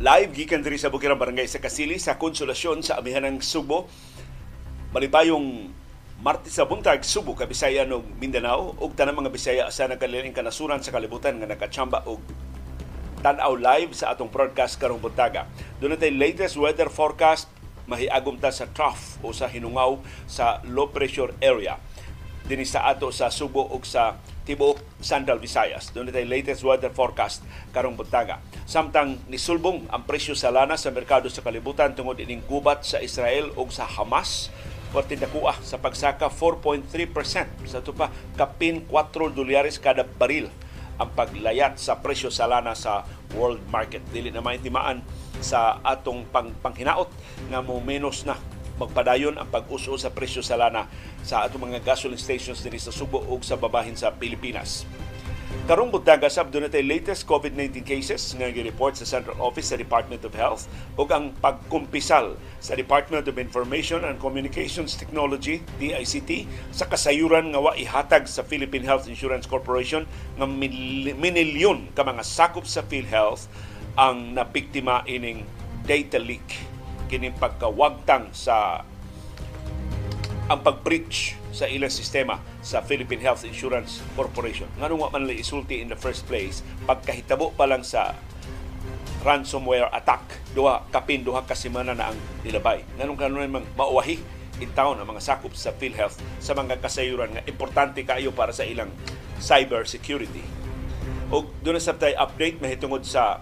Live gikan diri sa Bukirang Barangay sa Kasili sa Konsolasyon sa Amihanang Subo. Malipayong Martes sa buntag Subo ka Bisaya ug Mindanao ug tanang mga Bisaya sa nagkaliling kanasuran sa kalibutan nga nakachamba og tan-aw live sa atong broadcast karong buntaga. Doon natin latest weather forecast mahiagom ta sa trough o sa hinungaw sa low pressure area dinhi sa ato sa Subo ug sa tibuok Central Visayas. Doon tayo latest weather forecast karong buntaga. Samtang nisulbong ang presyo sa lana sa merkado sa kalibutan tungod ining gubat sa Israel ug sa Hamas Porte nakuha sa pagsaka 4.3% sa tupa kapin 4 dolyares kada baril ang paglayat sa presyo sa lana sa world market. Dili na maintimaan sa atong pang, panghinaot nga mo menos na magpadayon ang pag-uso sa presyo sa lana sa atong mga gasoline stations dinhi sa Subo ug sa babahin sa Pilipinas. Karong buntaga sab dunay latest COVID-19 cases nga gi-report sa Central Office sa Department of Health ug ang pagkumpisal sa Department of Information and Communications Technology DICT sa kasayuran nga wa ihatag sa Philippine Health Insurance Corporation nga minilyon ka mga sakop sa PhilHealth ang nabiktima ining data leak kining pagkawagtang sa ang pag-breach sa ilang sistema sa Philippine Health Insurance Corporation. Nga nung man isulti in the first place, pagkahitabo pa lang sa ransomware attack, duha kapin duha ka semana na ang nilabay. Nganong kanon mang mauwahi in town ang mga sakop sa PhilHealth sa mga kasayuran nga importante kayo para sa ilang cyber security. O doon sa tayo update mahitungod sa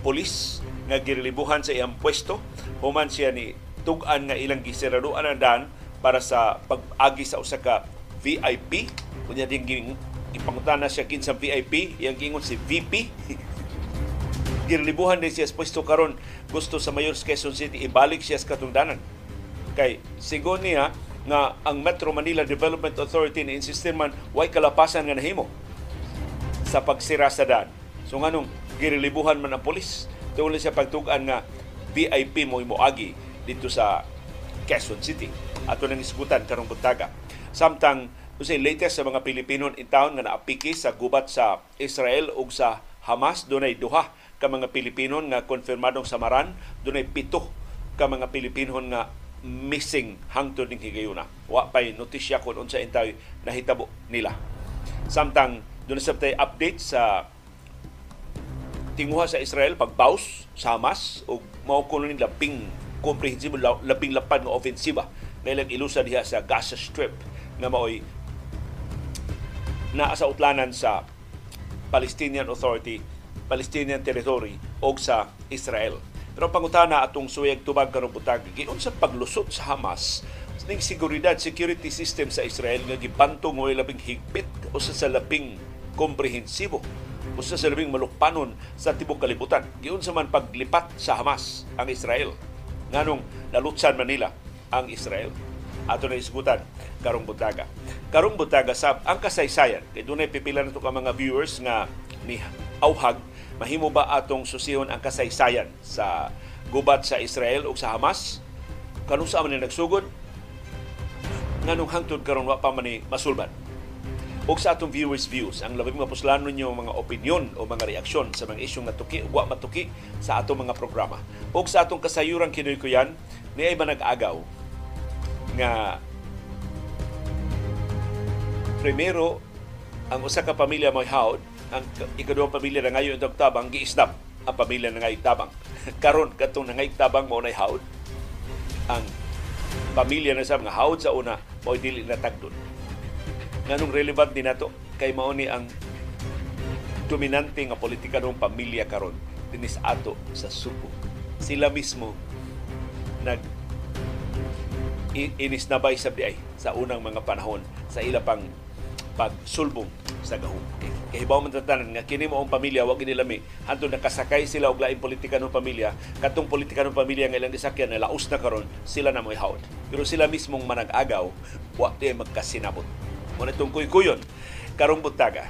polis nga girilibuhan sa iyang pwesto. Human siya ni tugan nga ilang gisiraduan ang daan para sa pag-agi sa usa ka VIP kunya din ipangutana siya kinsa VIP yang gingon si VP girilibuhan din siya sa pwesto karon gusto sa Mayor Quezon City ibalik siya sa katungdanan. Kay sigon niya nga ang Metro Manila Development Authority ni insistir man way kalapasan nga nahimo sa pagsira sa daan? So nganong girilibuhan man ang polis Tuloy siya pagtugan nga VIP mo agi dito sa Quezon City. Ato nang isgutan karong buntaga. Samtang usay latest sa mga Pilipino in town nga naapiki sa gubat sa Israel ug sa Hamas dunay duha ka mga Pilipino nga konfirmadong samaran, dunay pito ka mga Pilipino nga missing hangtod ning higayuna. Wa pay notisya kung unsa intay nahitabo nila. Samtang dunay sa update sa tinguha sa Israel pagbaus sa Hamas o mao kuno ni labing komprehensibo labing lapad nga ofensiba nga ilang ilusa diha sa Gaza Strip nga maoy naa sa utlanan sa Palestinian Authority, Palestinian Territory o sa Israel. Pero pangutana atong suyag tubag karong butag, giun sa paglusot sa Hamas ning seguridad security system sa Israel nga gibantong mo labing higpit o sa labing komprehensibo usa sa labing malukpanon sa tibok kalibutan. Giun sa man paglipat sa Hamas ang Israel. Nganong nalutsan Manila ang Israel. Ato na isgutan karong butaga. Karong butaga sab ang kasaysayan kay dunay pipila nato ka mga viewers nga ni auhag mahimo ba atong susihon ang kasaysayan sa gubat sa Israel ug sa Hamas? Kanung sa man nagsugod? Nganong hangtod karon wa pa man ni masulban o sa atong viewers views ang labing mapuslan ninyo mga opinion o mga reaksyon sa mga isyong natuki o matuki sa atong mga programa. O sa atong kasayuran kinoy ko yan ni ay manag-agaw nga primero ang usa ka pamilya may hawd ang ikaduhang pamilya na ngayon itong tabang giisdam ang pamilya na ngayon tabang. Karon katong na ngayon tabang mo na hawd ang pamilya na sa mga hawd sa una mo dili na tagdon nganong relevant din nato kay mao ni ang dominante nga politika ng pamilya karon dinis ato sa Subo. Sila mismo nag inisnabay sa diay sa unang mga panahon sa ila pang pagsulbong sa gahom. Kay hibaw man tatanan nga kini mo ang pamilya wag nila mi hanto nakasakay sila og laing politika ng pamilya katong politika ng pamilya nga ilang gisakyan na laos na karon sila na mo'y hawd. Pero sila mismong manag-agaw wa di magkasinabot Muna itong kuykuyon, karong buntaga.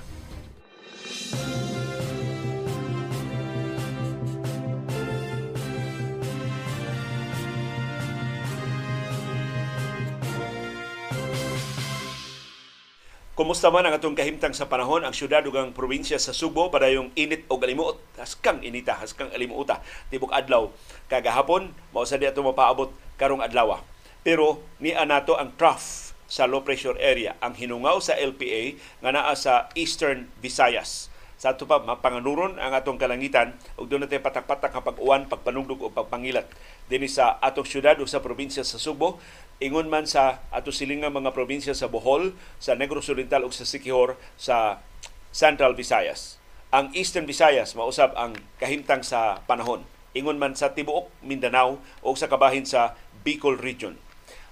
Kumusta man ang atong kahimtang sa panahon? Ang syudad ug ang probinsya sa Subo para yung init o alimuot haskang inita haskang alimuota tibok adlaw. Kagahapon mao sa di ato mapaabot karong adlaw. Pero ni anato ang trough sa low pressure area ang hinungaw sa LPA nga naa sa Eastern Visayas sa ato pa mapanganuron ang atong kalangitan ug doon natin patak-patak kapag uwan, pagpanugdog o pagpangilat dinhi sa atong syudad o sa probinsya sa Subo ingon man sa ato silingang mga probinsya sa Bohol, sa Negros Oriental ug sa Siquijor sa Central Visayas. Ang Eastern Visayas mausab ang kahimtang sa panahon. Ingon man sa tibuok Mindanao o sa kabahin sa Bicol Region.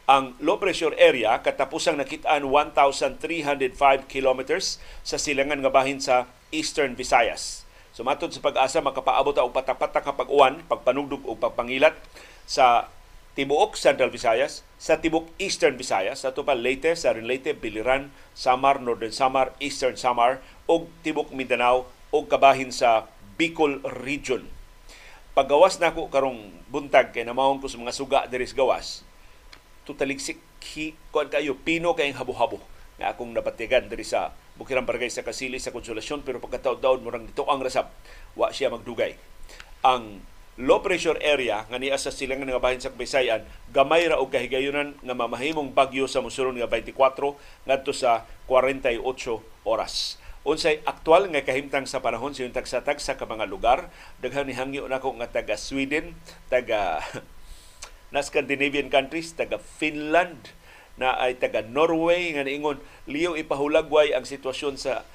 Ang low pressure area katapusang nakitaan 1,305 kilometers sa silangan nga bahin sa Eastern Visayas. Sumatod sa pag-asa makapaabot og patak-patak kapag uwan, pagpanugdog o pagpangilat sa tibuok Central Visayas, sa tibok Eastern Visayas, sa pa Leyte, sa Leyte, Biliran, Samar, Northern Samar, Eastern Samar, ug tibok Mindanao ug kabahin sa Bicol Region. Paggawas nako karong buntag kay namawon ko sa mga suga diri gawas, tutaligsik hi kuan kayo pino kay habo-habo nga akong napatigan diri sa Bukirang Barangay sa Kasili sa Konsolasyon pero pagkataon-taon murang dito ang rasap wa siya magdugay. Ang low pressure area nga niya sa silangan nga bahin sa Bisayan gamay ra og kahigayunan nga mamahimong bagyo sa musulon nga 24 ngadto sa 48 oras. Unsay aktual nga kahimtang sa panahon sa tag sa ka mga lugar, daghan ni hangyo nako nga taga Sweden, taga na Scandinavian countries, taga Finland, na ay taga Norway nga niingon liyo ipahulagway ang sitwasyon sa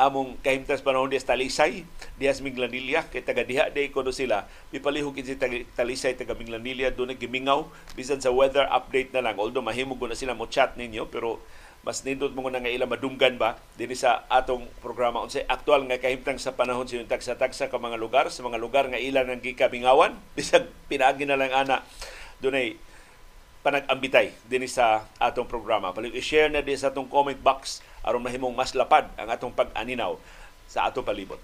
among kahimtas panahon dias Talisay, dias Minglanilla, kay taga diha day kuno sila, mipalihog si Talisay taga Minglanilla do gimingaw bisan sa weather update na lang. Although mahimog na sila mo chat ninyo pero mas nindot mo nga ila madunggan ba dinhi sa atong programa. Unsay aktual nga kahimtang sa panahon sa tagsa-tagsa ka mga lugar sa mga lugar nga ilan nang gikabingawan bisag pinaagi na lang ana dunay panag-ambitay din sa atong programa. Palig i-share na din sa atong comment box aron mahimong mas lapad ang atong pag-aninaw sa atong palibot.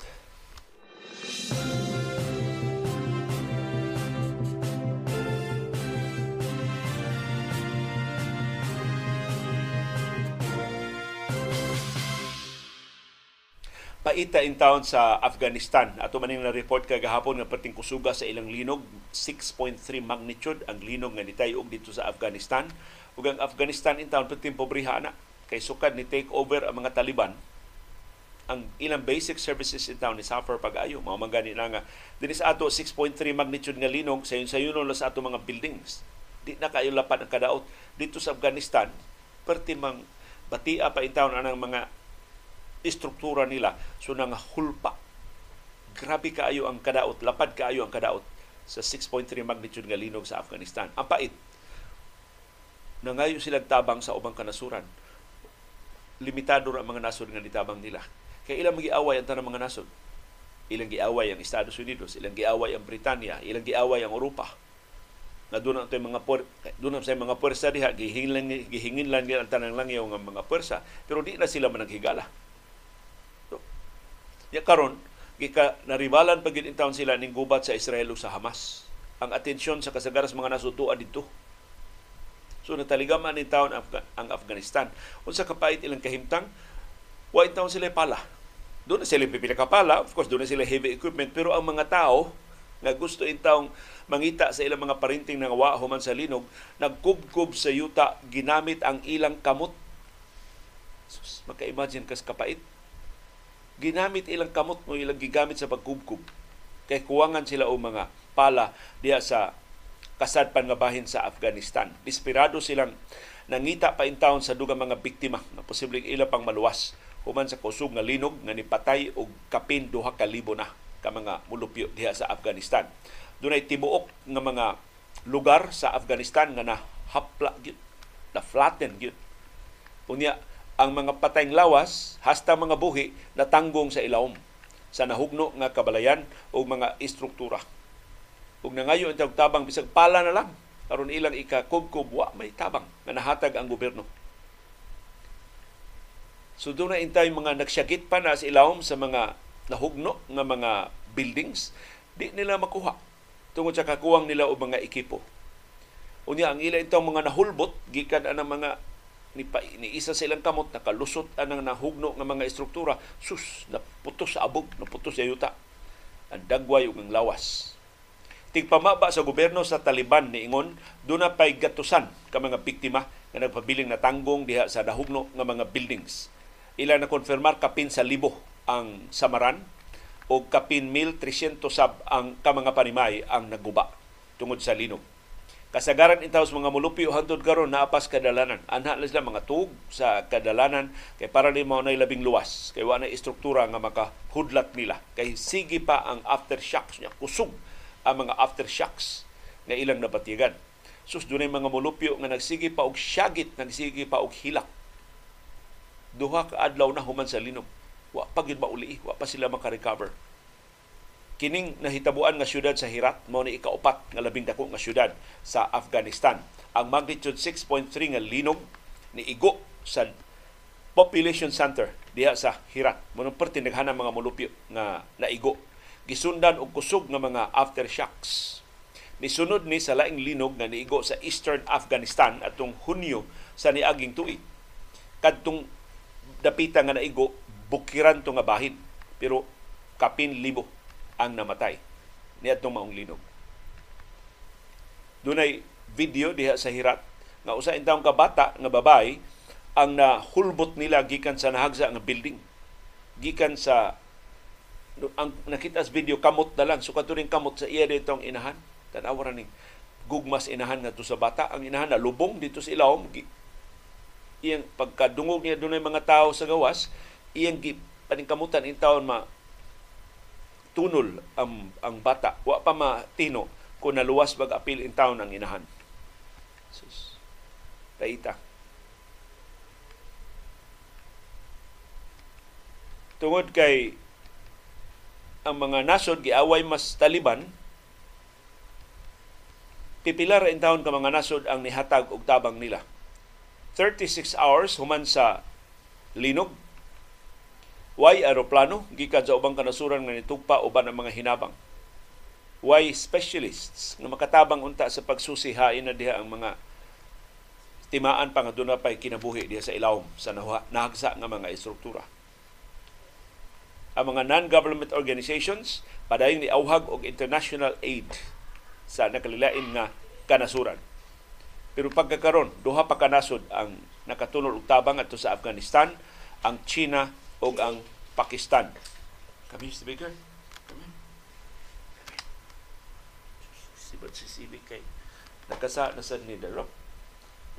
Paita in town sa Afghanistan. Ato maning na report kagahapon nga perting kusuga sa ilang linog. 6.3 magnitude ang linog nga nitayog dito sa Afghanistan. Ug ang Afghanistan in town perting pobriha na. Kay sukad ni take over ang mga Taliban. Ang ilang basic services in town ni suffer pag-ayo. Mao man gani na nga. Dinhi sa ato 6.3 magnitude nga linog. Sayon sayon sa ato mga buildings. Di na kayo lapat ang kadaot. Dito sa Afghanistan perti mang batia pa in town anang mga istruktura nila. So nang hulpa grabe kaayo ang kadaot. Lapad kaayo ang kadaot sa 6.3 magnitude nga linog sa Afghanistan. Ang pait. Nangayo sila tabang sa ubang kanasuran. Limitado ra ang mga nasod nga nitabang nila. Kay ilang magiaway ang tanang mga nasod? Ilang giaway ang Estados Unidos? Ilang giaway ang Britanya? Ilang giaway ang Europa? Na doon ang mga por doon sa mga puwersa diha. Gihingin gihingin lang ang tanang langyaw nga mga puwersa. Pero di na sila managhigala Ya karon gika naribalan pag in town sila ning gubat sa Israel sa Hamas. Ang atensyon sa kasagaran sa mga nasutuan dito. So nataligaman ni taon ang Afghanistan. Unsa kapait ilang kahimtang, wa taon sila pala. Doon na sila pipila kapala, of course doon na sila heavy equipment, pero ang mga tao nga gusto in taong mangita sa ilang mga parinting nga wa human sa linog, nagkubkub sa yuta ginamit ang ilang kamot. Sus, maka-imagine kas kapait ginamit ilang kamot mo ilang gigamit sa pagkubkub kay kuwangan sila o mga pala diya sa kasadpan nga bahin sa Afghanistan. Desperado silang nangita pa in town sa dugang mga biktima na posibleng ila pang maluwas human sa kusog nga linog nga nipatay og kapin duha ka libo na ka mga mulupyo diha sa Afghanistan. Dunay tibuok nga mga lugar sa Afghanistan nga nahapla gyud, na flatten gyud. Unya ang mga patayng lawas hasta mga buhi natanggong sa ilawom sa nahugno nga kabalayan o mga istruktura. Ug nangayo ang tabang bisag pala na lang aron ilang ikakubkub wa may tabang nga nahatag ang gobyerno. So doon na intay mga nagsyagit pa na sa ilawom sa mga nahugno nga mga buildings, di nila makuha tungod sa kakuwang nila o mga ekipo. Unya ang ila itong mga nahulbot gikan ang mga ni, pa, ni isa silang kamot nakalusot anang nahugno nga mga estruktura. Sus naputos sa abog naputos sa yuta. Ang dagway ug ang lawas. Tigpamaba sa gobyerno sa Taliban ni ingon do na pay gatusan ka mga biktima nga nagpabiling natanggong diha sa dahugno nga mga buildings. Ila na konfirmar kapin sa libo ang samaran o kapin 1,300 sab ang ka mga panimay ang naguba tungod sa linog kasagaran intaw mga mulupyo hangtod karon naapas kadalanan. Anha na sila mga tug sa kadalanan kay para di mao nay labing luwas. Kay wa na istruktura nga makahudlat nila. Kay sige pa ang aftershocks niya. Kusog ang mga aftershocks nga ilang nabatigan sus dunay mga mulupyo nga nagsige pa og syagit nagsige pa og hilak. Duha ka adlaw na human sa linog wa pa gid mauli wa pa sila maka-recover kining nahitabuan nga syudad sa Herat mao ni ikaupat nga labing dako nga syudad sa Afghanistan. Ang magnitude 6.3 nga linog ni igo sa population center diha sa Herat. Mo perti naghana mga molupyo nga naigo. Gisundan og kusog nga mga aftershocks. Nisunod ni sa laing linog nga niigo sa Eastern Afghanistan atong Hunyo sa niaging tuig. Kadtong dapita nga naigo bukiran to nga bahin pero kapin libo ang namatay niadtong maong linog. Dunay video diha sa Hirat nga usa intawong kabata nga babay ang nahulbot nila gikan sa nahagsa nga building. Gikan sa ang nakita sa video kamot na lang so katuring kamot sa iya ditong inahan tanawa ra ning gugmas inahan nga to sa bata ang inahan na lubong dito sa ilawom iyang pagkadungog niya dunay mga tao sa gawas iyang paningkamutan in taon ma tunol ang, ang bata. Wa pa matino kung naluwas bag apil in town ang inahan. Sus. Taita. Tungod kay ang mga nasod giaway mas Taliban, pipilar in town ka mga nasod ang nihatag og tabang nila. 36 hours human sa linog Why aeroplano gikan sa ubang kanasuran nga nitugpa uban ang mga hinabang. Why specialists nga makatabang unta sa pagsusihain na diha ang mga timaan pa nga doon pa'y kinabuhi diha sa ilawom sa nahagsa nga mga istruktura. Ang mga non-government organizations padayon ni auhag og international aid sa nakalilain nga kanasuran. Pero pagkakaron, duha pa kanasod ang nakatunol og tabang ato sa Afghanistan, ang China o ang Pakistan. Kami, Mr. Baker. Kami. Sibat si Civic kay nakasa na sa ni Darok.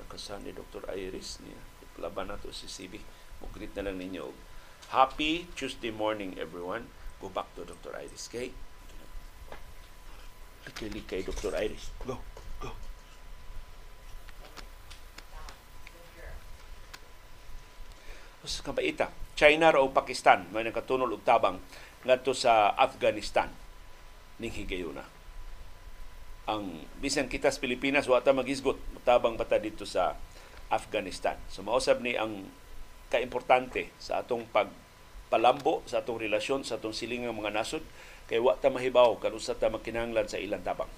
Nakasa ni Dr. Iris niya. Laban na to si CB. Mugrit na lang ninyo. Happy Tuesday morning, everyone. Go back to Dr. Iris. Kay, likay-likay Dr. Iris. Go, Sa kabaita, China o Pakistan may nakatunol og tabang ngadto sa Afghanistan ning higayuna. Ang bisan kita sa Pilipinas wa ta magisgot tabang bata dito sa Afghanistan. So mausab ni ang kaimportante sa atong pagpalambo sa atong relasyon sa atong silingang mga nasod kay wa ta mahibaw kan usa ta makinahanglan sa ilang tabang.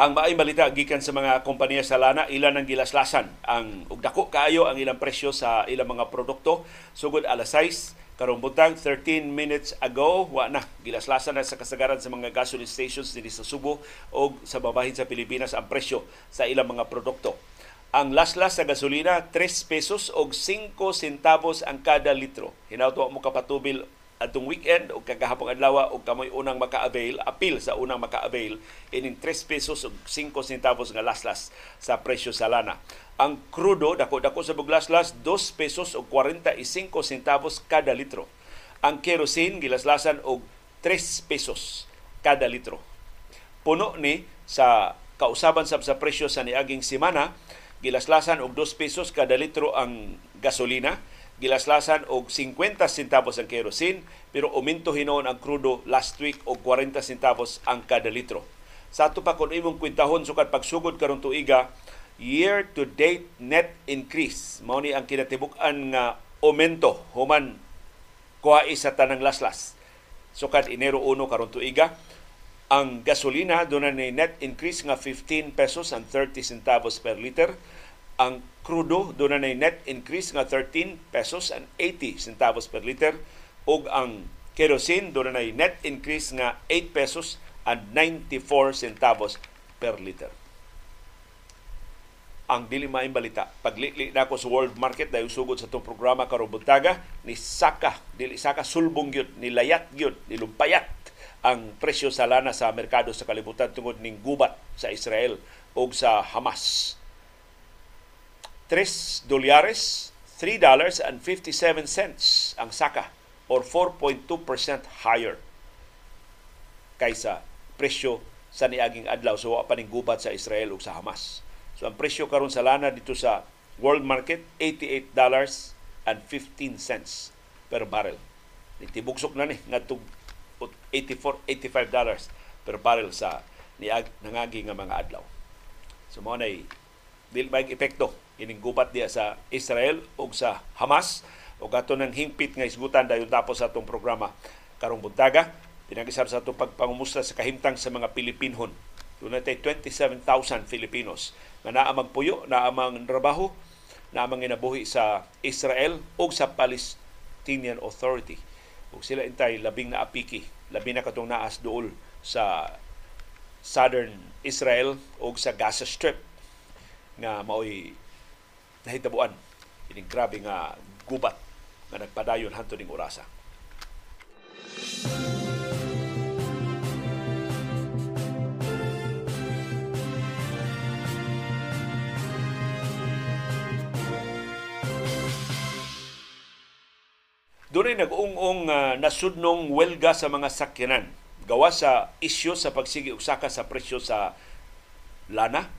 Ang maay balita gikan sa mga kompanya sa lana, ilan ang gilaslasan ang ug dako kaayo ang ilang presyo sa ilang mga produkto sugod alas 6 karong butang 13 minutes ago wa na gilaslasan na sa kasagaran sa mga gasoline stations dinhi sa Subo o sa babahin sa Pilipinas ang presyo sa ilang mga produkto. Ang laslas sa gasolina 3 pesos og 5 centavos ang kada litro. Hinauto mo kapatubil atong weekend o kagahapong adlaw o kamoy unang maka-avail, apil sa unang maka-avail ining 3 pesos ug 5 centavos nga laslas sa presyo sa lana. Ang krudo dako-dako sa buglaslas 2 pesos ug 45 centavos kada litro. Ang kerosene gilaslasan og 3 pesos kada litro. Puno ni sa kausaban sab sa presyo sa niaging semana gilaslasan og 2 pesos kada litro ang gasolina gilaslasan og 50 centavos ang kerosene pero uminto hinon ang krudo last week og 40 centavos ang kada litro. Sa ato pa kung imong kwintahon sukat pagsugod karon tuiga year-to-date net increase. Mao ni ang kinatibuk-an nga aumento human kuha isa tanang laslas. Sukad Enero 1 karon tuiga ang gasolina doon na net increase nga 15 pesos and 30 centavos per liter. Ang crudo doon na net increase nga 13 pesos and 80 centavos per liter. ug ang kerosene doon na net increase nga 8 pesos and 94 centavos per liter ang dili maayong balita. Paglili na ako sa world market dahil sugod sa itong programa karong buntaga ni Saka, dili Saka sulbong gyud, ni layat gyud, ni lumpayat ang presyo sa lana sa merkado sa kalibutan tungod ning gubat sa Israel o sa Hamas. 3 dolyares, 3 dollars and 57 cents ang Saka or 4.2% higher kaysa presyo sa niaging adlaw so pa ning gubat sa Israel ug sa Hamas. So ang presyo karon sa lana dito sa world market 88 dollars and 15 cents per barrel. Nitibugsok na ni ngadto 84 85 dollars per barrel sa niag nangagi nga mga adlaw. So mo nay dili ba epekto ining gubat diya sa Israel o sa Hamas o gato ng hingpit nga isgutan dayon tapos sa atong programa karong buntaga pinagisab sa atong pagpangumusta sa kahimtang sa mga Pilipinhon. Doon 27,000 Filipinos nga naa magpuyo, naa mang trabaho, naa mang inabuhi sa Israel o sa Palestinian Authority. Ug sila intay labing na apiki, labi na katong naas duol sa southern Israel o sa Gaza Strip nga maoy nahitabuan ining grabe nga gubat nga nagpadayon hanto ning orasa. Doon ay nag-ung-ung uh, nasudnong welga sa mga sakyanan. Gawa sa isyo sa pagsigi usaka sa presyo sa lana,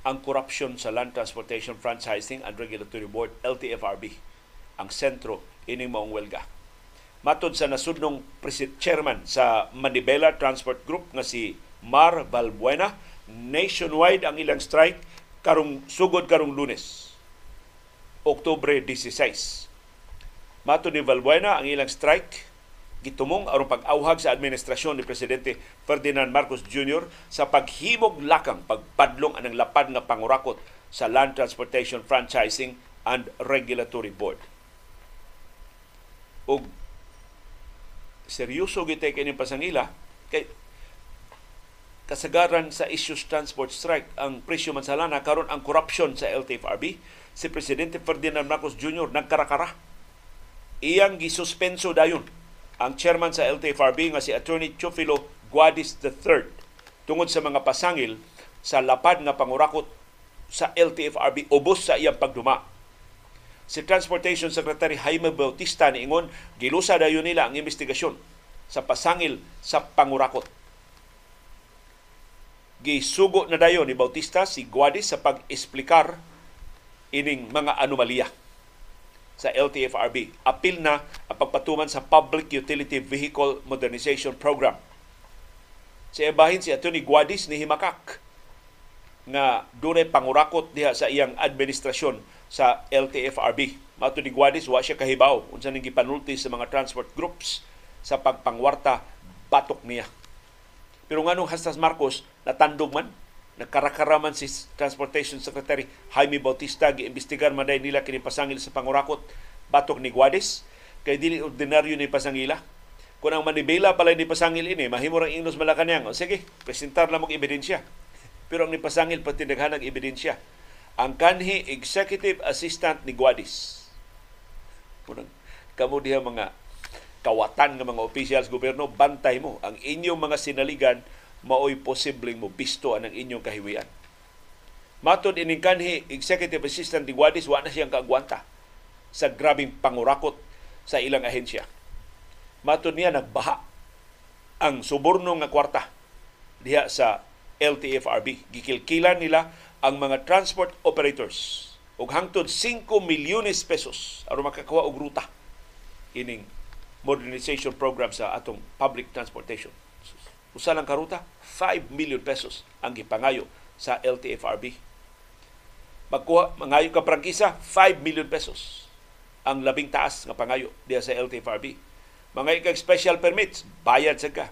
ang korupsyon sa Land Transportation Franchising and Regulatory Board, LTFRB, ang sentro ining maong welga. Matod sa nasudnong chairman sa Manibela Transport Group nga si Mar Balbuena, nationwide ang ilang strike karong sugod karong Lunes, Oktubre 16 Mato ni Valbuena ang ilang strike gitumong aron pag-awhag sa administrasyon ni presidente Ferdinand Marcos Jr. sa paghimog lakang pagpadlong anang lapad nga pangurakot sa Land Transportation Franchising and Regulatory Board. Og seryoso gitay kini pasangila kay kasagaran sa issues transport strike ang presyo man sa lana karon ang corruption sa LTFRB si presidente Ferdinand Marcos Jr. nagkarakara iyang gisuspenso dayon ang chairman sa LTFRB nga si Attorney Chofilo Guadis III tungod sa mga pasangil sa lapad nga pangurakot sa LTFRB ubos sa iyang pagduma. Si Transportation Secretary Jaime Bautista niingon gilusa dayon nila ang investigasyon sa pasangil sa pangurakot. Gisugo na dayon ni Bautista si Guadis sa pag-esplikar ining mga anomalya sa LTFRB. Apil na ang pagpatuman sa Public Utility Vehicle Modernization Program. Sa ibahin si Atty. Guadis ni Himakak nga dunay pangurakot diha sa iyang administrasyon sa LTFRB. Mato ni Guadis, wa siya kahibaw unsa ning gipanulti sa mga transport groups sa pagpangwarta batok niya. Pero nganong Hastas Marcos natandog man nagkarakaraman si Transportation Secretary Jaime Bautista giimbestigar man nila kini pasangil sa pangurakot batok ni Guades kay dili ordinaryo ni pasangila. Kung ang manibela pala ni pasangil ini mahimo rang ingnos Malacañang. O sige presentar na mong ebidensya. Pero ang ni pasangil pati naghanag ebidensya. Ang kanhi executive assistant ni Guades. Kunang kamo diha mga kawatan ng mga officials gobyerno bantay mo ang inyong mga sinaligan maoy posibleng mo bisto ang inyong kahiwian. Matod ining kanhi Executive Assistant ni Wadis, wa na siyang kaagwanta sa grabing pangurakot sa ilang ahensya. Matod niya nagbaha ang suborno nga kwarta diha sa LTFRB. Gikilkilan nila ang mga transport operators og hangtod 5 milyones pesos aron makakuha og ruta ining modernization program sa atong public transportation usa lang karuta 5 million pesos ang gipangayo sa LTFRB Pagkuha, mangayo ka prangkisa, 5 million pesos ang labing taas nga pangayo diya sa LTFRB. Mga ikag special permits, bayad sa ka.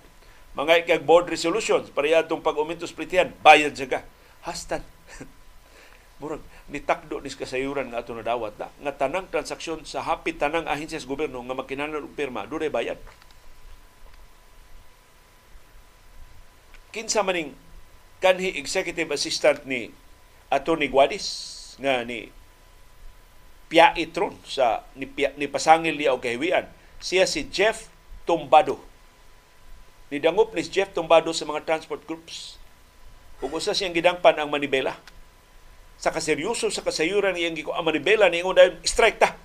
Mga ikag board resolutions, pareha itong pag-umintos plitihan, bayad sa ka. Hastan. Murag, nitakdo ni kasayuran nga ato nadawat na nga tanang transaksyon sa hapit tanang ahensya sa gobyerno nga makinahanglan og pirma, dunay bayad. Kinsa maning kanhi executive assistant ni Attorney Guadis nga ni Pia Itron sa ni, Pia, ni Pasangil niya og kahiwian. Siya si Jeff Tumbado. Nidangop ni Jeff Tumbado sa mga transport groups. Ug usa siyang gidangpan ang Manibela. Sa kaseryoso sa kasayuran niyang giko ang Manibela ni ingon strike ta.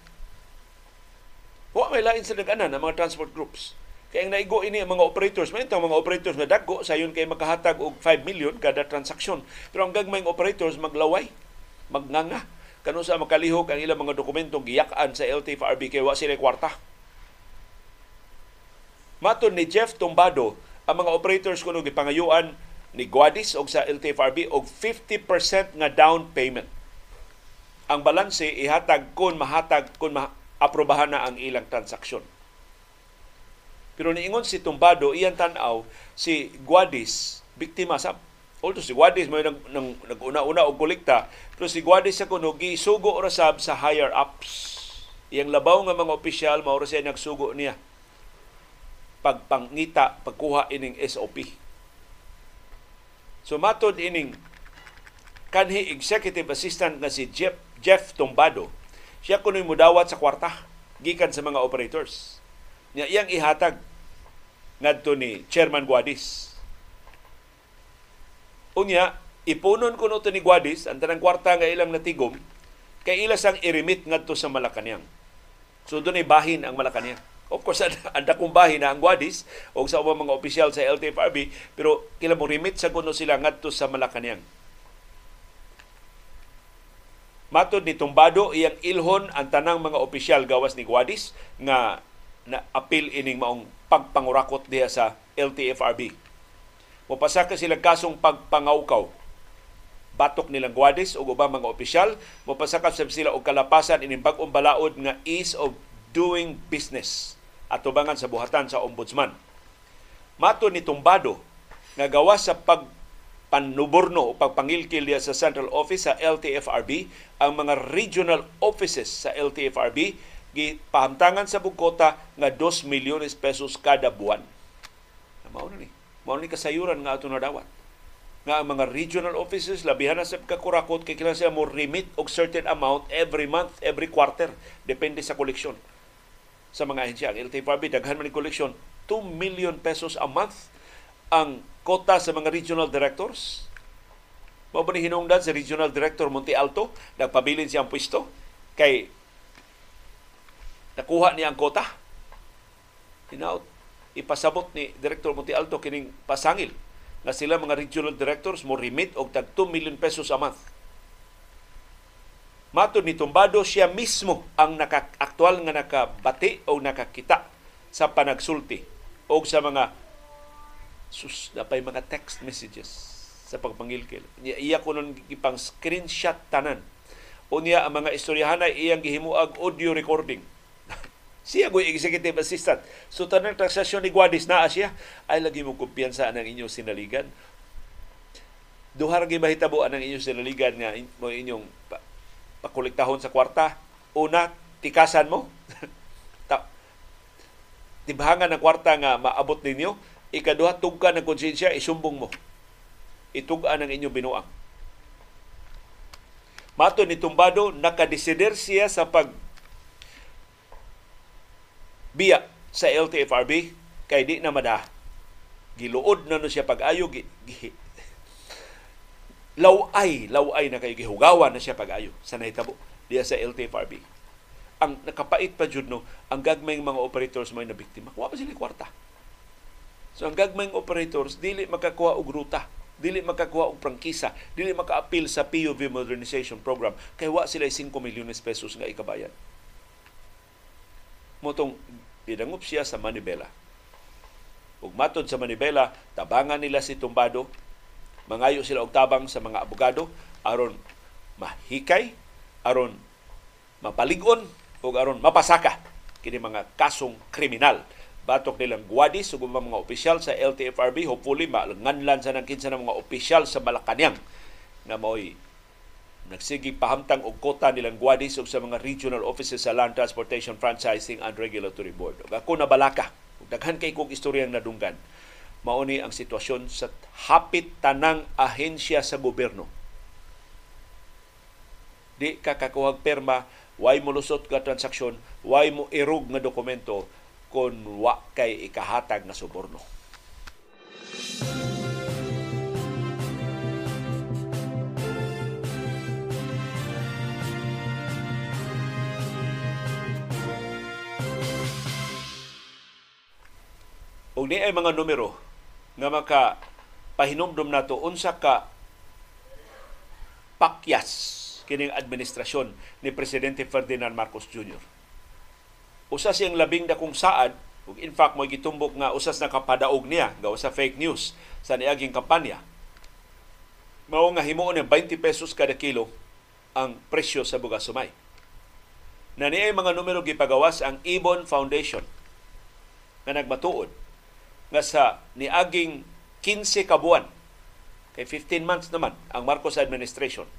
Wa may lain sa nag-anan ang mga transport groups. Kaya ang naigo ini ang mga operators, may mga operators nga dagko sayon kay makahatag og 5 million kada transaksyon. Pero ang gagmayng operators maglaway, magnganga kanu sa makalihok ang ilang mga dokumento giyakan sa LTFRB kay wa sila kwarta. Maton ni Jeff Tumbado, ang mga operators kuno gipangayuan ni Guadis og sa LTFRB og 50% nga down payment. Ang balanse ihatag kun mahatag kun maaprobahan na ang ilang transaksyon. Pero niingon si Tumbado, iyan tanaw si Guadis biktima sa Although si Guadis may nag, nag, nag-una-una og kolekta, pero si Guadis sa kuno gisugo ra sab sa higher ups. Iyang labaw nga mga opisyal mao siya nagsugo niya pagpangita pagkuha ining SOP. So matod ining kanhi executive assistant na si Jeff Jeff Tumbado, siya kuno'y mudawat sa kwarta gikan sa mga operators. Niya iyang ihatag ngadto ni Chairman Guadis Unya, ipunon kuno to ni Guadis, ang tanang kwarta nga ilang natigom, kay ila sang irimit ngadto sa Malacañang. So doon ay bahin ang Malacañang. Of course, anda kong bahin na ang Guadis o sa ubang mga opisyal sa LTFRB, pero kila mo remit sa kuno sila ngadto sa Malacañang. Matod ni Tumbado, iyang ilhon ang tanang mga opisyal gawas ni Guadis nga na apil ining maong pagpangurakot diha sa LTFRB Mopasaka sila kasong pagpangawkaw. Batok nilang guadis o ubang mga opisyal. Mopasaka sila og kalapasan ining bag balaod nga ease of doing business at tubangan sa buhatan sa ombudsman. Mato ni Tumbado nga gawa sa pag panuborno o pagpangilkil sa central office sa LTFRB ang mga regional offices sa LTFRB gipahamtangan sa bugkota nga 2 milyones pesos kada buwan. Mao ni mao ni kasayuran nga ato nadawat nga ang mga regional offices labihan na sa kakurakot kay kinahanglan sila mo remit og certain amount every month, every quarter depende sa koleksyon sa mga ahensya. Ang LTFRB daghan man ni koleksyon 2 million pesos a month ang kota sa mga regional directors. Mao ni hinungdan sa regional director Monte Alto nagpabilin siyang pwesto kay nakuha niya ang kota. Hinaut ipasabot ni Director Monte Alto kining pasangil nga sila mga regional directors mo remit og tag 2 million pesos a month. Mato ni Tumbado siya mismo ang naka, aktual nga nakabati o nakakita sa panagsulti o sa mga sus napay mga text messages sa pagpangilkil. Iya ko nun ipang screenshot tanan. O niya ang mga istoryahanay iyang gihimuag audio recording siya ko executive assistant. So tanang transaksyon ni Guadis na siya ay lagi mo kumpiyansa ang inyong sinaligan. Duha ra mahitabo ang inyong sinaligan nga mo inyong pa, pakolektahon sa kwarta. Una, tikasan mo. Tibhangan ng kwarta nga maabot ninyo. Ikaduha, tugka ng konsensya, isumbong mo. Itugaan ang inyong binuang. Mato ni Tumbado, nakadesider siya sa pag biya sa LTFRB kay di na mada. Giluod na no siya pag-ayo gi, gi, laway laway na kay gihugawan na siya pag-ayo sa nahitabo diya sa LTFRB ang nakapait pa jud no ang gagmayng mga operators may na biktima wa pa sila kwarta. So ang gagmayng operators dili makakuha og ruta dili makakuha og prangkisa dili maka-appeal sa PUV modernization program kay wa sila 5 milyones pesos nga ikabayan motong Idangop siya sa Manibela. Ug matod sa Manibela, tabangan nila si Tumbado, mangayo sila og tabang sa mga abogado aron mahikay aron mapalig-on o aron mapasaka kini mga kasong kriminal batok nilang guwadis ug mga opisyal sa LTFRB hopefully malanganlan sa nang kinsa ng mga opisyal sa Malacañang na mo'y nagsigi pahamtang og kota nilang guwadis ug sa mga regional offices sa Land Transportation Franchising and Regulatory Board. Ug ako nabalaka, ug daghan kay kog istoryang nadunggan, mauni ang sitwasyon sa hapit tanang ahensya sa gobyerno. Di ka kakuhag perma, way mo lusot ka transaksyon, way mo irog nga dokumento, kon wa kay ikahatag nga suborno. Ug ni ay mga numero nga maka pahinumdum nato unsa ka pakyas kining administrasyon ni presidente Ferdinand Marcos Jr usa siyang labing dakong saad ug in fact mo gitumbok nga usas na kapadaog niya gawa sa fake news sa niaging kampanya. Mao nga himuon ni 20 pesos kada kilo ang presyo sa bugas sumay na niay mga numero gipagawas ang Ibon Foundation nga nagmatuod nga sa niaging 15 ka buwan kay 15 months naman ang Marcos administration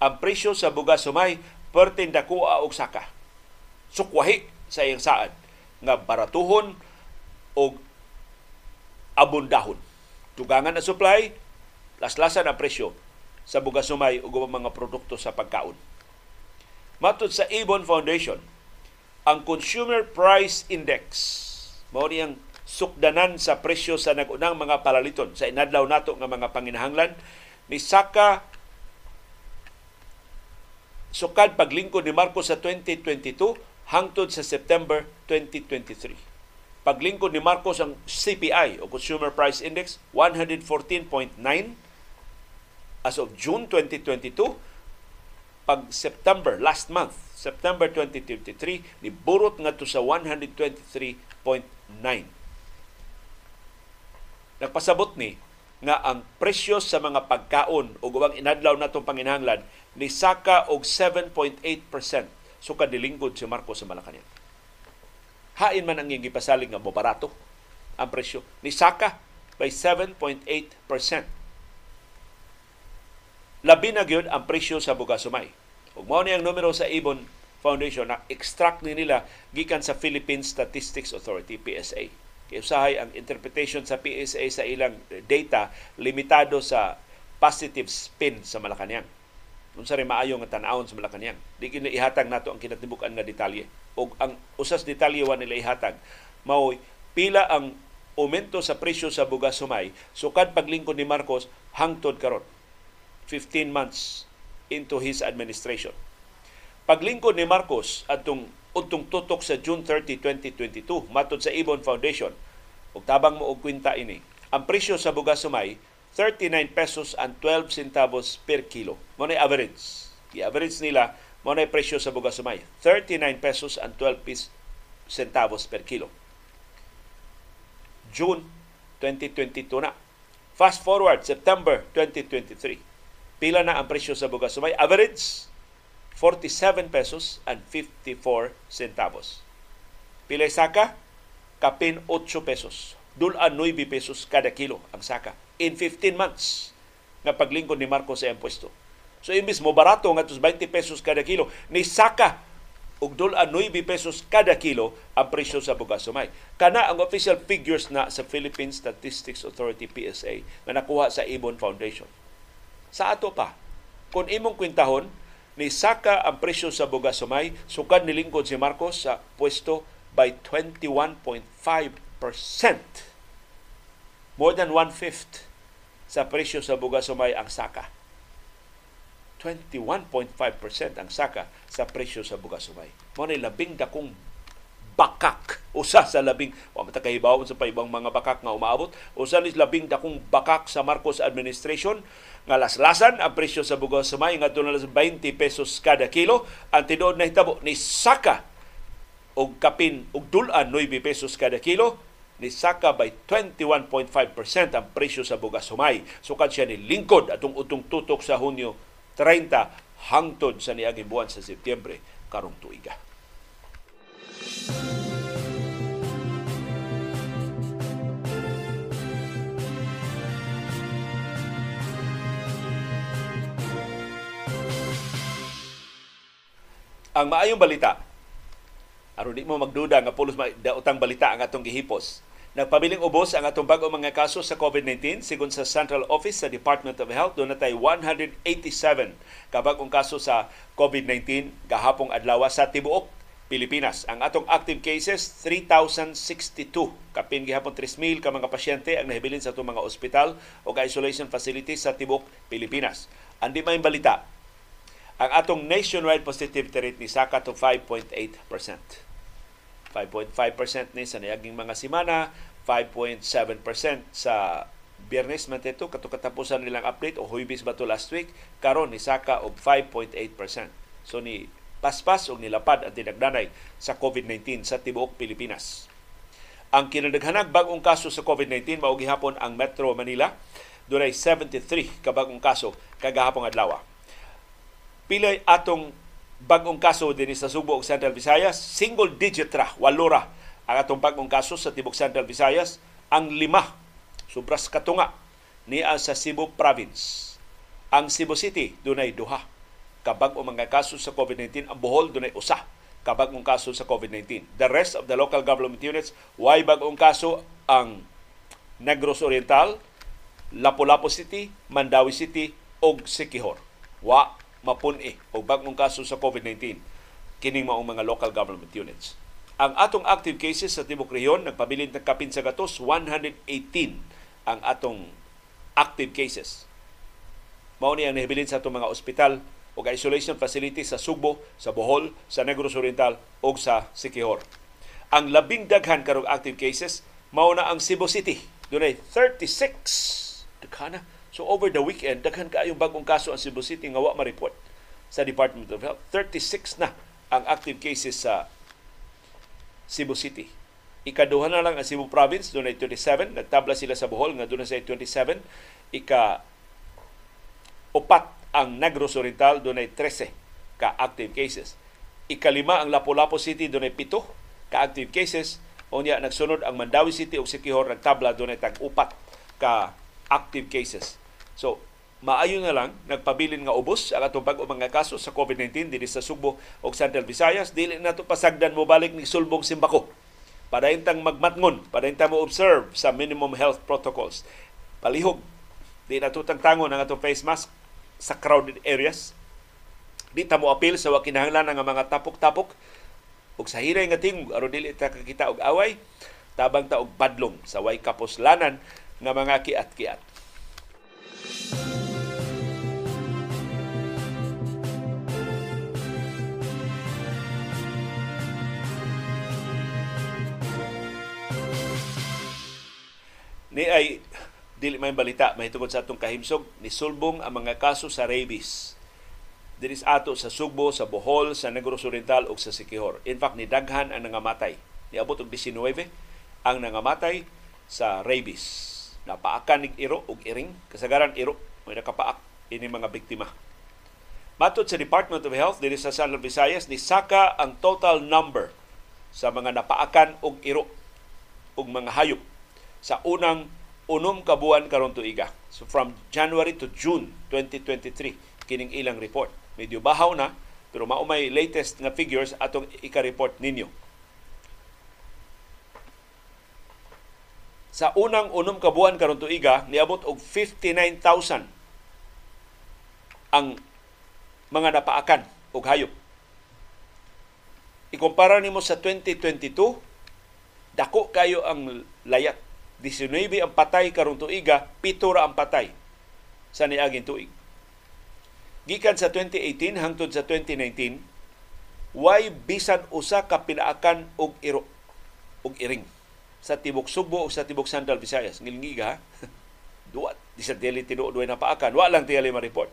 ang presyo sa bugas sumay pertin dakuha og saka sukwahi sa iyang saad nga baratuhon o abundahon. Tugangan na supply, laslasan ang presyo sa bugas sumay ug mga produkto sa pagkaon. Matod sa Ibon Foundation, ang Consumer Price Index mao niyang sukdanan sa presyo sa nagunang mga palaliton. Sa inadlaw nato nga mga panginahanglan ni Saka sukad paglingkod ni Marcos sa 2022 hangtod sa September 2023. Paglingkod ni Marcos ang CPI o Consumer Price Index 114.9 as of June 2022 pag September last month September 2023 ni burot ngadto sa 123.9 Nagpasabot ni nga ang presyo sa mga pagkaon o ubang inadlaw natong panginahanglan ni saka og 7.8% sukad nilingkod si Marcos sa Malacañang. Hain man ang iyang gipasalig nga barato ang presyo ni Saka by 7.8%. Labi na gyud ang presyo sa bugasumay. Ug mao ni ang numero sa Ibon Foundation na extract ni nila gikan sa Philippine Statistics Authority PSA. Kay usahay ang interpretation sa PSA sa ilang data limitado sa positive spin sa Malacañang unsa rin maayo nga tan-awon sa Malacañang. Di kini ihatag nato ang kinatibukan nga detalye. O ang usas detalye wa nila ihatag mao pila ang aumento sa presyo sa bugas sumay sukad paglingkod ni Marcos hangtod karon 15 months into his administration. Paglingkod ni Marcos atong untong tutok sa June 30, 2022 matod sa Ibon Foundation ug tabang mo og kwenta ini ang presyo sa bugas sumay 39 pesos and 12 centavos per kilo. Mo na average. I-average nila mo na presyo sa bugas sumay. 39 pesos and 12 centavos per kilo. June 2022 na. Fast forward, September 2023. Pila na ang presyo sa bugas sumay? Average, 47 pesos and 54 centavos. Pila saka? Kapin 8 pesos. Dulan 9 pesos kada kilo ang saka in 15 months nga paglingkod ni Marcos sa impuesto. So imbis mo barato nga 20 pesos kada kilo, ni saka og dola 9 pesos kada kilo ang presyo sa bugas sumay. Kana ang official figures na sa Philippine Statistics Authority PSA nga nakuha sa Ibon Foundation. Sa ato pa, kung imong kwintahon, ni saka ang presyo sa bugas sumay, sukad nilingkod si Marcos sa pwesto by 21.5%. More than one-fifth sa presyo sa bugas sumay ang saka. 21.5% ang saka sa presyo sa bugas sumay. Mo ni labing dakong bakak usa sa labing wa mata kahibawon sa paibang mga bakak nga umaabot usa ni labing dakong bakak sa Marcos administration nga laslasan ang presyo sa bugas sumay nga na 20 pesos kada kilo ang tinuod na hitabo ni saka og kapin og dulan 9 pesos kada kilo ni Saka by 21.5% ang presyo sa bugas humay. Sukad siya ni lingkod atong utong tutok sa Hunyo 30 hangtod sa niaging buwan sa Setyembre karong tuiga. Ang maayong balita, aron di mo magduda nga pulos daotang balita ang atong gihipos. Nagpabiling ubos ang atong bag-o mga kaso sa COVID-19 sigon sa Central Office sa Department of Health. Doon natay 187 kabag-ong kaso sa COVID-19 gahapong adlaw sa tibuok Pilipinas. Ang atong active cases 3,062. Kapin gihapon 3,000 ka mga pasyente ang nahibilin sa atong mga ospital o isolation facilities sa tibuok Pilipinas. Andi may balita, ang atong nationwide positivity rate ni saka to 5.8%. 5.5% ni sa niyaging mga simana, 5.7% sa Biyernes man ito kato katapusan nilang update o huibis ba to last week karon ni saka og 5.8%. So ni paspas og nilapad ang tinagdanay sa COVID-19 sa tibuok Pilipinas. Ang kinadaghanag bagong kaso sa COVID-19 mao gihapon ang Metro Manila. Dunay 73 ka bagong kaso kagahapon adlaw pilay atong bagong kaso din sa Subo ug Central Visayas, single digit ra, walo ra ang atong bagong kaso sa tibok Central Visayas, ang lima subras katunga niya sa Cebu Province. Ang Cebu City dunay duha kabag mga kaso sa COVID-19, ang Bohol dunay usa kabagong kaso sa COVID-19. The rest of the local government units, way bagong kaso ang Negros Oriental, Lapu-Lapu City, Mandawi City, og Sikihor. Wa mapuni o bagong kaso sa COVID-19 kining maong mga local government units. Ang atong active cases sa Tibok Rehiyon nagpabilin ng kapin sa gatos 118 ang atong active cases. Mao ni ang nahibilin sa atong mga ospital o isolation facilities sa Sugbo, sa Bohol, sa Negros Oriental o sa Sikihor. Ang labing daghan karong active cases mao na ang Cebu City. Dunay 36 Daghana So over the weekend, daghan kaayong bagong kaso ang Cebu City nga wa ma-report sa Department of Health. 36 na ang active cases sa Cebu City. Ikaduha na lang ang Cebu Province, doon ay 27. Nagtabla sila sa Bohol, nga doon sa 27. Ika upat ang Negros Oriental, doon ay 13 ka active cases. Ikalima ang Lapu-Lapu City, doon ay 7 ka active cases. O niya, nagsunod ang Mandawi City o Sikihor, nagtabla, doon ay tag-upat ka active cases. So, maayo na lang nagpabilin nga ubos ang atong bag-o mga kaso sa COVID-19 dinhi sa Subo o Central Visayas. Dili na to pasagdan mo balik ni sulbong simbako. Padayntang magmatngon padayntang mo observe sa minimum health protocols. Palihog di na tutang tangon ang atong face mask sa crowded areas. Di ta mo apil sa wakinahanglan nga mga tapok-tapok. Ug sa hiray nga tingog aron dili ta kakita og away. Tabang ta og padlong sa way kaposlanan nga mga kiat-kiat ni ay dili may balita may tungod sa atong kahimsog ni sulbong ang mga kaso sa rabies diri ato sa Sugbo, sa Bohol, sa Negros Oriental ug sa Sikihor. In fact, ni daghan ang nangamatay. Niabot og 19 ang nangamatay sa rabies. Napaakan nig iro ug iring, kasagaran iro may nakapaak ini mga biktima. Matod sa Department of Health diri sa Central Visayas ni saka ang total number sa mga napaakan og iro ug mga hayop sa unang unom ka buwan karon tuiga. So from January to June 2023 kining ilang report. Medyo bahaw na pero mao may latest nga figures atong ika-report ninyo. Sa unang unom ka buwan karon tuiga niabot og 59,000 ang mga napaakan og hayop. Ikumpara nimo sa 2022 dako kayo ang layat 19 ang patay karong tuiga, pito ra ang patay sa niaging tuig. Gikan sa 2018 hangtod sa 2019, way bisan usa ka pinaakan og iro og iring sa tibok Subo o sa tibok Central Visayas. Ngilngiga, duwa, di sa tiyali tinuod na paakan. Wa lang tiyali ma-report.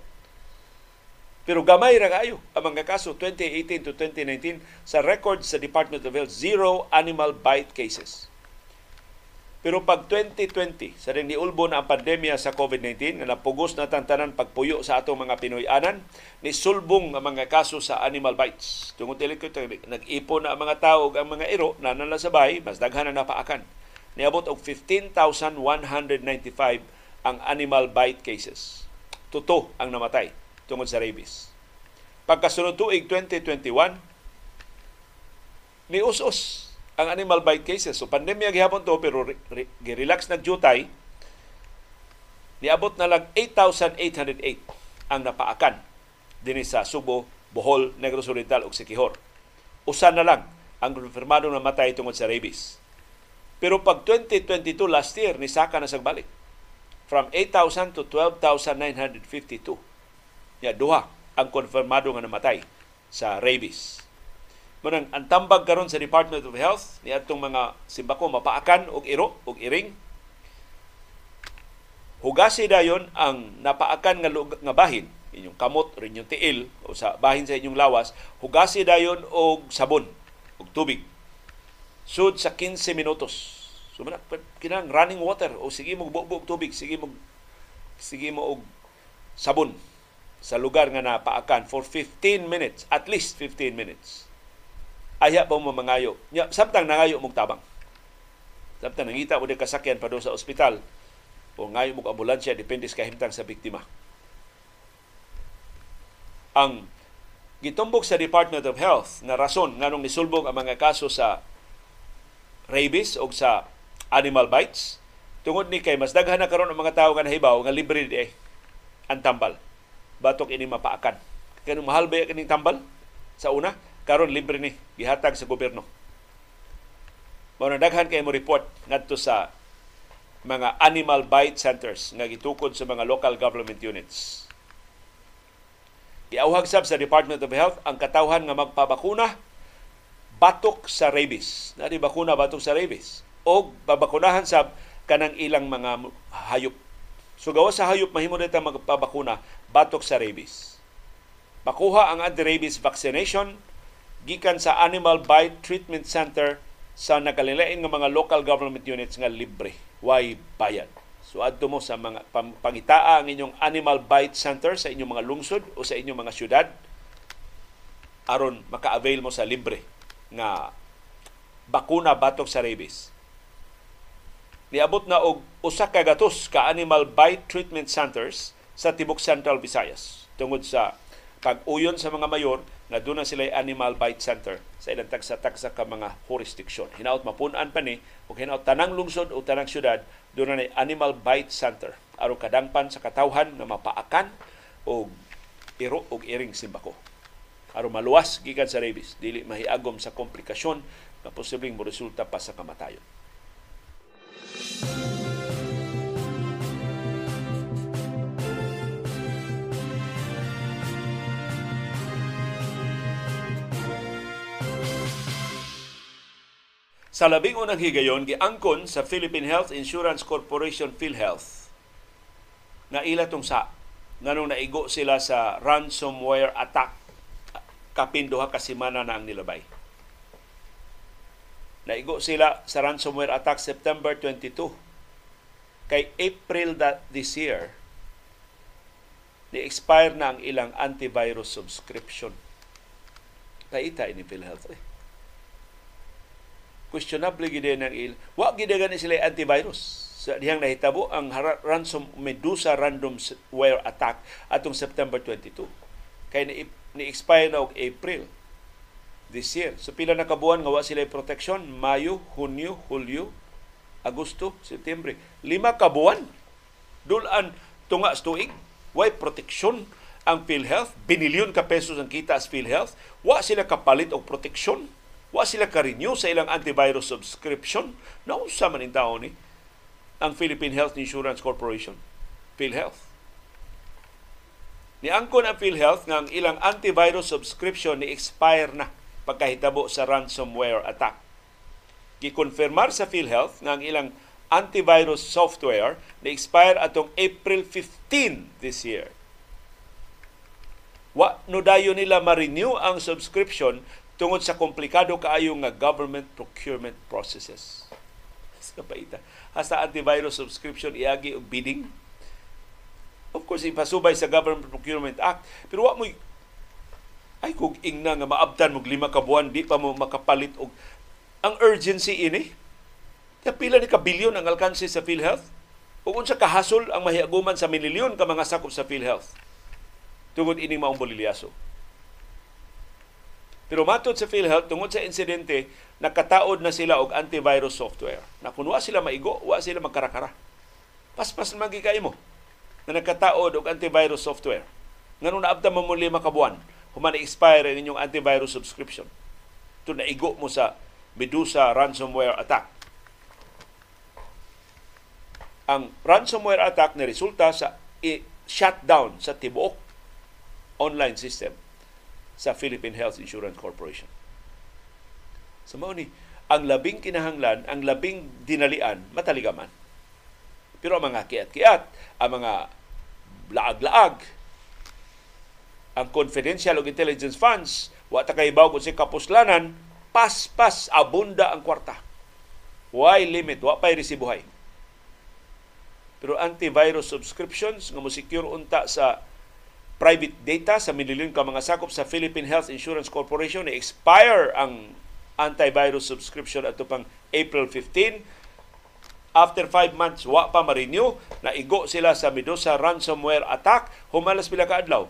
Pero gamay ra kayo ang mga kaso 2018 to 2019 sa record sa Department of Health, zero animal bite cases Pero pag 2020, sa rin niulbo na ang pandemya sa COVID-19, na napugos na tantanan pagpuyo sa atong mga Pinoy-anan, ni sulbong ang mga kaso sa animal bites. Tungod tili ko, nag-ipo na ang mga tao ang mga iro, na nala sa bahay, mas daghan na napaakan. Niabot og 15,195 ang animal bite cases. Tuto ang namatay tungod sa rabies. Pagkasunod tuig 2021, ni us-us ang animal bite cases. So pandemya gihapon to pero gi-relax nagjutay niabot na lang 8,808 ang napaakan dinhi sa Subo, Bohol, Negros Oriental ug Siquijor. Usa na lang ang konfirmado na matay tungod sa rabies. Pero pag 2022 last year ni saka na sa balik from 8,000 to 12,952. Ya duha ang konfirmado nga namatay sa rabies. Manang ang tambag karon sa Department of Health ni atong mga simbako mapaakan og iro og iring. Hugasi dayon ang napaakan nga nga bahin inyong kamot o inyong tiil o sa bahin sa inyong lawas, hugasi dayon og sabon og tubig. Sud sa 15 minutos. So man kinang running water o sige mo bugbog tubig, sige mo sige mo og sabon sa lugar nga napaakan for 15 minutes, at least 15 minutes aya pa mo mangayo. Nya, samtang nangayo mong tabang. Samtang nangita mo kasakyan pa sa ospital o ngayo mong ambulansya, depende sa kahimtang sa biktima. Ang gitumbok sa Department of Health na rason nganong nisulbong ang mga kaso sa rabies o sa animal bites tungod ni kay mas daghan na karon ang mga tawo nga nahibaw nga libre di eh, ang tambal batok ini mapaakan kanang mahal ba kining tambal sa una karon libre ni gihatag sa gobyerno. Mao daghan kay mo report ngadto sa mga animal bite centers nga gitukod sa mga local government units. Iauhag sab sa Department of Health ang katawhan nga magpabakuna batok sa rabies. Na di bakuna batok sa rabies o babakunahan sab kanang ilang mga hayop. So gawa sa hayop mahimo nita magpabakuna batok sa rabies. Makuha ang anti-rabies vaccination gikan sa Animal Bite Treatment Center sa nagkalilain nga mga local government units nga libre, way bayad. So adto mo sa mga pangitaa ang inyong Animal Bite Center sa inyong mga lungsod o sa inyong mga syudad aron maka-avail mo sa libre nga bakuna batok sa rabies. Niabot na og usa ka gatos ka Animal Bite Treatment Centers sa tibok Central Visayas tungod sa pag-uyon sa mga mayor nga doon na sila animal bite center sa ilang tagsa-tagsa ka mga jurisdiction. Hinaot mapunan pa ni o hinaot tanang lungsod o tanang syudad doon na animal bite center aron kadangpan sa katawhan na mapaakan o iro og iring simbako. Aron maluwas gikan sa rabies, dili mahiagom sa komplikasyon na posibleng mo resulta pa sa kamatayon. Sa labing unang higayon, giangkon sa Philippine Health Insurance Corporation PhilHealth na ila tong sa nganong naigo sila sa ransomware attack kapin duha ka semana na ang nilabay. Naigo sila sa ransomware attack September 22. Kay April that this year, ni-expire na ang ilang antivirus subscription. Kaita ini PhilHealth eh questionable gid ng il wa gid gani sila antivirus. Sa dihang nahitabo ang ransom Medusa ransomware attack atong September 22 kay ni, ni expire na og April this year. So pila na kabuan nga wa sila protection Mayo Hunyo Hulyo Agosto September. Lima ka buwan dulan tunga tuig. Way protection ang PhilHealth? Binilyon ka pesos ang kita as PhilHealth. Wa sila kapalit og protection Wa sila ka-renew sa ilang antivirus subscription. Nausa man in taon ni ang Philippine Health Insurance Corporation, PhilHealth. Niangkon ang PhilHealth ang ilang antivirus subscription ni expire na pagkahitabo sa ransomware attack. Gikonfirmar sa PhilHealth ang ilang antivirus software na expire atong April 15 this year. Wa no dayo nila ma-renew ang subscription tungod sa komplikado kaayo nga government procurement processes. sa paita. Hasta antivirus subscription iagi og bidding. Of course, ipasubay sa Government Procurement Act. Pero wa mo ay kung ingna nga maabtan mo lima ka buwan, di pa mo makapalit og ang urgency ini. Pila ni ka bilyon ang alkanse sa PhilHealth. Ug unsa kahasol ang mahiaguman sa milyon ka mga sakop sa PhilHealth. Tungod ining maong bolilyaso. Pero matod sa PhilHealth, tungod sa insidente, nakataod na sila og antivirus software. Na kung wa sila maigo, wa sila magkarakara. Paspas na magigay mo na nakataod og antivirus software. Nga nung naabda mo muli makabuan, human expire ang inyong antivirus subscription. Ito naigo mo sa Medusa ransomware attack. Ang ransomware attack na resulta sa shutdown sa tibuok online system sa Philippine Health Insurance Corporation. So mao ni ang labing kinahanglan, ang labing dinalian mataligaman. Pero ang mga kiat-kiat, ang mga laag-laag, ang confidential o intelligence funds, wa ta kay baw kung si kapuslanan, pas-pas abunda ang kwarta. Why limit? Wa pay resibuhay. Pero antivirus subscriptions nga mo secure unta sa private data sa mililyon ka mga sakop sa Philippine Health Insurance Corporation na expire ang antivirus subscription ato pang April 15 after 5 months wa pa ma-renew. Naigo sila sa Medusa ransomware attack. Humalas pila ka adlaw.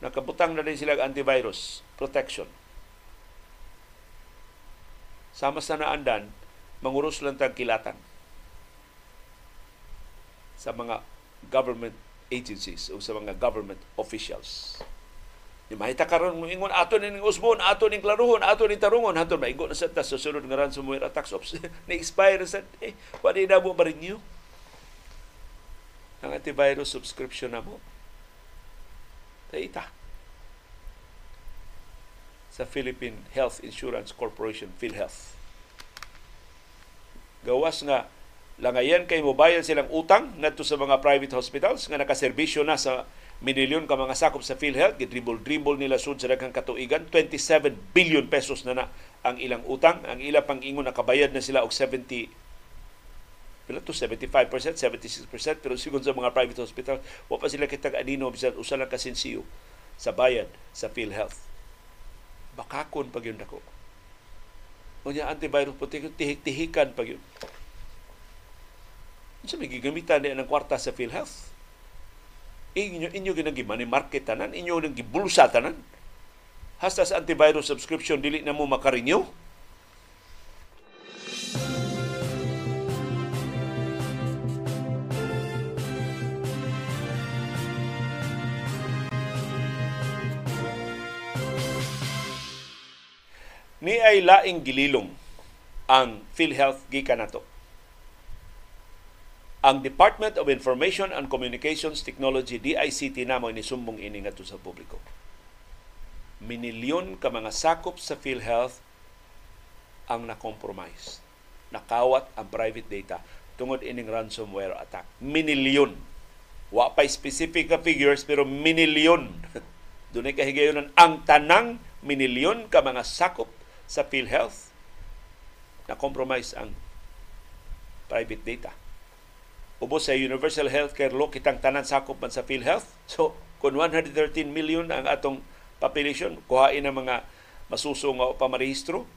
Nakabutang na din sila antivirus protection. Sama sa naandan manguros lang tag kilatan sa mga government agencies o sa mga government officials. Di mahita karon mo ingon ato ning usbon, ato ning klaruhon, ato ning tarungon, hato maigo na sa ta sa sunod nga ransomware attacks ops. na expire sa eh wa na mo ma-renew. Ang antivirus subscription na mo. Taita. Sa Philippine Health Insurance Corporation, PhilHealth. Gawas nga langayan kay mobayad silang utang ngadto sa mga private hospitals nga nakaserbisyo na sa minilyon ka mga sakop sa PhilHealth, gidribble-dribble nila sud sa daghang katuigan, 27 billion pesos na na ang ilang utang. Ang ila pang ingon nakabayad na sila og 70 pila to 75%, 76%, pero sigon sa mga private hospital, wa pa sila kitag anino bisan usa lang kasinsiyo sa bayad sa PhilHealth. Bakakon pag yun dako. Unya antivirus protection tihik-tihikan pag yun. Sa may gigamitan niya ng kwarta sa PhilHealth. Inyo, inyo ginagimani market tanan, inyo nang gibulsa tanan. Hasta sa antivirus subscription, dili na mo makarenew. ni ay laing gililong ang PhilHealth gikan nato ang Department of Information and Communications Technology, DICT na mo sumbong ini nga sa publiko. Minilyon ka mga sakop sa PhilHealth ang na-compromise. Nakawat ang private data tungod ining ransomware attack. Minilyon. Wa pa specific ka figures pero minilyon. Doon ay kahigayonan ang tanang minilyon ka mga sakop sa PhilHealth na compromise ang private data ubos sa Universal Healthcare Law kitang tanan sakop man sa PhilHealth. So, kung 113 million ang atong population, kuhain ang mga masuso nga pamarehistro.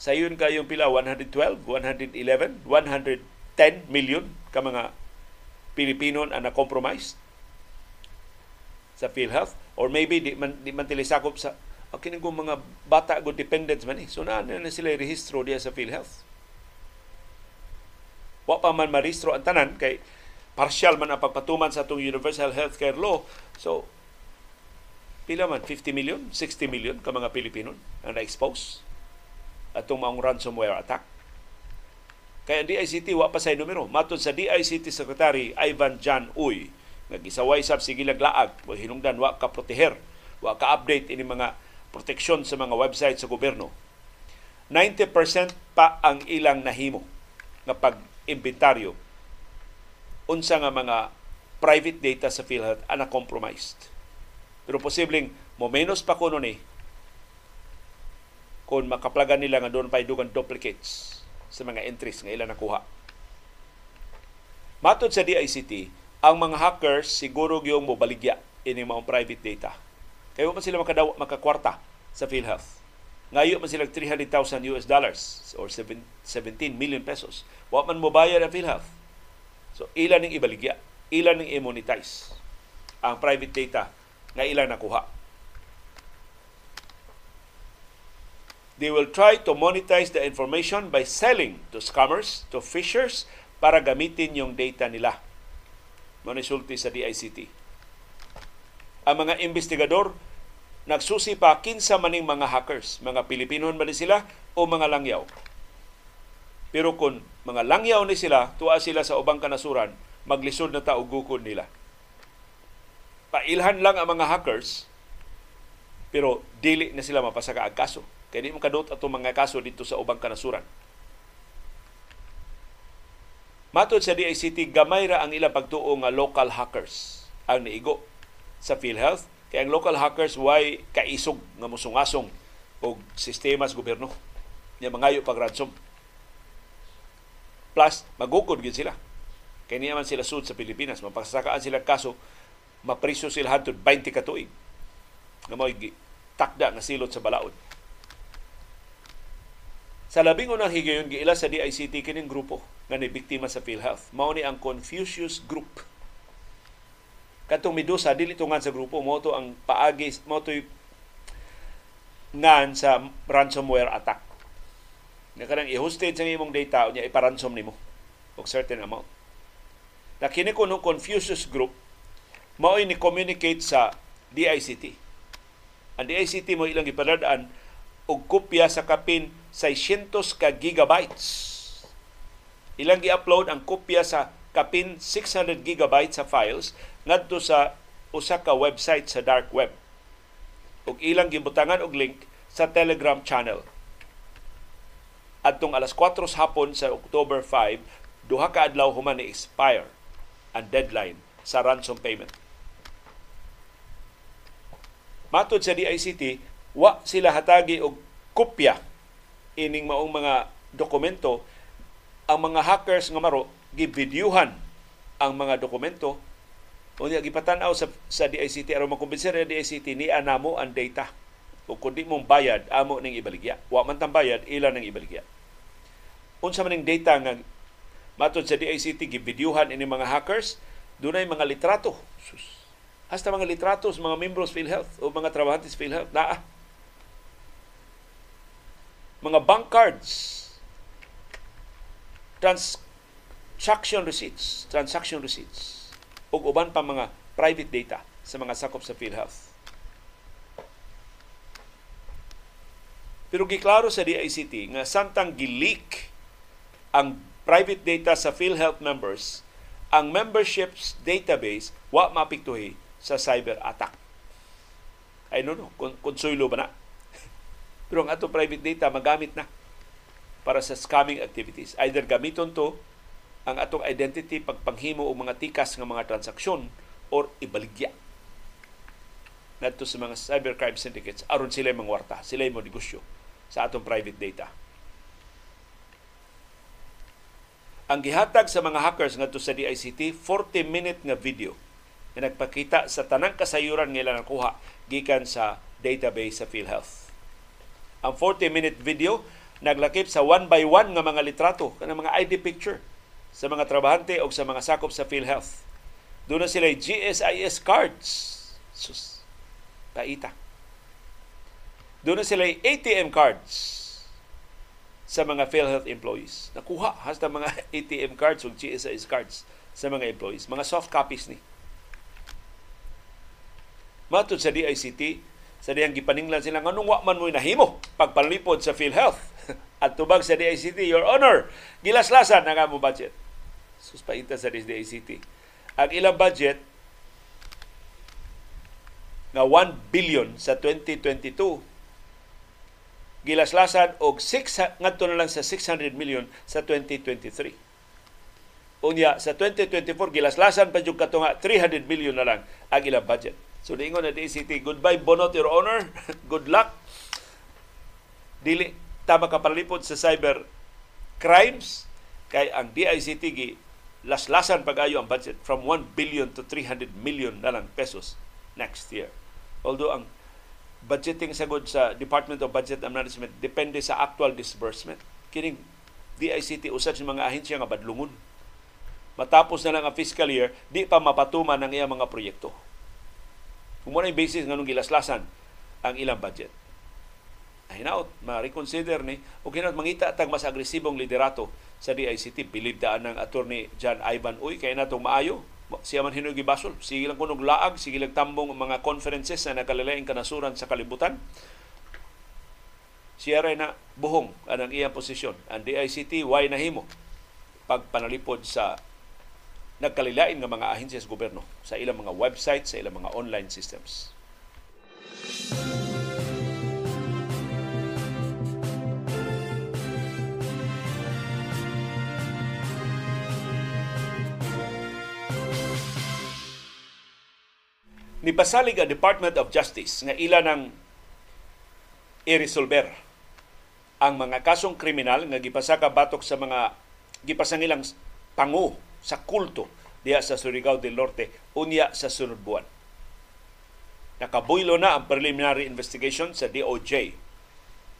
Sa yun kayong pila 112, 111, 110 million ka mga Pilipino ang na-compromise sa PhilHealth or maybe di man, di man tilisakop sa okay, mga bata good dependents man eh. So na, na sila rehistro diya sa PhilHealth wa pa man maristro ang tanan kay partial man ang pagpatuman sa atong universal healthcare law. So pila man 50 million, 60 million ka mga Pilipino ang na-expose atong maong ransomware attack. Kaya ang DICT wa pa say numero. Matod sa DICT Secretary Ivan Jan Uy, nga gisaway sab sige laag, mo hinungdan wa ka proteher, wa ka update ini mga proteksyon sa mga website sa gobyerno. 90% pa ang ilang nahimo nga pag inventaryo unsa nga mga private data sa PhilHealth ana compromised. Pero posibleng mo menos pa kuno ni kung makaplagan nila nga doon pa dugang duplicates sa mga entries nga ila nakuha. Matod sa DICT, ang mga hackers siguro gyung mobaligya ini mga private data. Kaya man sila makadawa makakwarta sa PhilHealth. Ngayo man sila 300,000 US dollars or 17 million pesos. Wa man mo bayad ang PhilHealth. So ilan ning ibaligya, ilan ning i-monetize ang private data nga ilan nakuha. They will try to monetize the information by selling to scammers, to fishers, para gamitin yung data nila. Manisulti sa DICT. Ang mga investigador, nagsusi pa kinsa maning mga hackers, mga Pilipinon ba ni sila o mga langyaw. Pero kung mga langyaw ni sila, tuwa sila sa ubang kanasuran, maglisod na taugukon nila. Pailhan lang ang mga hackers, pero dili na sila mapasaka ang kaso Kaya di mo kadot ato mga kaso dito sa ubang kanasuran. Matod sa DICT, gamay ra ang ilang pagtuo nga local hackers ang niigo sa PhilHealth. Kaya ang local hackers way kaisog nga musungasong og sistema sa gobyerno nga mangayo pag ransom. Plus, magukod gid sila. Kaya niya man sila sud sa Pilipinas. Mapasakaan sila kaso, mapriso sila hantod 20 katuig. Nga mo takda nga silot sa balaod. Sa labing unang higayon, giila sa DICT kining grupo nga ni biktima sa PhilHealth. Mao ni ang Confucius Group. Katong Medusa, dili tungan sa grupo, mo to ang paagi, mo to ngan sa ransomware attack. Nga kanang i-hosted sa imong data, niya iparansom nimo og certain amount. Na kini kuno Confucius Group, mao ni communicate sa DICT. Ang DICT mo ilang gipadadaan og kopya sa kapin 600 ka gigabytes. Ilang gi-upload ang kopya sa kapin 600 gigabytes sa files ngadto sa usa ka website sa dark web. Ug ilang gibutangan og link sa Telegram channel. Adtong alas 4 sa hapon sa October 5, duha ka adlaw human ni expire ang deadline sa ransom payment. Matod sa DICT, wa sila hatagi og kopya ining maong mga dokumento ang mga hackers nga maro gibidyuhan ang mga dokumento unya gipatan-aw sa sa DICT aron makumbinser sa DICT ni anamo ang data. O kun di mong bayad amo ning ibaligya. Wa man tang bayad ila ning ibaligya. Unsa man ning data nga matod sa DICT gibidyuhan ini mga hackers dunay mga litrato. Sus. Hasta mga litrato sa mga membros PhilHealth o mga trabahante sa PhilHealth naa. Mga bank cards, transaction receipts, transaction receipts, ug uban pa mga private data sa mga sakop sa PhilHealth. Pero giklaro sa DICT nga samtang gileak ang private data sa PhilHealth members, ang memberships database wa mapiktuhi sa cyber attack. I don't know, konsulo ba na? Pero ang ato private data magamit na para sa scamming activities. Either gamiton to ang atong identity pagpanghimo og mga tikas nga mga transaksyon or ibaligya ngadto sa mga cybercrime syndicates aron sila mangwarta, sila mo negosyo sa atong private data. Ang gihatag sa mga hackers ngadto sa DICT 40 minute nga video na nagpakita sa tanang kasayuran nga ilang nakuha gikan sa database sa PhilHealth. Ang 40-minute video naglakip sa one by one nga mga litrato, kanang mga ID picture sa mga trabahante o sa mga sakop sa PhilHealth. Doon na sila GSIS cards. Sus, paita. Doon na sila ATM cards sa mga PhilHealth employees. Nakuha hasta mga ATM cards o GSIS cards sa mga employees. Mga soft copies ni. Matod sa DICT, sa diyang gipaninglan sila nganong wa man mo nahimo pagpalipod sa PhilHealth at tubag sa DICT your honor gilaslasan na mo budget suspaita sa DICT ang ilang budget nga 1 billion sa 2022 gilaslasan og 6 ngadto na lang sa 600 million sa 2023 unya sa 2024 gilaslasan pa jud kato nga 300 million na lang ang ilang budget So niingon na DCT, goodbye Bonot, Your Honor. Good luck. Dili ta makapalipod sa cyber crimes kay ang DICT gi laslasan pag-ayo ang budget from 1 billion to 300 million na lang pesos next year. Although ang budgeting sagod sa Department of Budget and Management depende sa actual disbursement. Kining DICT usad sa mga ahensya nga badlungon. Matapos na lang ang fiscal year, di pa mapatuman ang iyang mga proyekto. Kung mo na yung basis nga nung gilaslasan ang ilang budget. Hinaot, ma-reconsider ni o hinaot mangita tag mas agresibong liderato sa DICT. Bilib daan ng attorney John Ivan Uy, kaya natong maayo, siya man hinugi basol. Sige lang kunog laag, sige lang tambong mga conferences na nakalilaing kanasuran sa kalibutan. Siya rin na buhong anang iyang posisyon. Ang DICT, why nahimo? Pagpanalipod sa nagkalilain nga mga ahensya sa gobyerno sa ilang mga website, sa ilang mga online systems. Nipasalig ang Department of Justice nga ila ng i-resolver ang mga kasong kriminal nga gipasaka batok sa mga gipasangilang pangu sa kulto diya sa Surigao del Norte unya sa sunod buwan. Nakabuylo na ang preliminary investigation sa DOJ.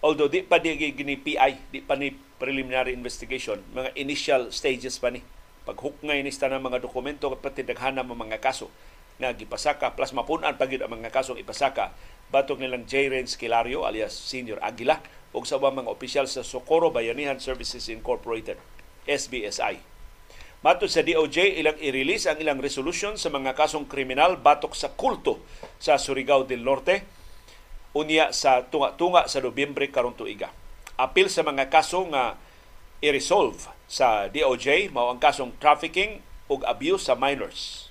Although di pa di gini PI, di pa ni preliminary investigation, mga initial stages pa ni. Paghukngay ni ng mga dokumento at pati daghana mga kaso nga gipasaka plus mapunan pa ang mga kasong ipasaka batok nilang J. Renz Kilario alias Senior Aguila ug sa mga opisyal sa Socorro Bayanihan Services Incorporated SBSI. Matod sa DOJ, ilang i-release ang ilang resolution sa mga kasong kriminal batok sa kulto sa Surigao del Norte unya sa tunga-tunga sa Nobyembre karong tuiga. Apil sa mga kaso nga i-resolve sa DOJ mao ang kasong trafficking ug abuse sa minors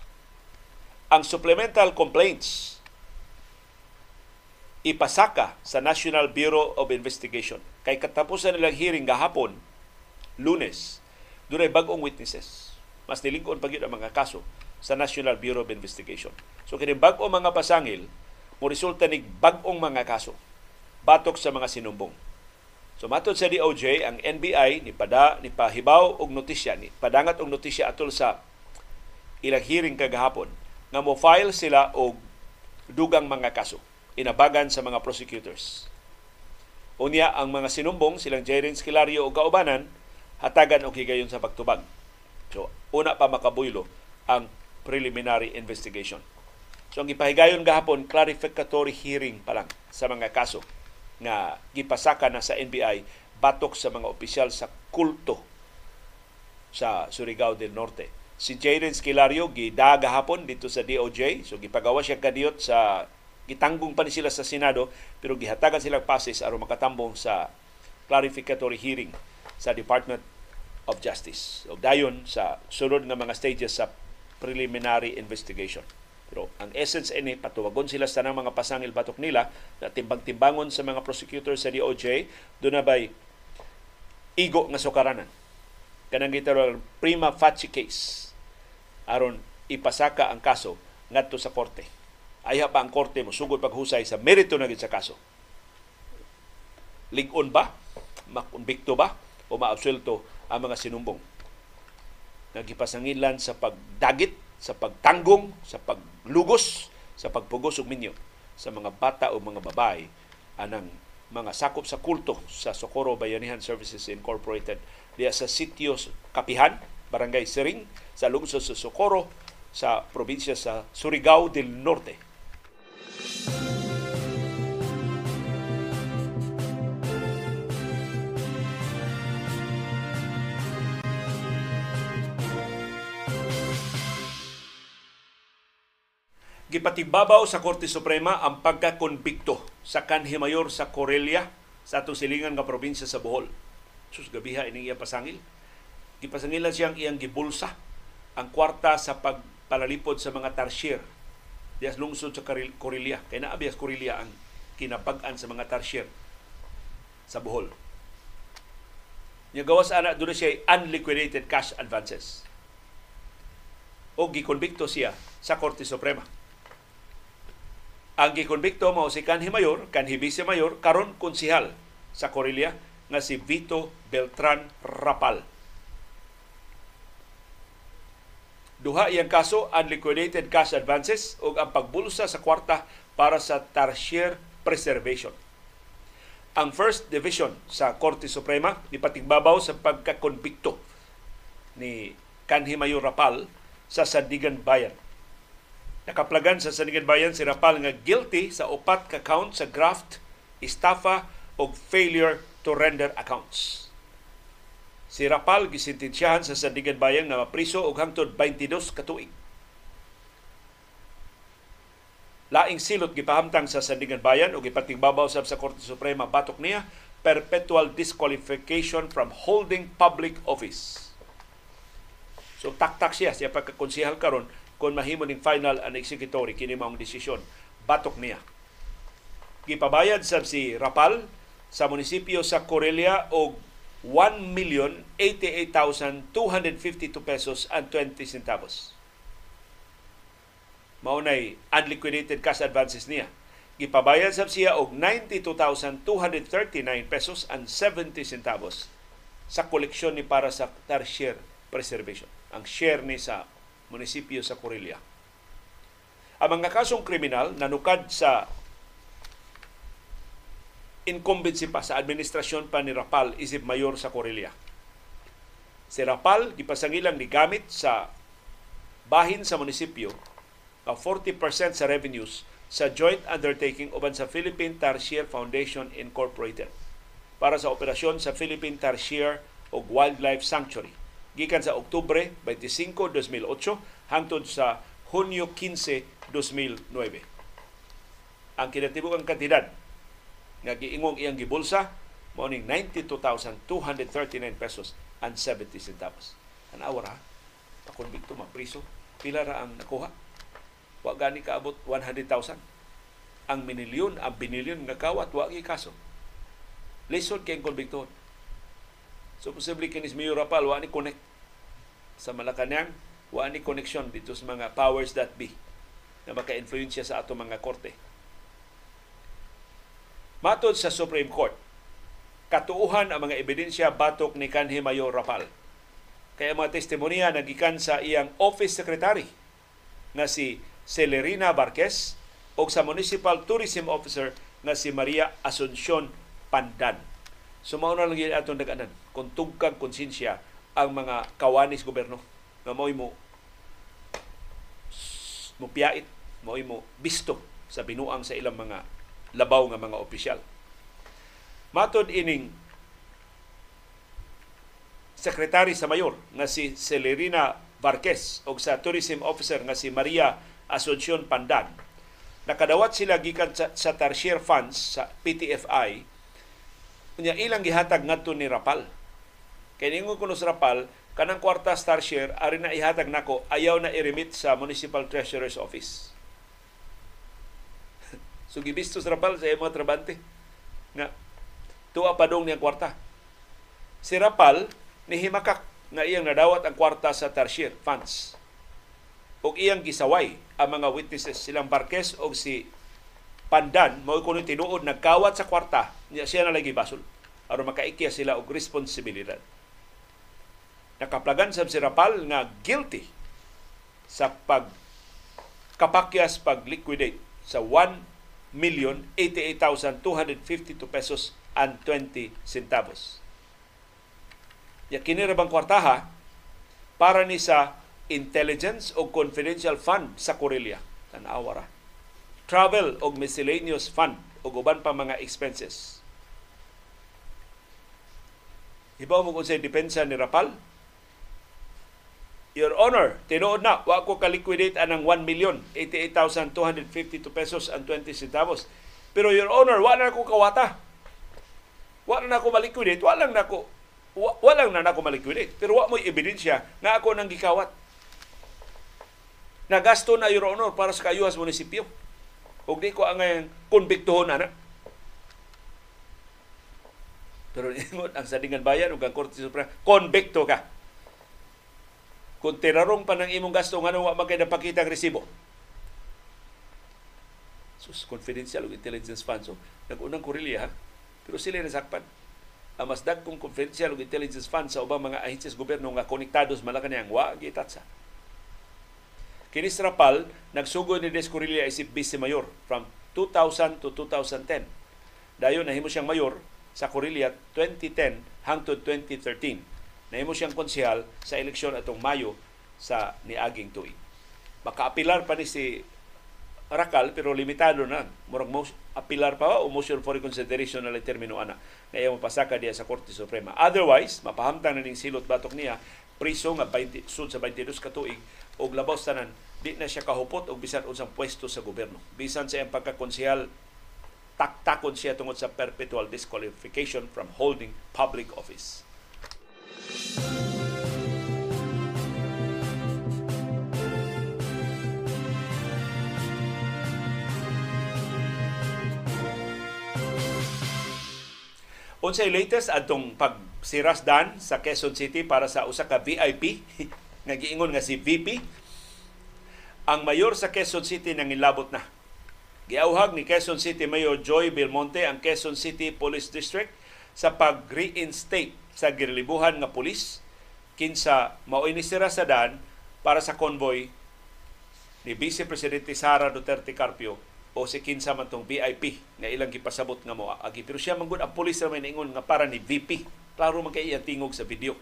ang supplemental complaints ipasaka sa National Bureau of Investigation. Kay katapusan nilang hearing gahapon, lunes, doon ay bagong witnesses. Mas nilingkon pag ang mga kaso sa National Bureau of Investigation. So kini bagong mga pasangil, mo resulta ni bagong mga kaso batok sa mga sinumbong. So matod sa DOJ, ang NBI ni pada ni pahibaw og notisya ni padangat og notisya atol sa ilang hearing kagahapon nga mo file sila og dugang mga kaso inabagan sa mga prosecutors. Unya ang mga sinumbong silang Jaren Skilario o kaubanan hatagan og higayon sa pagtubag. So una pa makabuylo ang preliminary investigation. So ang ipahigayon gahapon clarificatory hearing pa lang sa mga kaso nga gipasaka na sa NBI batok sa mga opisyal sa kulto sa Surigao del Norte si Jaden Skilario gidaga hapon dito sa DOJ so gipagawa siya kadiyot sa gitanggong pa ni sila sa Senado pero gihatagan silang passes aron makatambong sa clarificatory hearing sa Department of Justice. O dayon sa sunod nga mga stages sa preliminary investigation. Pero ang essence ini patuwagon sila sa mga pasangil batok nila na timbang-timbangon sa mga prosecutors sa DOJ do na bay igo nga sukaranan. Kanang gitawag prima facie case aron ipasaka ang kaso ngadto sa korte. Ayha pa ang korte mo sugod paghusay sa merito na sa kaso. Ligon ba? Makumbikto ba? O maabsulto ang mga sinumbong? Nagipasangilan sa pagdagit, sa pagtanggong, sa paglugos, sa pagpugos og minyo sa mga bata o mga babae anang mga sakop sa kulto sa Socorro Bayanihan Services Incorporated diya sa sitios Kapihan, Barangay Siring, sa lungsod sa Socorro sa probinsya sa Surigao del Norte. Gipatibabaw sa Korte Suprema ang pagkakonbikto sa kanhi mayor sa Corelia sa atong silingan nga probinsya sa Bohol. Sus gabiha ini iya pasangil. Gipasangilan siyang iyang gibulsa ang kwarta sa pagpalalipod sa mga tarsier dias lungsod sa Corelia. Kaya naabias Corelia ang kinapag-an sa mga tarsier sa Bohol. Yung gawas ana doon siya unliquidated cash advances. O gikonbikto siya sa Korte Suprema. Ang gikonbikto mo si Kanhi Mayor, Kanhi Vice Mayor, karon konsihal sa Corelia nga si Vito Beltran Rapal. Duha iyang kaso unliquidated cash advances ug ang pagbulsa sa kwarta para sa tertiary preservation. Ang First Division sa Korte Suprema nipatigbabaw sa pagkakonbikto ni Kanhi Mayor Rapal sa Sandigan Bayan. Nakaplagan sa Sandigan Bayan si Rapal nga guilty sa upat ka count sa graft, estafa o failure to render accounts. Si Rapal gisintensyahan sa Sandigan Bayan nga mapriso og hangtod 22 ka tuig. Laing silot gipahamtang sa Sandigan Bayan o gipatigbabaw sab sa Korte Suprema batok niya perpetual disqualification from holding public office. So taktak siya siya pagkakonsihal karon kung mahimo ning final and executory kini maong desisyon batok niya. Gipabayad sab si Rapal sa munisipyo sa Corelia og 1,088,252 pesos and 20 centavos. Maunay unliquidated cash advances niya. Gipabayad sa siya og 92,239 pesos and 70 centavos sa koleksyon ni para sa tertiary preservation. Ang share ni sa munisipyo sa Corelia. Ang mga kasong kriminal nanukad sa incumbency pa sa administrasyon pa ni Rapal isip mayor sa Corelia. Si Rapal gipasangilang ni gamit sa bahin sa munisipyo ang 40% sa revenues sa joint undertaking uban sa Philippine Tarsier Foundation Incorporated para sa operasyon sa Philippine Tarsier o Wildlife Sanctuary gikan sa Oktubre 25, 2008 hangtod sa Hunyo 15, 2009. Ang kinatibukang kantidad nga giingong iyang gibulsa mao ning 92,239 pesos and 70 centavos. An awara pakonbikto mapriso pila ra ang nakuha. Wa gani kaabot 100,000. Ang minilyon, ang binilyon nga kawat wa gi kaso. Lisod kay konbikto. So posible kinis Mayor Rapal wa ni connect sa Malacanang, wa ni connection dito sa mga powers that be na maka-influensya sa ato mga korte Matod sa Supreme Court, katuuhan ang mga ebidensya batok ni kanhi Mayor Rapal. Kaya mga testimonya nagikan sa iyang office secretary na si Celerina Barquez o sa Municipal Tourism Officer na si Maria Asuncion Pandan. Sumauna lang yun atong naganan kung tugkang konsensya ang mga kawanis gobyerno na mo'y mo mo piyait, mo'y mo bisto sa binuang sa ilang mga labaw nga mga opisyal. Matod ining sekretary sa mayor nga si Celerina Varquez o sa tourism officer nga si Maria Asuncion Pandan. Nakadawat sila gikan sa, sa tertiary funds sa PTFI unya ilang gihatag ngadto ni Rapal. Kay ningon kuno sa Rapal kanang kwarta star share ari na ihatag nako ayaw na i-remit sa municipal treasurer's office So gibisto sa Rapal sa mga trabante nga tuwa pa dong niyang kwarta. Si Rapal ni himakak nga iyang nadawat ang kwarta sa tertiary funds. Og iyang gisaway ang mga witnesses silang Barques og si Pandan mo kuno tinuod nagkawat sa kwarta niya siya na lagi basol aron makaikya sila og responsibilidad. Nakaplagan sa si Rapal nga guilty sa pag kapakyas pag liquidate sa 1 million 88,252 pesos and 20 centavos. Ya kini bang kwartaha para ni sa intelligence o confidential fund sa Corelia. Tanawa ra. Travel o miscellaneous fund o uban pa mga expenses. Ibaw mo kung sa depensa ni Rapal, Your Honor, tinuod na, wa ko ka-liquidate anang 1 million, 88,252 pesos and 20 centavos. Pero Your Honor, wa na ko kawata. Wa na ako maliquidate, wa lang na ako wa, wa na ako maliquidate. Pero wa mo ebidensya nga ako nang gikawat. Nagasto na Your Honor para sa kayuhas munisipyo. Ug di ko ang konbiktohon na. Pero ingon ang sadingan bayan ug ang Korte Suprema, konbikto ka kung tinarong pa ng imong gasto nga wa magay napakita ang resibo. Sus, confidential o intelligence fund. So, nag-unang kurilya, ha? pero sila nasakpan. ang mas dagkong confidential ug intelligence fund sa ubang mga ahensyas gobyerno nga konektados Malacañang wa gitatsa. Kini Rapal nagsugod ni Descorilla isip vice mayor from 2000 to 2010. Dayon nahimo siyang mayor sa Corillo 2010 hangtod 2013. Nahimo siyang konsehal sa eleksyon atong Mayo sa niaging tuig. Makaapilar pa ni si Rakal pero limitado na. Murag mo apilar pa o motion for reconsideration na termino ana na iya mapasaka diya sa Korte Suprema. Otherwise, mapahamtang na ning silot batok niya priso nga 20 sud sa 22 ka tuig og labaw tanan di na siya kahupot og bisan unsang pwesto sa gobyerno. Bisan sa iyang pagkakonsehal taktakon siya tungod sa perpetual disqualification from holding public office. Unsay latest adtong pagsirasdan sa Quezon City para sa usa ka VIP nga giingon nga si VP ang mayor sa Quezon City nang ilabot na. Giauhag ni Quezon City Mayor Joy Belmonte ang Quezon City Police District sa pag-reinstate sa girlibuhan nga pulis kinsa mao'y ni sirasadan para sa convoy ni Vice Presidente Sara Duterte Carpio o si kinsa man tong VIP nga ilang gipasabot nga mo agi pero siya manggod ang pulis may ningon nga para ni VP klaro man kay iya tingog sa video.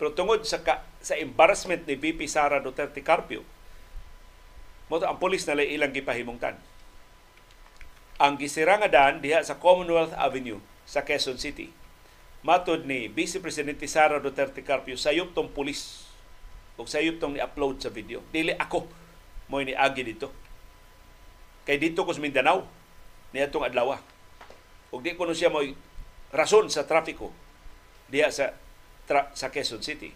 Pero tungod sa ka, sa embarrassment ni VP Sara Duterte Carpio mo ang pulis na ilang gipahimungtan. Ang gisira nga daan diha sa Commonwealth Avenue sa Quezon City matod ni Vice Presidente Sara Duterte Carpio sayop tong pulis ug sayop tong ni-upload sa video dili ako mo ni agi dito Kay dito ko sa Mindanao, niadtong adlaw. Ug di ko no siya mo rason sa trafiko diha sa tra, sa Quezon City.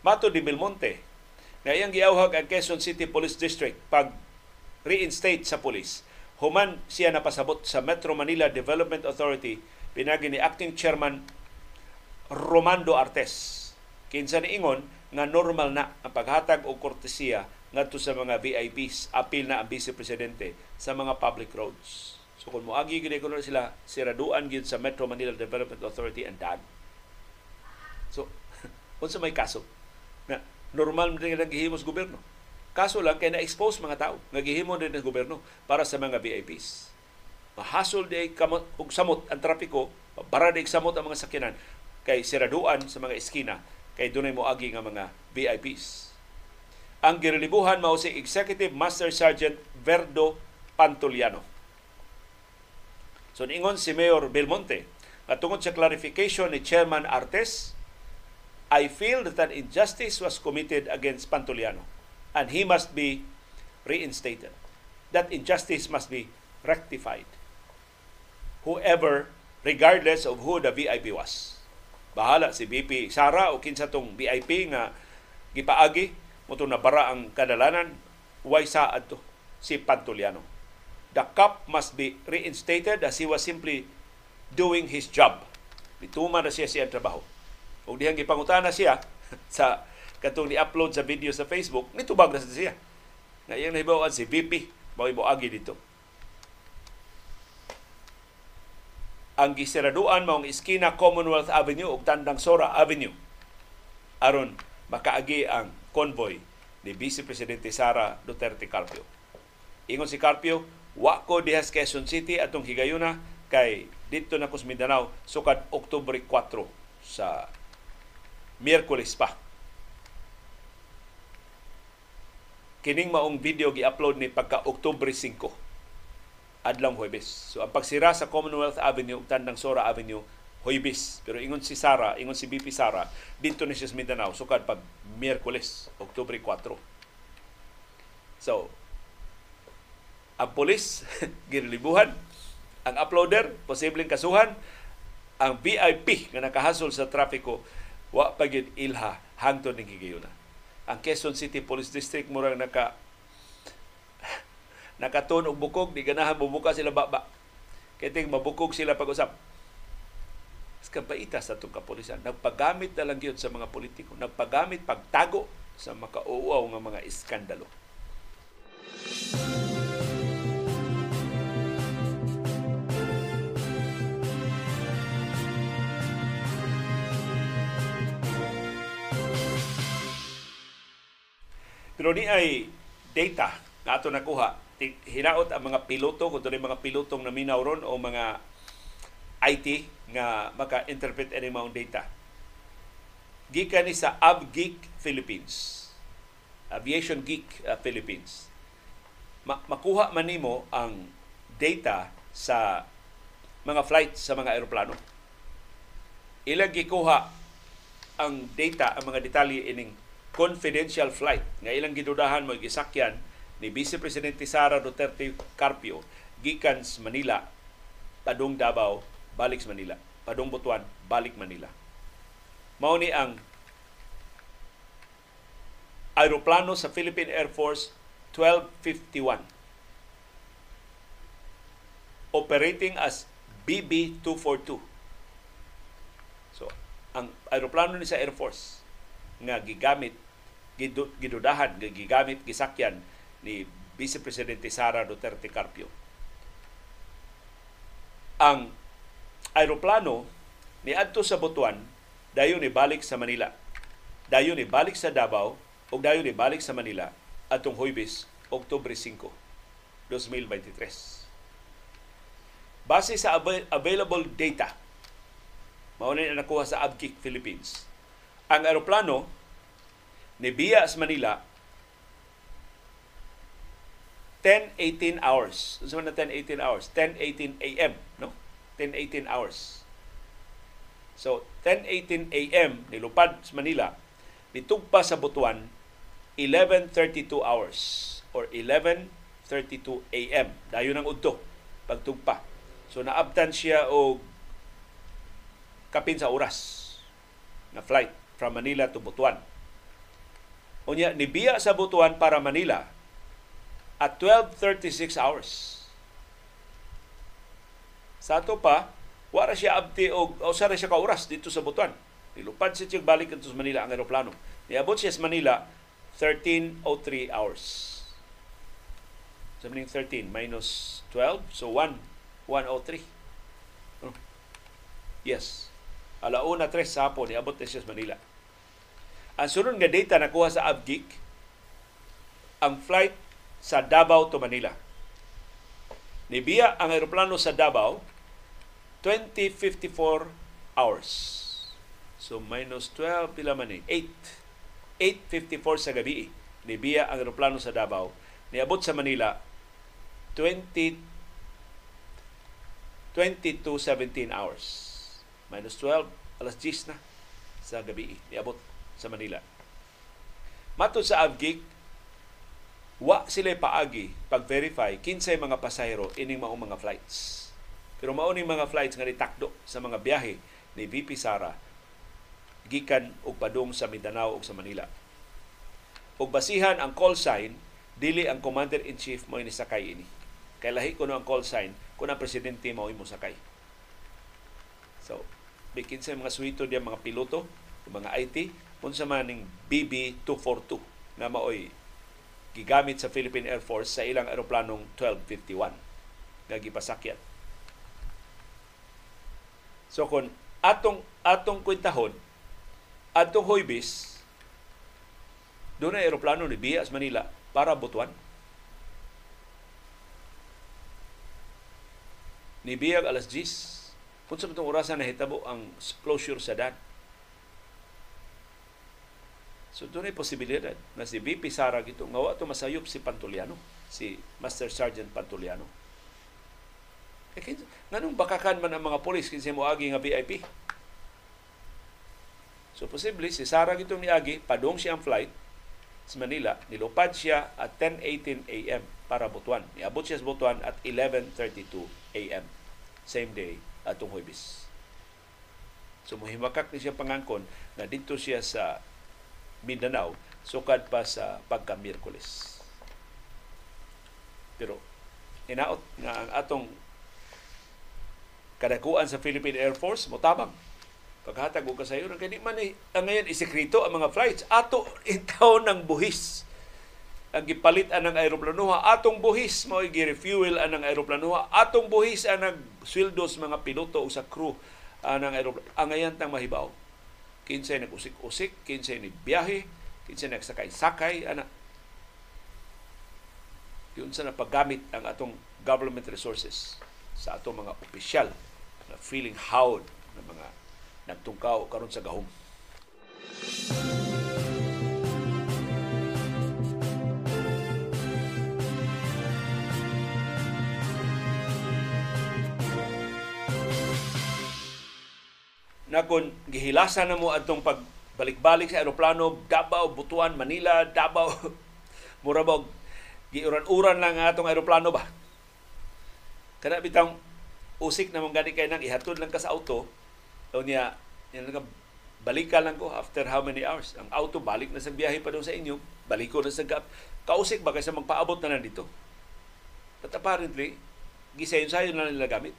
Mato di Belmonte, nga iyang giawhag ang Quezon City Police District pag reinstate sa pulis. Human siya napasabot sa Metro Manila Development Authority pinagi ni Acting Chairman Romando Artes. Kinsa ni ingon nga normal na ang paghatag og kortesiya ngadto sa mga VIPs apil na ang vice presidente sa mga public roads. So kung moagi gid ko sila siraduan gid sa Metro Manila Development Authority and DAG so unsa may kaso? Na normal din ang gihimos gobyerno. Kaso lang kay na-expose mga tao nga gihimo din ng gobyerno para sa mga VIPs mahasol di kamot og samot ang trapiko para di samot ang mga sakyanan kay siraduan sa mga eskina kay dunay moagi nga mga VIPs ang girelibuhan mao si Executive Master Sergeant Verdo Pantoliano. So ningon si Mayor Belmonte at tungod sa clarification ni Chairman Artes, I feel that an injustice was committed against Pantoliano and he must be reinstated. That injustice must be rectified. Whoever, regardless of who the VIP was. Bahala si BP Sara o kinsa tong VIP nga gipaagi Moto na bara ang kadalanan, way saad to si Pantoliano. The cup must be reinstated as he was simply doing his job. Bituma na siya siya trabaho. Kung dihang gipangutana siya sa katong ni-upload sa video sa Facebook, nitubag na siya. Na iyang nahibawan si VP, maway mo agi dito. Ang gisiraduan maong iskina Commonwealth Avenue ug Tandang Sora Avenue aron makaagi ang convoy ni Vice Presidente Sara Duterte Carpio. Ingon si Carpio, wa ko dihas Quezon City atong higayuna kay dito na kus Mindanao sukad Oktubre 4 sa Miyerkules pa. Kining maong video gi-upload ni pagka Oktubre 5 adlang Huwebes. So ang pagsira sa Commonwealth Avenue ug Tandang Sora Avenue Huibis. Pero ingon si Sara, ingon si BP Sara, dito ni siya sa Mindanao, sukad pag Miyerkules, Oktubre 4. So, ang polis, ginilibuhan, ang uploader, posibleng kasuhan, ang VIP nga nakahasol sa trapiko, wa pagid ilha hangtod ning higayuna. Ang Quezon City Police District murang naka nakaton og bukog di ganahan bubuka sila baba kiting mabukog sila pag-usap kabaita sa itong kapulisan. Nagpagamit na lang yun sa mga politiko. Nagpagamit pagtago sa makauaw ng mga iskandalo. Pero ni ay data na ito nakuha hinaot ang mga piloto kung doon mga pilotong naminaw ron o mga IT nga maka-interpret ani mga data. Gikan ni sa AvGeek Philippines. Aviation Geek uh, Philippines. Ma- makuha man nimo ang data sa mga flights sa mga eroplano. Ilang gikuha ang data, ang mga detalye ining confidential flight nga ilang gidudahan mo gisakyan ni Vice Presidente Sara Duterte Carpio gikan sa Manila padung Davao balik sa Manila. Padung Butuan balik Manila. Mao ni ang aeroplano sa Philippine Air Force 1251 operating as BB-242 so ang aeroplano ni sa Air Force nga gigamit gidudahan gigamit gisakyan ni Vice Presidente Sara Duterte Carpio. Ang aeroplano ni adto sa Butuan dayon ni balik sa Manila. Dayon ni balik sa Davao ug dayon ni balik sa Manila atong Huwebes, Oktubre 5, 2023. Base sa available data, mao na nakuha sa Abkik Philippines ang aeroplano ni Bia sa Manila 10-18 hours. Ano na 10-18 hours? 10-18 a.m. No? 10-18 hours. So, 10-18 a.m. nilupad sa Manila, nitugpa sa Butuan, 11.32 hours or 11.32 a.m. Dayon ang udto pagtugpa. So, naabtan siya o kapin sa oras na flight from Manila to Butuan. Unya, nibiya sa Butuan para Manila at 12.36 hours. Sa ato pa, wala siya abti o, o sa siya ka oras dito sa Butuan. Nilupad siya siyang balik dito sa Manila ang aeroplano. Niabot siya sa Manila 13.03 hours. Meaning 13 minus 12, so 1, 103. Oh. Yes. Alauna 3 sa hapon, niabot na siya sa Manila. Ang sunod nga data nakuha sa Abgeek, ang flight sa Davao to Manila. Nibiya ang aeroplano sa Davao 2054 hours. So minus 12 pila man ni 8 854 sa gabi. Nibiya ang aeroplano sa Davao. Niabot sa Manila 20 2217 hours. Minus 12 alas 10 na sa gabi. Niabot sa Manila. Matod sa Avgik, wa sila paagi pag-verify kinsay mga pasahero ining mao mga flights. Pero mao ning mga flights nga nitakdo sa mga biyahe ni VP Sara gikan og padung sa Mindanao ug sa Manila. Ug basihan ang call sign dili ang commander in chief mo ni sakay ini. Kay lahi kuno ang call sign kun ang presidente mao imo sakay. So, bikin sa mga suwito diya mga piloto, mga IT, unsa man ning BB242 na maoy gigamit sa Philippine Air Force sa ilang eroplanong 1251 nga gipasakyan. So kung atong atong kwentahon atong Hoybis doon na eroplano ni Bias Manila para Butuan. Ni Biyag alas 10. Kung sa itong orasan na hitabo ang closure sa Dan So doon ay posibilidad na si VP Sara gito nga to masayop si Pantuliano, si Master Sergeant Pantuliano. Eh, nganong bakakan man ang mga polis kinsa mo agi nga VIP? So posible si Sara gito ni agi padong siya ang flight sa Manila, nilupad siya at 10:18 AM para Butuan. Niabot siya sa Butuan at 11:32 AM same day atong Huwebes. So muhimakak ni siya pangangkon na dito siya sa Mindanao sukad pa sa pagka-Miyerkules. Pero inaot nga ang atong kadakuan sa Philippine Air Force motabang paghatag og kasayo nang kani man eh, ang ngayon isekreto ang mga flights. Ato itaw ng buhis. Ang gipalit anang aeroplanuha atong buhis mo gi-refuel anang aeroplanuha atong buhis ang nagsweldos mga piloto o sa crew anang aeroplano ang ngayon tang mahibaw kinsay nag-usik-usik, kinsay ni biyahe, kinsay nagsakay-sakay, ana. Yun sa napagamit ang atong government resources sa atong mga opisyal na feeling howd ng mga nagtungkaw karon sa gahom. Música na kung gihilasan na mo atong pagbalik-balik sa aeroplano, Davao, Butuan, Manila, Davao, Murabog, giuran-uran lang ang atong aeroplano ba? Kana bitang usik na mong gani kay nang ihatod lang ka sa auto, o niya, yan lang balikan lang ko after how many hours. Ang auto balik na sa biyahe pa doon sa inyo, balik ko na sa gap. Kausik ba kaysa magpaabot na nandito? But apparently, gisayon-sayon na nila gamit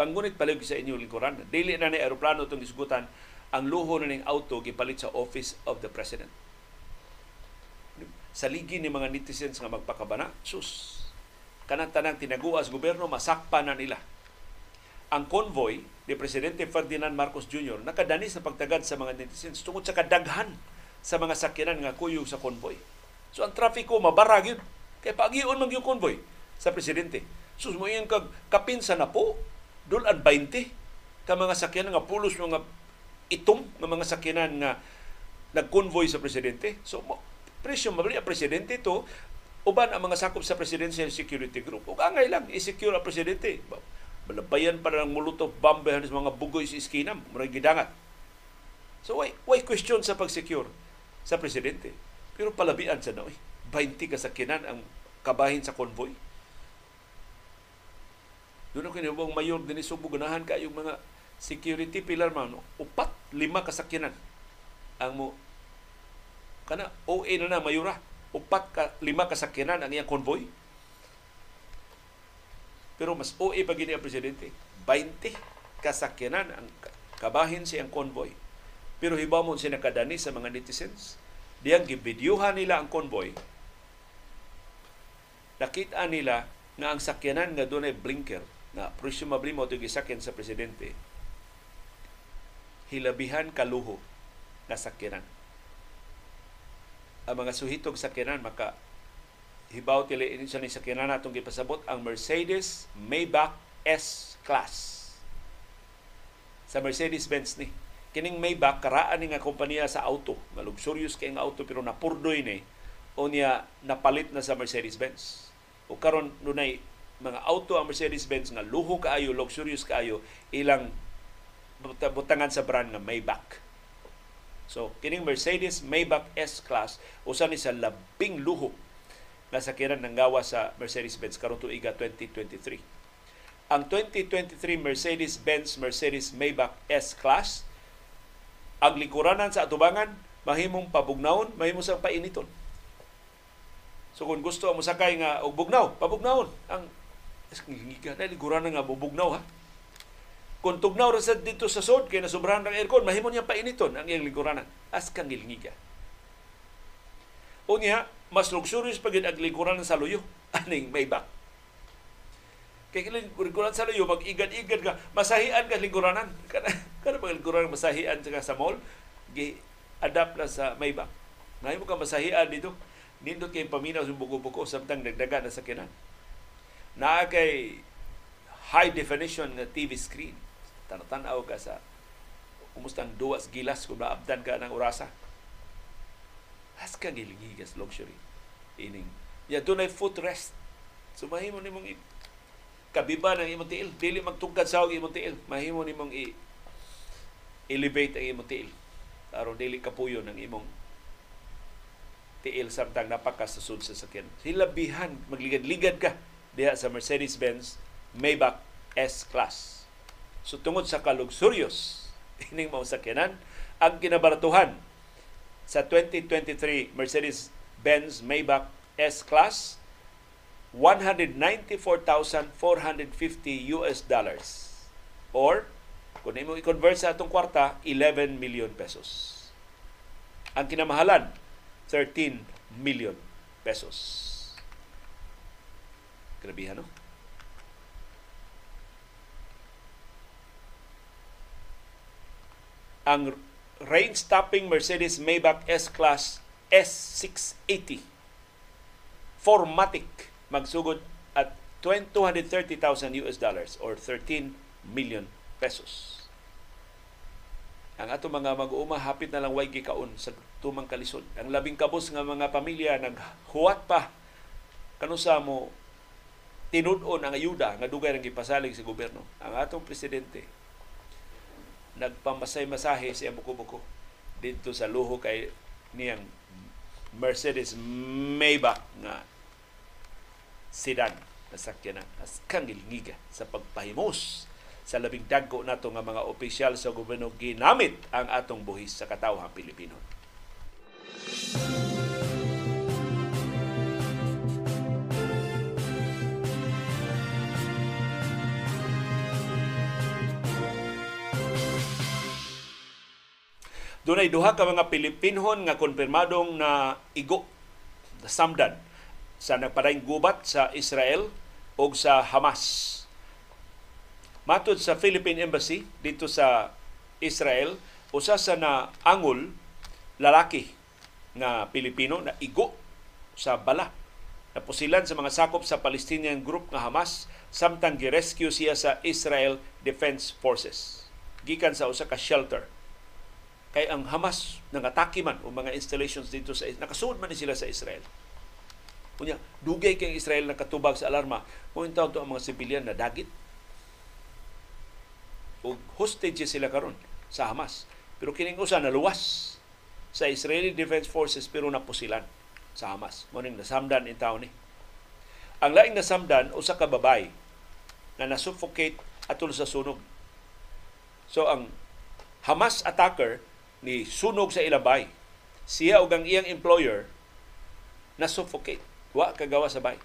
Pangunit palig sa inyo lingkuran. Dili na ni aeroplano itong isgutan ang luho na ning auto gipalit sa Office of the President. Sa ligi ni mga netizens nga magpakabana, sus, kanang tanang tinaguas gobyerno, masakpa na nila. Ang convoy ni Presidente Ferdinand Marcos Jr. nakadani sa pagtagad sa mga netizens tungod sa kadaghan sa mga sakyanan nga kuyog sa convoy. So ang trafiko mabarag yun. Kaya pagiyon man yung convoy sa presidente. Sus mo yung kag kapinsa na po dulan 20 ka mga sakyanan nga pulos mga itom nga mga sakyanan nga nag-convoy sa presidente. So, presyo mabali ang presidente to uban ang mga sakop sa Presidential Security Group. Ug angay lang i-secure ang presidente. Balabayan pa ng molotov bomb sa mga bugoy sa iskinam, murag gidangat. So why, why question sa pag-secure sa presidente? Pero palabian sa noy. 20 kasakyanan ang kabahin sa convoy. Doon ako kinibang mayor din Subo, ganahan ka yung mga security pillar man, upat, lima kasakyanan. Ang mo kana OA na na mayura upat ka lima kasakyanan ang iyang convoy. Pero mas OA pa gini ang presidente. 20 kasakyanan ang kabahin siyang convoy. Pero hibamon siya nakadani sa mga netizens. Diyang gibidyuhan nila ang convoy. Nakita nila nga ang sakyanan nga doon ay blinker na presumably mo gisakin sa presidente, hilabihan kaluho na sakyanan. Ang mga suhitog sakyanan maka hibaw tili sa ni sakyanan natong gipasabot ang Mercedes Maybach S-Class. Sa Mercedes-Benz ni. Kining Maybach karaan ni nga kompanya sa auto. Nga luxurious nga auto pero napurdoy ni o niya napalit na sa Mercedes-Benz. O karon dunay mga auto ang Mercedes-Benz nga luho kaayo, luxurious kaayo, ilang butangan sa brand nga Maybach. So, kining Mercedes Maybach S-Class, usa ni sa labing luho nga sakiran ng gawa sa Mercedes-Benz karon tuiga 2023. Ang 2023 Mercedes-Benz Mercedes Maybach S-Class, ang likuranan sa atubangan, mahimong pabugnawon, mahimong sa painiton. So kung gusto mo sakay nga og bugnaw, pabugnawon ang Ngilngiga na ligura na nga bubugnaw ha. Kung tugnaw ra sa dito sa sod kay nasobrahan ng aircon, mahimo niya painiton ang iyang lingkuranan. As kang ngilngiga. Unya, mas luxurious pa gid ang lingkuranan sa luyo aning Maybach. Kay lingkuranan sa luyo mag-igad-igad ka, masahian ka lingkuranan. Kana kana pag lingkuranan masahian ka sa mall, gi adapt na sa Maybach. Mahimo ka masahian dito. Nindot kay paminaw sa buko-buko samtang dagdaga na sa kinan na kay high definition nga TV screen. Tanatanaw ka sa kumustang duwas gilas kung naabdan ka ng orasa. Has ka gilingigas luxury. Ining. Ya doon ay footrest. So mahimo ni mong kabiba ng imong tiil. Dili magtungkad sa imong tiil. Mahimo ni mong i elevate ang imong tiil. Aron dili kapuyo ng imong tiil samtang napakasasud sa sakyan. Hilabihan, magligad-ligad ka diha sa Mercedes-Benz Maybach S-Class. So tungod sa kaluxurious ining mao sakyanan, ang kinabaratuhan sa 2023 Mercedes-Benz Maybach S-Class 194,450 US dollars or kung imo i-convert sa atong kwarta 11 million pesos. Ang kinamahalan 13 million pesos. Grabihan, no? Ang range-stopping Mercedes Maybach S-Class S680 4matic magsugod at 230,000 US dollars or 13 million pesos. Ang ato mga mag-uuma hapit na lang way gikaon sa tumang kalisod. Ang labing kabos nga mga pamilya naghuwat pa kanusa mo tinud-on ang ayuda nga dugay ang gipasalig sa gobyerno. Ang atong presidente nagpamasay-masahe sa buko-buko dito sa luho kay niyang Mercedes Maybach nga sedan na sakyanan as kangilngiga sa pagpahimos sa labing dagko nato nga mga opisyal sa gobyerno ginamit ang atong buhis sa katawhang Pilipino. Dunay duha ka mga Pilipinhon nga konfirmadong na igo na samdan sa nagpadayong gubat sa Israel o sa Hamas. Matod sa Philippine Embassy dito sa Israel, usa sa na angol lalaki nga Pilipino na igo sa bala. Na pusilan sa mga sakop sa Palestinian group nga Hamas samtang girescue siya sa Israel Defense Forces. Gikan sa usa ka shelter kay ang Hamas nangatake man o mga installations dito sa nakasuod man ni sila sa Israel. Kunya, dugay kay Israel nakatubag sa alarma, kung to ang mga sibilyan na dagit. O hostage sila karon sa Hamas. Pero kining usa naluwas sa Israeli Defense Forces pero napusilan sa Hamas. Mo ning nasamdan in town ni. Ang laing nasamdan usa ka babay na nasuffocate atol sa sunog. So ang Hamas attacker ni sunog sa ilabay. Siya ug ang iyang employer na suffocate. Wa kagawa sa bay.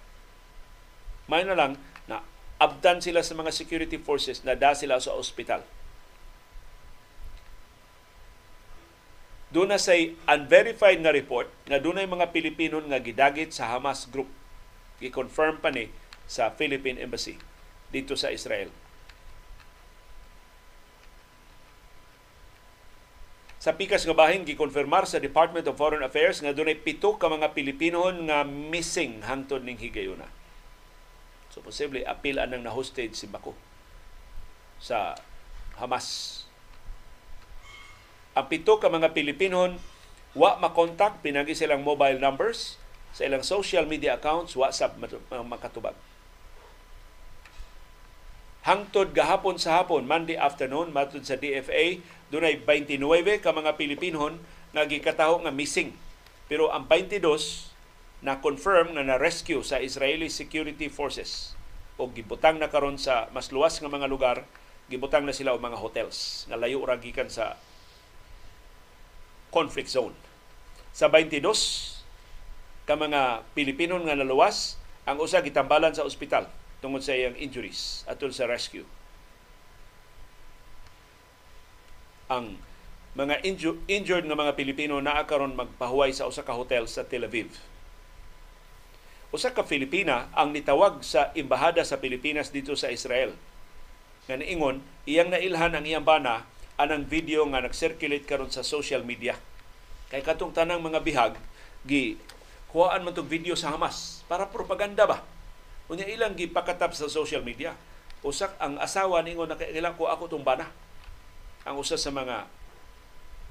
May na lang na abdan sila sa mga security forces na da sila sa ospital. Doon na say unverified na report na doon mga Pilipino nga gidagit sa Hamas group. Gi-confirm pa ni sa Philippine Embassy dito sa Israel. Sa pikas nga bahin gikonfirmar sa Department of Foreign Affairs nga dunay pito ka mga Pilipino nga missing hangtod ning higayuna. So posible apil anang na hostage si Bako sa Hamas. Ang pito ka mga Pilipino wa makontak pinagi silang mobile numbers sa ilang social media accounts WhatsApp makatubag. Hangtod gahapon sa hapon, Monday afternoon, matod sa DFA, dunay 29 ka mga Pilipinon nga gikataho nga missing. Pero ang 22 na confirm na na-rescue sa Israeli Security Forces o gibutang na karon sa mas luwas nga mga lugar, gibutang na sila og mga hotels nga layo ra gikan sa conflict zone. Sa 22 ka mga Pilipino nga naluwas, ang usa gitambalan sa ospital tungod sa iyang injuries atol sa rescue. Ang mga inju- injured nga mga Pilipino naa karon magpahuway sa usa ka hotel sa Tel Aviv. Usa ka Filipina ang nitawag sa embahada sa Pilipinas dito sa Israel. Nga niingon, iyang nailhan ang iyang bana anang video nga nag-circulate karon sa social media. Kay katong tanang mga bihag gi kuhaan man tog video sa Hamas para propaganda ba? Unya ilang gipakatap sa social media. Usak ang asawa ningon na kailang ko ako tong bana ang usa sa mga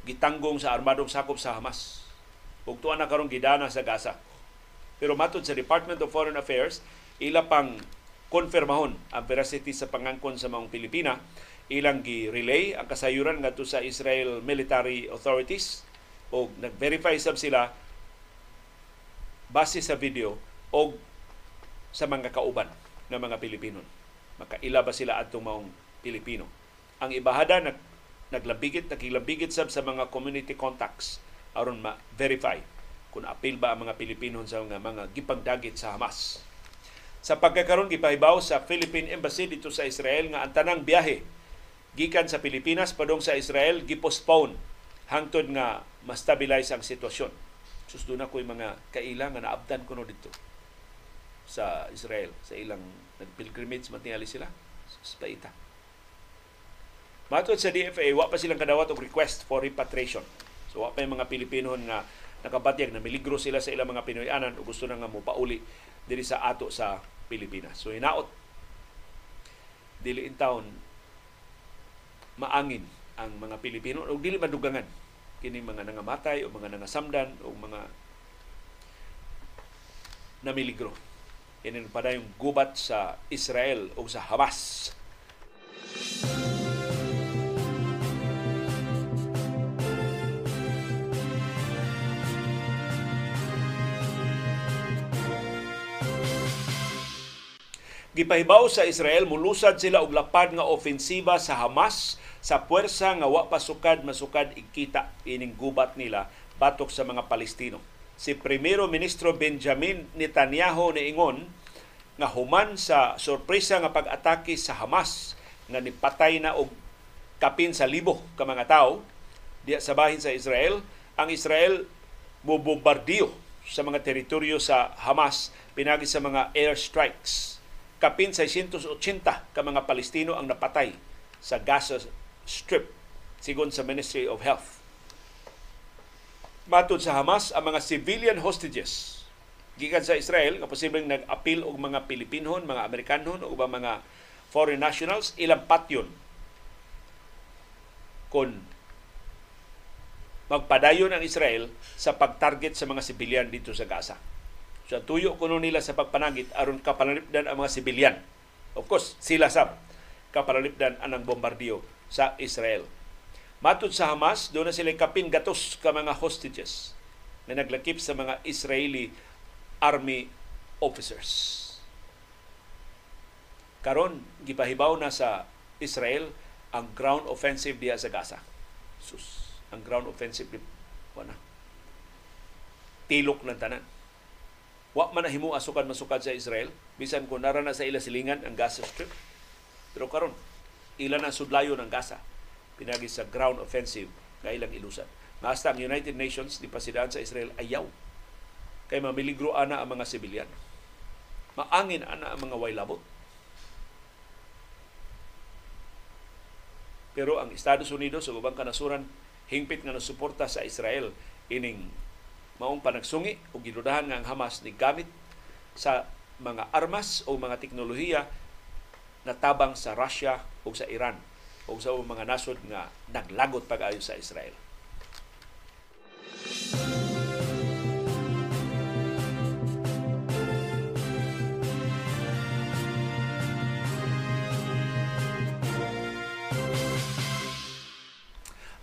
gitanggong sa armadong sakop sa Hamas. Ug tuwa na karong gidana sa Gaza. Pero matod sa Department of Foreign Affairs, ila pang konfirmahon ang veracity sa pangangkon sa mga Pilipina, ilang gi-relay ang kasayuran ngadto sa Israel military authorities o nag-verify sab sila base sa video o sa mga kauban ng mga Pilipino. Makaila ba sila atong maong Pilipino? Ang ibahada nag naglabigit, nakilabigit sab sa mga community contacts aron ma-verify kung apil ba ang mga Pilipino sa mga, mga gipagdagit sa Hamas. Sa pagkakaroon gipahibaw sa Philippine Embassy dito sa Israel nga ang tanang biyahe gikan sa Pilipinas padong sa Israel gipostpone hangtod nga ma-stabilize ang sitwasyon. Susdo na ko'y mga kaila nga naabdan ko no dito sa Israel sa ilang nagpilgrimage matingali sila sa paita. Matod sa DFA, wa pa silang kadawat og request for repatriation. So wa pa yung mga Pilipino nga nakabatyag na miligro sila sa ilang mga Pinoyanan o gusto na nga mo pauli diri sa ato sa Pilipinas. So hinaot dili in town maangin ang mga Pilipino o dili madugangan kini mga nangamatay o mga nangasamdan o mga namiligro. Ini pa yung gubat sa Israel o sa Hamas. Gipahibaw sa Israel mulusad sila og lapad nga ofensiba sa Hamas sa puwersa nga wa pasukad masukad ikita ining gubat nila batok sa mga Palestino. Si Primero Ministro Benjamin Netanyahu niingon nga human sa sorpresa nga pag-atake sa Hamas nga nipatay na og kapin sa libo ka mga tao diya sa bahin sa Israel, ang Israel mobombardiyo sa mga teritoryo sa Hamas pinagi sa mga airstrikes kapin 680 ka mga Palestino ang napatay sa Gaza Strip sigon sa Ministry of Health. Matod sa Hamas, ang mga civilian hostages gikan sa Israel nga posibleng nag-appeal og mga Pilipinhon, mga Amerikanhon o ba mga foreign nationals ilang patyon kung magpadayon ang Israel sa pag-target sa mga civilian dito sa Gaza. So tuyo kuno nila sa pagpanangit aron kapalalipdan ang mga sibilyan. Of course, sila sab kapalalipdan anang bombardiyo sa Israel. Matud sa Hamas, doon na sila kapin gatos ka mga hostages na naglakip sa mga Israeli army officers. Karon gipahibaw na sa Israel ang ground offensive diya sa Gaza. Sus, ang ground offensive wala. Tilok ng tanan Wa man himo asukan masukad sa Israel bisan kung nara na sa ila silingan ang Gaza Strip. Pero karon ila na sudlayo ng Gaza pinagi sa ground offensive nga ilang ilusan. Hasta ang United Nations di pasidaan sa Israel ayaw kay mamiligro ana ang mga sibilyan. Maangin ana ang mga waylabot. Pero ang Estados Unidos ug ubang kanasuran hingpit nga nasuporta sa Israel ining maong panagsungi o gidudahan nga ang Hamas ni gamit sa mga armas o mga teknolohiya na tabang sa Russia o sa Iran o sa mga nasod nga naglagot pag-ayo sa Israel.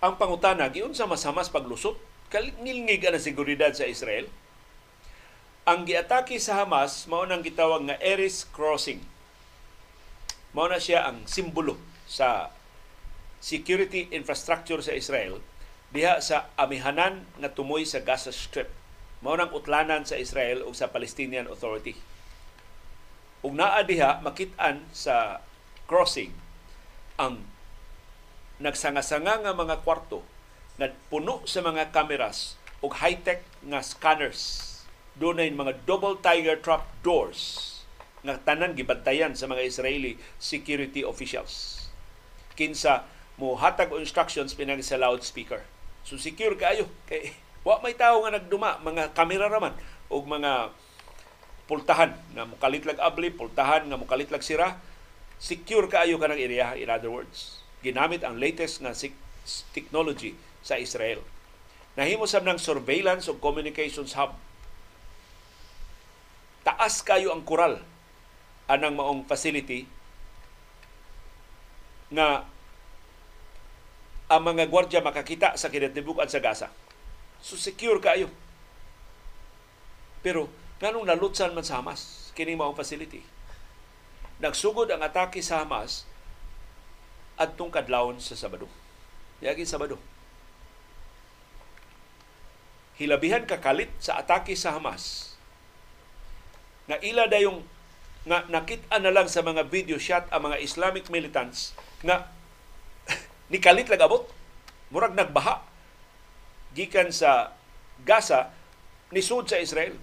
Ang pangutana, giunsa masamas paglusot kalingilngig ang seguridad sa Israel. Ang giatake sa Hamas mao nang gitawag nga Eris Crossing. Mao na siya ang simbolo sa security infrastructure sa Israel diha sa amihanan nga tumoy sa Gaza Strip. Mao nang utlanan sa Israel ug sa Palestinian Authority. Ug naa diha makit-an sa crossing ang nagsanga-sanga nga mga kwarto na puno sa mga cameras ug high-tech nga scanners. Doon mga double tiger trap doors nga tanan gibantayan sa mga Israeli security officials. Kinsa mo hatag o instructions pinag sa loudspeaker. So secure kayo kay wa may tawo nga nagduma mga kamera raman ug mga pultahan nga mukalitlag abli, pultahan nga mukalitlag sira, secure kaayo kanang area in other words. Ginamit ang latest nga technology sa Israel. Nahimo sab ng surveillance o communications hub. Taas kayo ang kural anang maong facility nga ang mga gwardya makakita sa kinatibukan sa Gaza. So secure kayo. Pero nganong nalutsan man sa Hamas kini maong facility. Nagsugod ang atake sa Hamas adtong kadlawon sa Sabado. Yagi Sabado hilabihan kakalit sa atake sa Hamas. Nga ila dayong nga nakita na lang sa mga video shot ang mga Islamic militants nga nikalit lang abot. Murag nagbaha. Gikan sa Gaza ni sud sa Israel.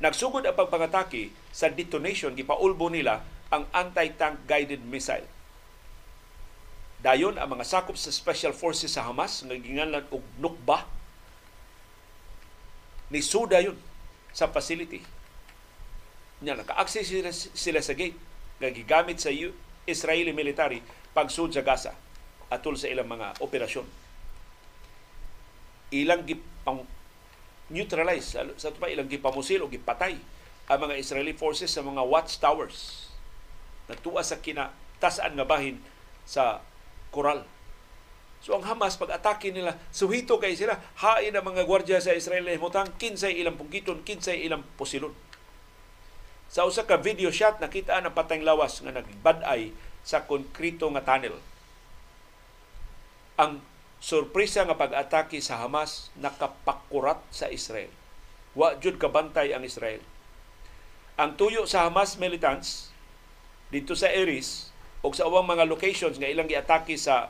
Nagsugod ang pagpangatake sa detonation gipaulbo nila ang anti-tank guided missile. Dayon ang mga sakop sa special forces sa Hamas nga ginganlan og Nukba ni suda yun sa facility. Nya naka-access sila, sila sa gate nga gigamit sa Israeli military pagsud sa Gaza atol sa ilang mga operasyon. Ilang gipang neutralize sa, pa ilang gipamusil o gipatay ang mga Israeli forces sa mga watchtowers nagtuwa sa kinatasan nga bahin sa koral. So ang Hamas pag atake nila suhito kay sila hain ang mga gwardiya sa Israel himutang kinsay ilang pungkiton kinsay ilang posilon. Sa usa ka video shot nakita ang patayng lawas nga nagbaday sa konkrito nga tunnel. Ang sorpresa nga pag-atake sa Hamas nakapakurat sa Israel. Wa jud kabantay ang Israel. Ang tuyo sa Hamas militants dito sa Eris o sa ubang mga locations nga ilang giatake sa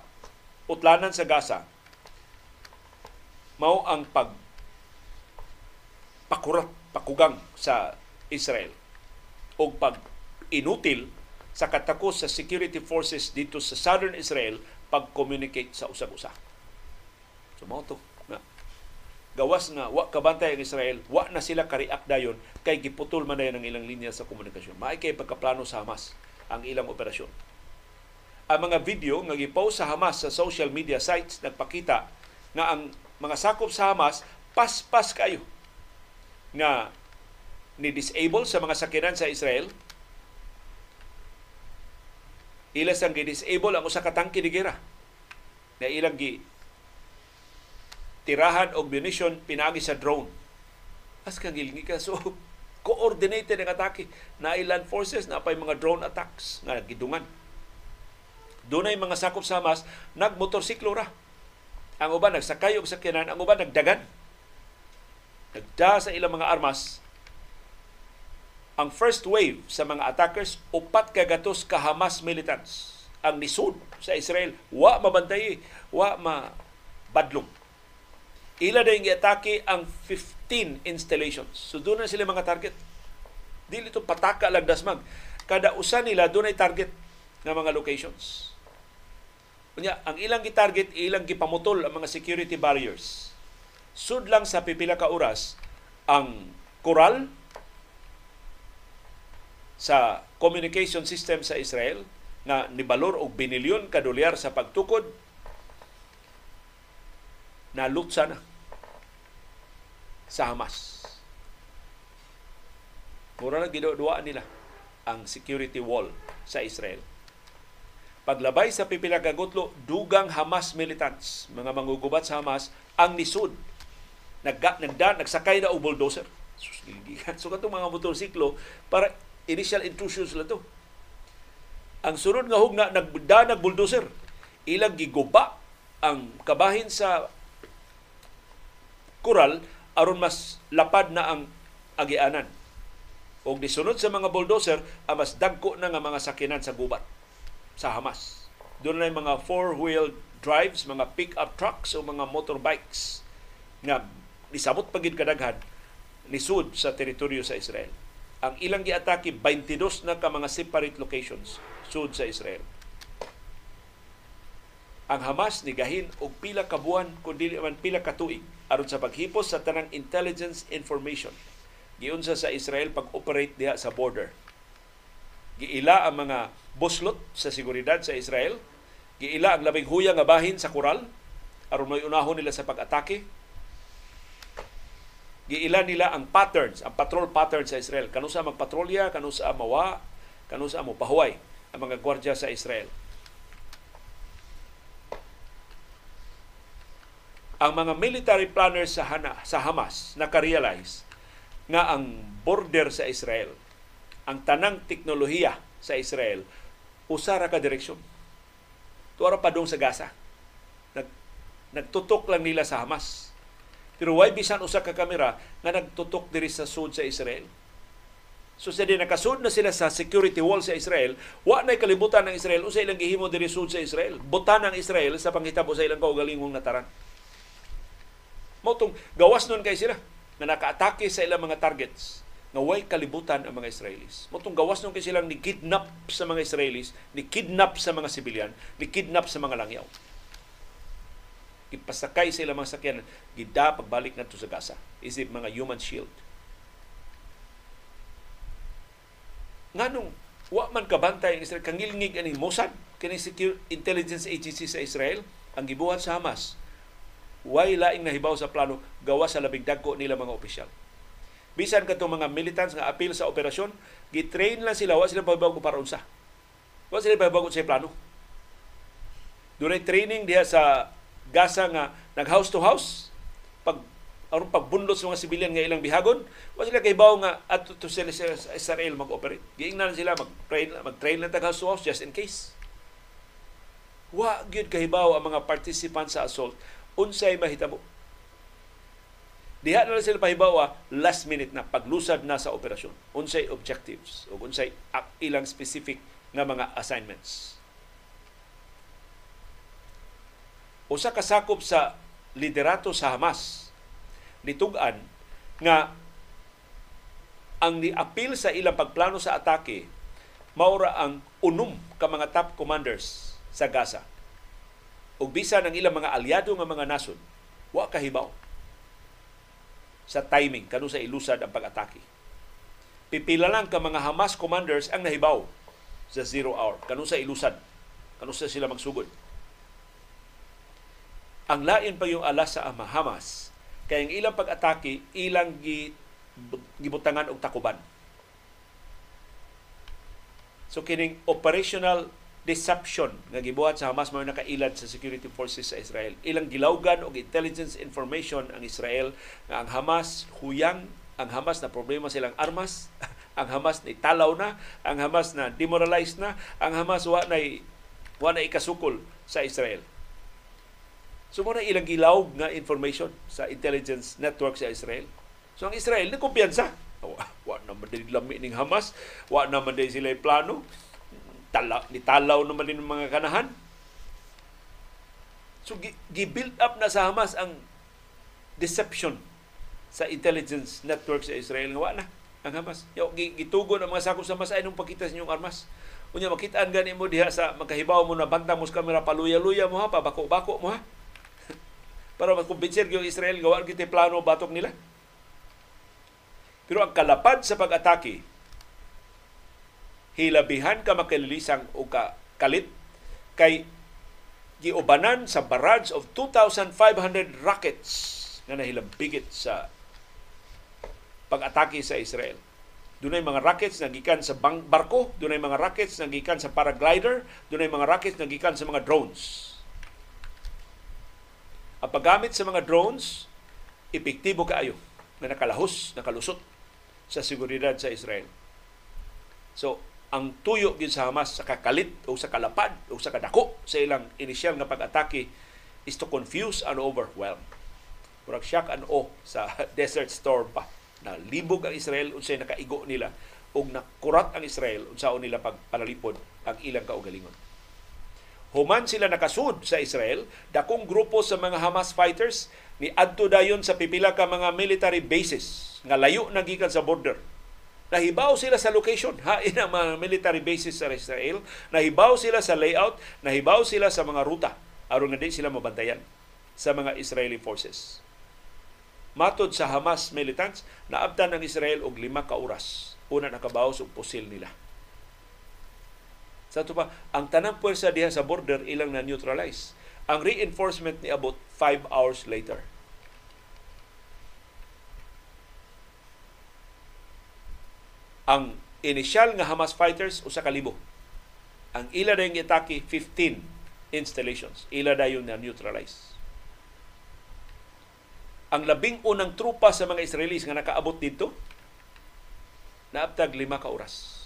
utlanan sa Gaza mao ang pag pakurat pakugang sa Israel o pag inutil sa katakos sa security forces dito sa southern Israel pag-communicate sa usag-usa. So mao to gawas nga wa kabantay ang Israel, wa na sila kariak dayon kay giputol man dayon ang ilang linya sa komunikasyon. Maay kay pagkaplano sa Hamas ang ilang operasyon. Ang mga video nga gipost sa Hamas sa social media sites nagpakita nga ang mga sakop sa Hamas paspas kayo nga ni disable sa mga sakinan sa Israel ila sang gi-disable ang usa ka tangke ni gera na ilang gi tirahan og munition pinagi sa drone. As kang gilgi ka. So, coordinated ang atake na land forces na pay mga drone attacks nga gidungan. Dunay mga sakop sa Hamas nagmotorsiklo ra. Ang uban nagsakay og sakyanan, ang uban nagdagan. Nagda sa ilang mga armas. Ang first wave sa mga attackers upat ka gatos ka Hamas militants ang nisud sa Israel wa mabantay wa ma badlong Ila na yung atake ang 15 installations. So doon sila mga target. Dili ito pataka lang dasmag. Kada usa nila doon ay target ng mga locations. Kunya, ang ilang gi-target, ilang gipamutol ang mga security barriers. Sud lang sa pipila ka oras ang koral sa communication system sa Israel na nibalor og binilyon ka dolyar sa pagtukod na lutsa na sa Hamas. Mura na ginuduwa nila ang security wall sa Israel. Paglabay sa pipila ka gutlo, dugang Hamas militants, mga mangugubat sa Hamas, ang nisud. Nagga, nagda, nagsakay na og bulldozer. So katong mga motorsiklo, para initial intrusions sila to. Ang sunod nga hugna, nagda nag bulldozer. Ilang giguba ang kabahin sa kural aron mas lapad na ang agianan. Og disunod sa mga bulldozer, ang mas dagko na nga mga sakinan sa gubat sa Hamas. Doon na mga four-wheel drives, mga pick-up trucks o mga motorbikes nga nisabot pagid kadaghan ni sud sa teritoryo sa Israel. Ang ilang giatake 22 na ka mga separate locations sud sa Israel. Ang Hamas ni gahin og pila ka buwan kun dili man pila ka tuig aron sa paghipos sa tanang intelligence information giunsa sa Israel pag-operate diha sa border. Giila ang mga buslot sa seguridad sa Israel, giila ang labing huyang nga bahin sa koral aron may unahon nila sa pag-atake. Giila nila ang patterns, ang patrol pattern sa Israel. Kanusa magpatrolya, kanusa mawa, kanusa mo pahuway ang mga gwardiya sa Israel. ang mga military planners sa, Hana, sa Hamas nakarealize nga ang border sa Israel, ang tanang teknolohiya sa Israel, usara ka direksyon. Tuwara pa dong sa Gaza. Nag, nagtutok lang nila sa Hamas. Pero why bisan usa ka kamera nga nagtutok diri sa sud sa Israel? So sa nakasud na sila sa security wall sa Israel, wa na kalibutan ng Israel usa ilang gihimo diri sud sa Israel. Butan ng Israel sa panghitabo sa ilang kaugalingong nataran. Motong gawas nun kay sila na nakaatake sa ilang mga targets nga way kalibutan ang mga Israelis. Motong gawas nun kay silang ni kidnap sa mga Israelis, ni kidnap sa mga sibilyan, ni kidnap sa mga langyaw. Ipasakay sa ilang mga sakyanan, gida pagbalik ngadto sa Gaza. Isip mga human shield. Nganong wa man kabantay ang Israel kangilngig ani Mossad kini secure intelligence agency sa Israel ang gibuhat sa Hamas way laing nahibaw sa plano gawa sa labing dagko nila mga opisyal bisan kadto mga militants nga apil sa operasyon gitrain lang sila wa sila pabago para unsa. Wa sila pabago sa plano. Dunay training diha sa Gaza nga nag house to house pag aron pagbunlot sa mga sibilyan nga ilang bihagon wa sila kay bawo nga at to sila sa Israel mag-operate. Giingnan sila mag-train mag-train lang tag house to house just in case. Wa gyud kahibaw ang mga participants sa assault. Unsay mahitabo diha na sila pahibaw last minute na paglusad na sa operasyon. Unsay objectives? O unsay ilang specific nga mga assignments? Usa ka sakop sa liderato sa Hamas nitugan nga ang niapil sa ilang pagplano sa atake maura ang unom ka mga top commanders sa Gaza. Ug bisan ang ilang mga aliado nga mga nasod, wa kahibaw sa timing kanu sa ilusad ang pag-atake. Pipila lang ka mga Hamas commanders ang nahibaw sa zero hour kanu sa ilusad kanu sa sila magsugod ang lain pa yung alas sa ama Hamas kay ang ilang pag-atake ilang gi, gibutangan og takuban. So kining operational deception nga gibuhat sa Hamas mao nakailad sa security forces sa Israel. Ilang gilawgan og intelligence information ang Israel nga ang Hamas huyang ang Hamas na problema silang armas, ang Hamas ni talaw na, ang Hamas na demoralized na, ang Hamas wa na wa na ikasukol sa Israel. So na ilang gilawg nga information sa intelligence network sa Israel. So ang Israel ni kumpiyansa. Wa, wa naman din lami ning Hamas, wa naman din sila plano. Tala, ni talaw naman din mga kanahan. So gi-build up na sa Hamas ang deception sa intelligence network sa Israel nga wa na ang Hamas. Yo gitugon ang mga sakop sa Hamas ay nung pakita sa inyong armas. Unya makitaan gani mo diha sa magkahibaw mo na bantang mo sa kamera paluya-luya mo ha, pabako-bako mo ha para makumbinser yung Israel gawa kita plano batok nila. Pero ang kalapad sa pag-atake, hilabihan ka makalilisang o ka kalit kay giubanan sa barrage of 2,500 rockets na nahilambigit sa pag-atake sa Israel. Dunay mga rockets na gikan sa barko, dunay mga rockets na gikan sa paraglider, dunay mga rockets na gikan sa mga drones ang paggamit sa mga drones, epektibo kaayo na nakalahos, nakalusot sa seguridad sa Israel. So, ang tuyo gyud sa Hamas sa kakalit o sa kalapad o sa kadako sa ilang inisyal nga pag-atake is to confuse and overwhelm. Murag shock and awe sa Desert Storm pa na libog ang Israel unsay nakaigo nila ug nakurat ang Israel unsaon nila pagpanalipod ang ilang kaugalingon. Human sila nakasud sa Israel, dakong grupo sa mga Hamas fighters ni adto dayon sa pipila ka mga military bases nga layo na gikan sa border. Nahibaw sila sa location, hain ang mga military bases sa Israel, nahibaw sila sa layout, nahibaw sila sa mga ruta aron nga di sila mabantayan sa mga Israeli forces. Matod sa Hamas militants, naabtan ang Israel og lima ka oras una nakabaw sa pusil nila. Sa ito pa, ang tanang puwersa diha sa border ilang na neutralize. Ang reinforcement ni abot 5 hours later. Ang initial nga Hamas fighters usa ka libo. Ang ila dayong itake 15 installations. Ila dayon na neutralize. Ang labing unang trupa sa mga Israelis nga nakaabot dito naabtag lima ka oras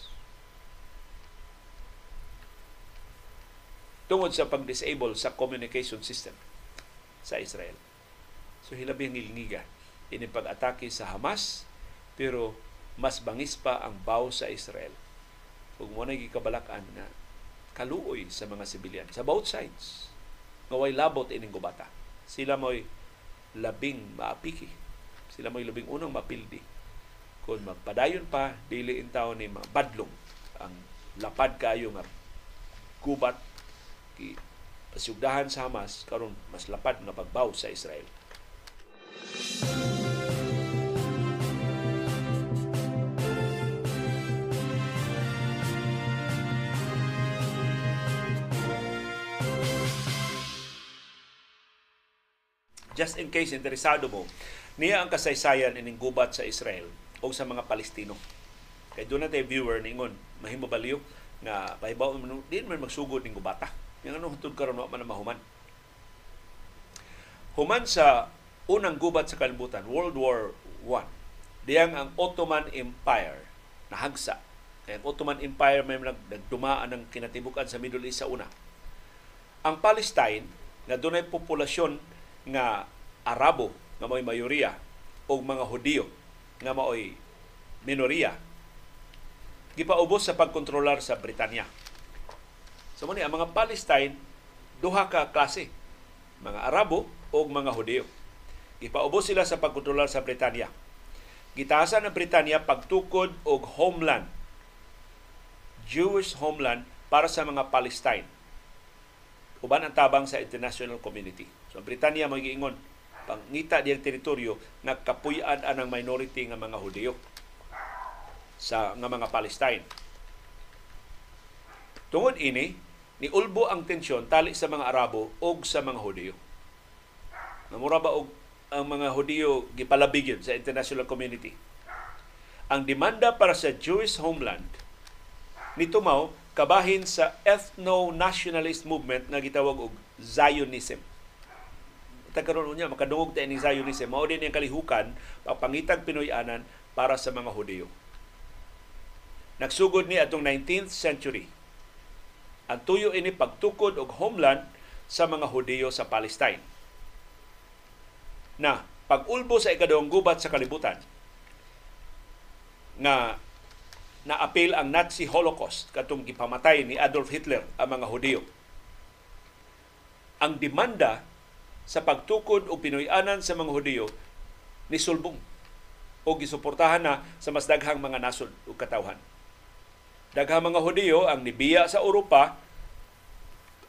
tungod sa pag-disable sa communication system sa Israel. So hilabi ang ilngiga ini pag-atake sa Hamas pero mas bangis pa ang baw sa Israel. Ug mo na gikabalakan nga kaluoy sa mga sibilyan sa both sides. Nga labot ining gubata. Sila mo'y labing maapiki. Sila mo'y labing unang mapildi. Kung magpadayon pa, dili in taon ni badlong ang lapad kayo nga gubat pasugdahan sa Hamas karon mas lapad nga pagbaw sa Israel. Just in case interesado mo, niya ang kasaysayan ining gubat sa Israel o sa mga Palestino. Kay doon natin viewer ningon, mahimo baliw nga pahibaw mo din man magsugod ning gubata. Yang ano hantod karon wa man mahuman. Human sa unang gubat sa kalibutan, World War I, diyang ang Ottoman Empire nahagsa. Ang Ottoman Empire may nagdumaan ng kinatibukan sa Middle East sa una. Ang Palestine, na doon ay populasyon nga Arabo nga may mayoriya o mga Hudiyo nga maoy minoriya gipaubos sa pagkontrolar sa Britanya. So muni ang mga Palestine duha ka klase, mga Arabo o mga Hudiyo. Gipaubos sila sa pagkontrolar sa Britanya. Gitahasan ng Britanya pagtukod og homeland, Jewish homeland para sa mga Palestine. Uban ang tabang sa international community. So ang Britanya mo giingon, pangita diyang teritoryo nga kapuy-an anang minority nga mga Hudiyo sa nga mga Palestine. Tungod ini, ni ulbo ang tensyon tali sa mga Arabo o sa mga Hudiyo. Namura ba og ang mga Hudiyo gipalabigyon sa international community? Ang demanda para sa Jewish homeland ni tumaw kabahin sa ethno-nationalist movement nga gitawag og Zionism tagkaroon niya makadungog ta ni Zionism mao din ang kalihukan pagpangitag Pinoy-anan para sa mga Hudiyo. Nagsugod ni atong 19th century. Ang tuyo ini pagtukod og homeland sa mga Hudiyo sa Palestine. Na pag-ulbo sa ikaduhang gubat sa kalibutan nga naapil ang Nazi Holocaust katong gipamatay ni Adolf Hitler ang mga Hudiyo. Ang demanda sa pagtukod o Pinoyanan sa mga Hudiyo ni sulbong o gisuportahan na sa mas daghang mga nasod o katawhan. Daghang mga Hudiyo ang nibiya sa Europa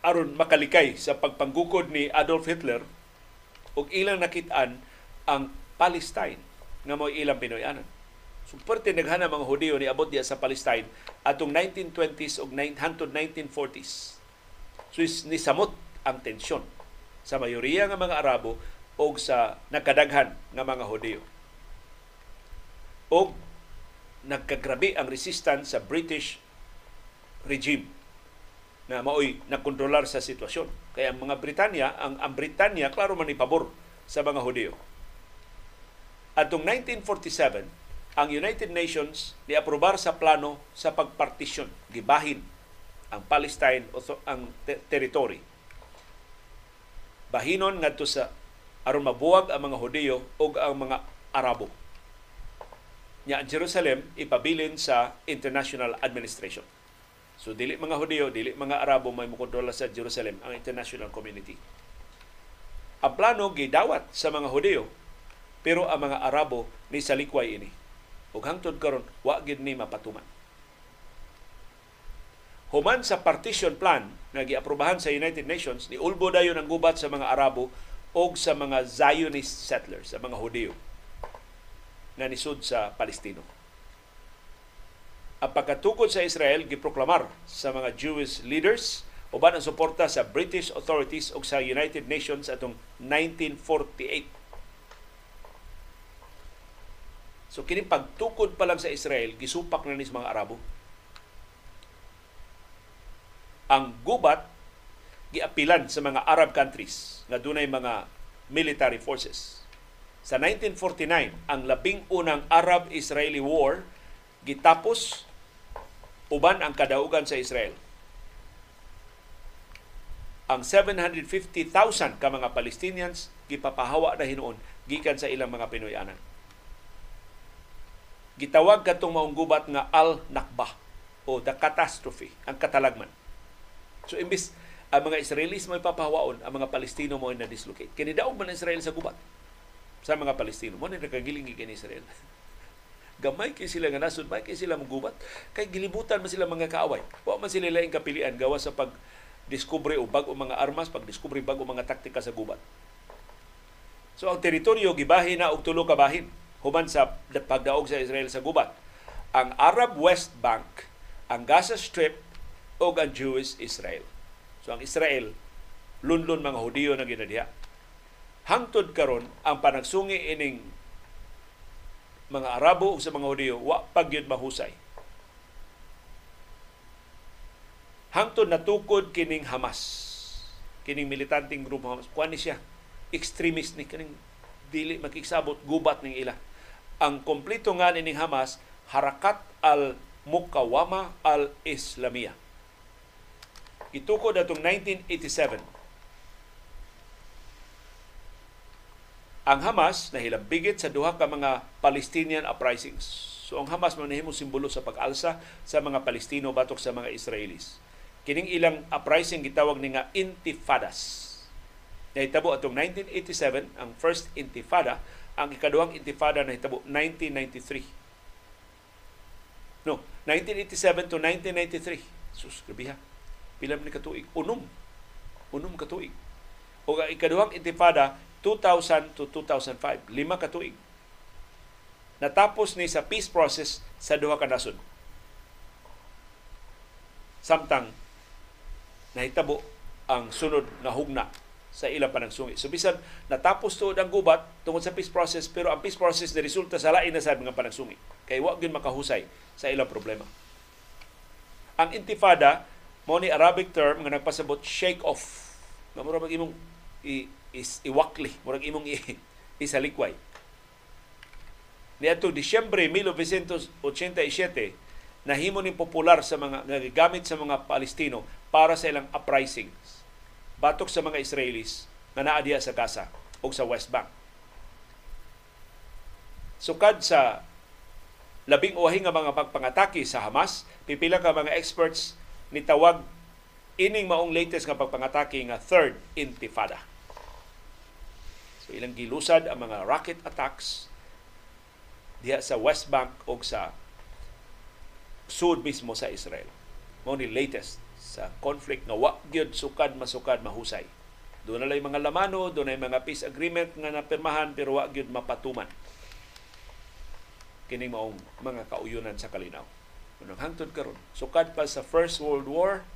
aron makalikay sa pagpanggukod ni Adolf Hitler ug ilang nakitaan ang Palestine nga mo ilang Pinoyanan. So, parte naghana mga Hudiyo ni abot diya sa Palestine atong 1920s ug 1940s. So, ni samot ang tensyon sa mayoriya nga mga Arabo o sa nagkadaghan nga mga Hudiyo. O nagkagrabe ang resistance sa British regime na maoy nagkontrolar sa sitwasyon. Kaya ang mga Britanya, ang, ang Britanya, klaro man ipabor sa mga Hudiyo. Atong 1947, ang United Nations niaprobar sa plano sa pagpartisyon, gibahin ang Palestine o ang te- territory bahinon ngadto sa aron mabuwag ang mga Hudiyo o ang mga Arabo. Nya ang Jerusalem ipabilin sa international administration. So dili mga Hudiyo, dili mga Arabo may mukontrola sa Jerusalem ang international community. Ang plano gidawat sa mga Hudiyo pero ang mga Arabo ni salikway ini. Ug hangtod karon wa gid ni mapatuman. Human sa partition plan nga giaprobahan sa United Nations, ni ulbo dayon ang gubat sa mga Arabo o sa mga Zionist settlers, sa mga Hudiyo nga nisud sa Palestino. Ang pagkatukod sa Israel giproklamar sa mga Jewish leaders uban ang suporta sa British authorities o sa United Nations atong 1948. So kini pagtukod pa lang sa Israel gisupak na ni mga Arabo ang gubat giapilan sa mga Arab countries nga dunay mga military forces. Sa 1949, ang labing unang Arab-Israeli War gitapos uban ang kadaugan sa Israel. Ang 750,000 ka mga Palestinians gipapahawa na hinuon gikan sa ilang mga Pinoyanan. Gitawag katong maong gubat nga Al-Nakba o the catastrophe, ang katalagman So imbis ang mga Israelis may papahawaon, ang mga Palestino mo na dislocate. Kini daog man Israel sa gubat sa mga Palestino. Mo ni nakagiling kini Israel. Gamay kay sila nga nasod, may kay sila magubat. Kay gilibutan man sila mga kaaway. Wa man sila laing kapilian gawa sa pag pag-diskubre og bag-o mga armas, pag-diskubre bag-o mga taktika sa gubat. So ang teritoryo gibahin na og tulo ka bahin human sa pagdaog sa Israel sa gubat. Ang Arab West Bank, ang Gaza Strip ug ang Jewish Israel. So ang Israel lunlon mga Hudiyo na ginadiha. Hangtod karon ang panagsungi ining mga Arabo ug sa mga Hudiyo wa pagyud mahusay. Hangtod natukod kining Hamas. Kining militanteng grupo Hamas. Ni siya extremist ni kaning dili makiksabot gubat ning ila. Ang kompleto nga ning Hamas Harakat al Mukawama al Islamiyah. Itukod atong 1987. Ang Hamas nahilambigit sa duha ka mga Palestinian uprisings. So ang Hamas man nahimo simbolo sa pag-alsa sa mga Palestino batok sa mga Israelis. Kining ilang uprising gitawag ni nga intifadas nahitabo atong 1987 ang first intifada ang ikaduhang intifada nahitabo 1993 no 1987 to 1993 sus grabe pila ni katuig unom unom katuig o ang ikaduhang intifada 2000 to 2005 lima katuig natapos ni sa peace process sa duha ka nasod samtang nahitabo ang sunod na hugna sa ilang panagsungi. So bisan natapos tuod ang gubat tungod sa peace process pero ang peace process na resulta sa lain na sa mga panagsungi. Kay wa gyud makahusay sa ilang problema. Ang intifada mo ni Arabic term nga nagpasabot shake off. Nga mura mag imong i, is, iwakli, murag imong i, isalikway. Niadtong Disyembre 1987 nahimo ni popular sa mga nagagamit sa mga Palestino para sa ilang uprisings batok sa mga Israelis nga naa diha sa Gaza o sa West Bank. Sukad sa labing uwahi nga mga pagpangatake sa Hamas, pipila ka mga experts ni tawag ining maong latest nga pagpangatake nga third intifada. So ilang gilusad ang mga rocket attacks diha sa West Bank o sa sud mismo sa Israel. Mao ni latest sa conflict nga wa gyud sukad masukad mahusay. Doon na mga lamano, doon na mga peace agreement nga napirmahan pero wa gyud mapatuman. Kining maong mga kauyunan sa kalinaw. Unang hangtod karon, sukad pa sa First World War,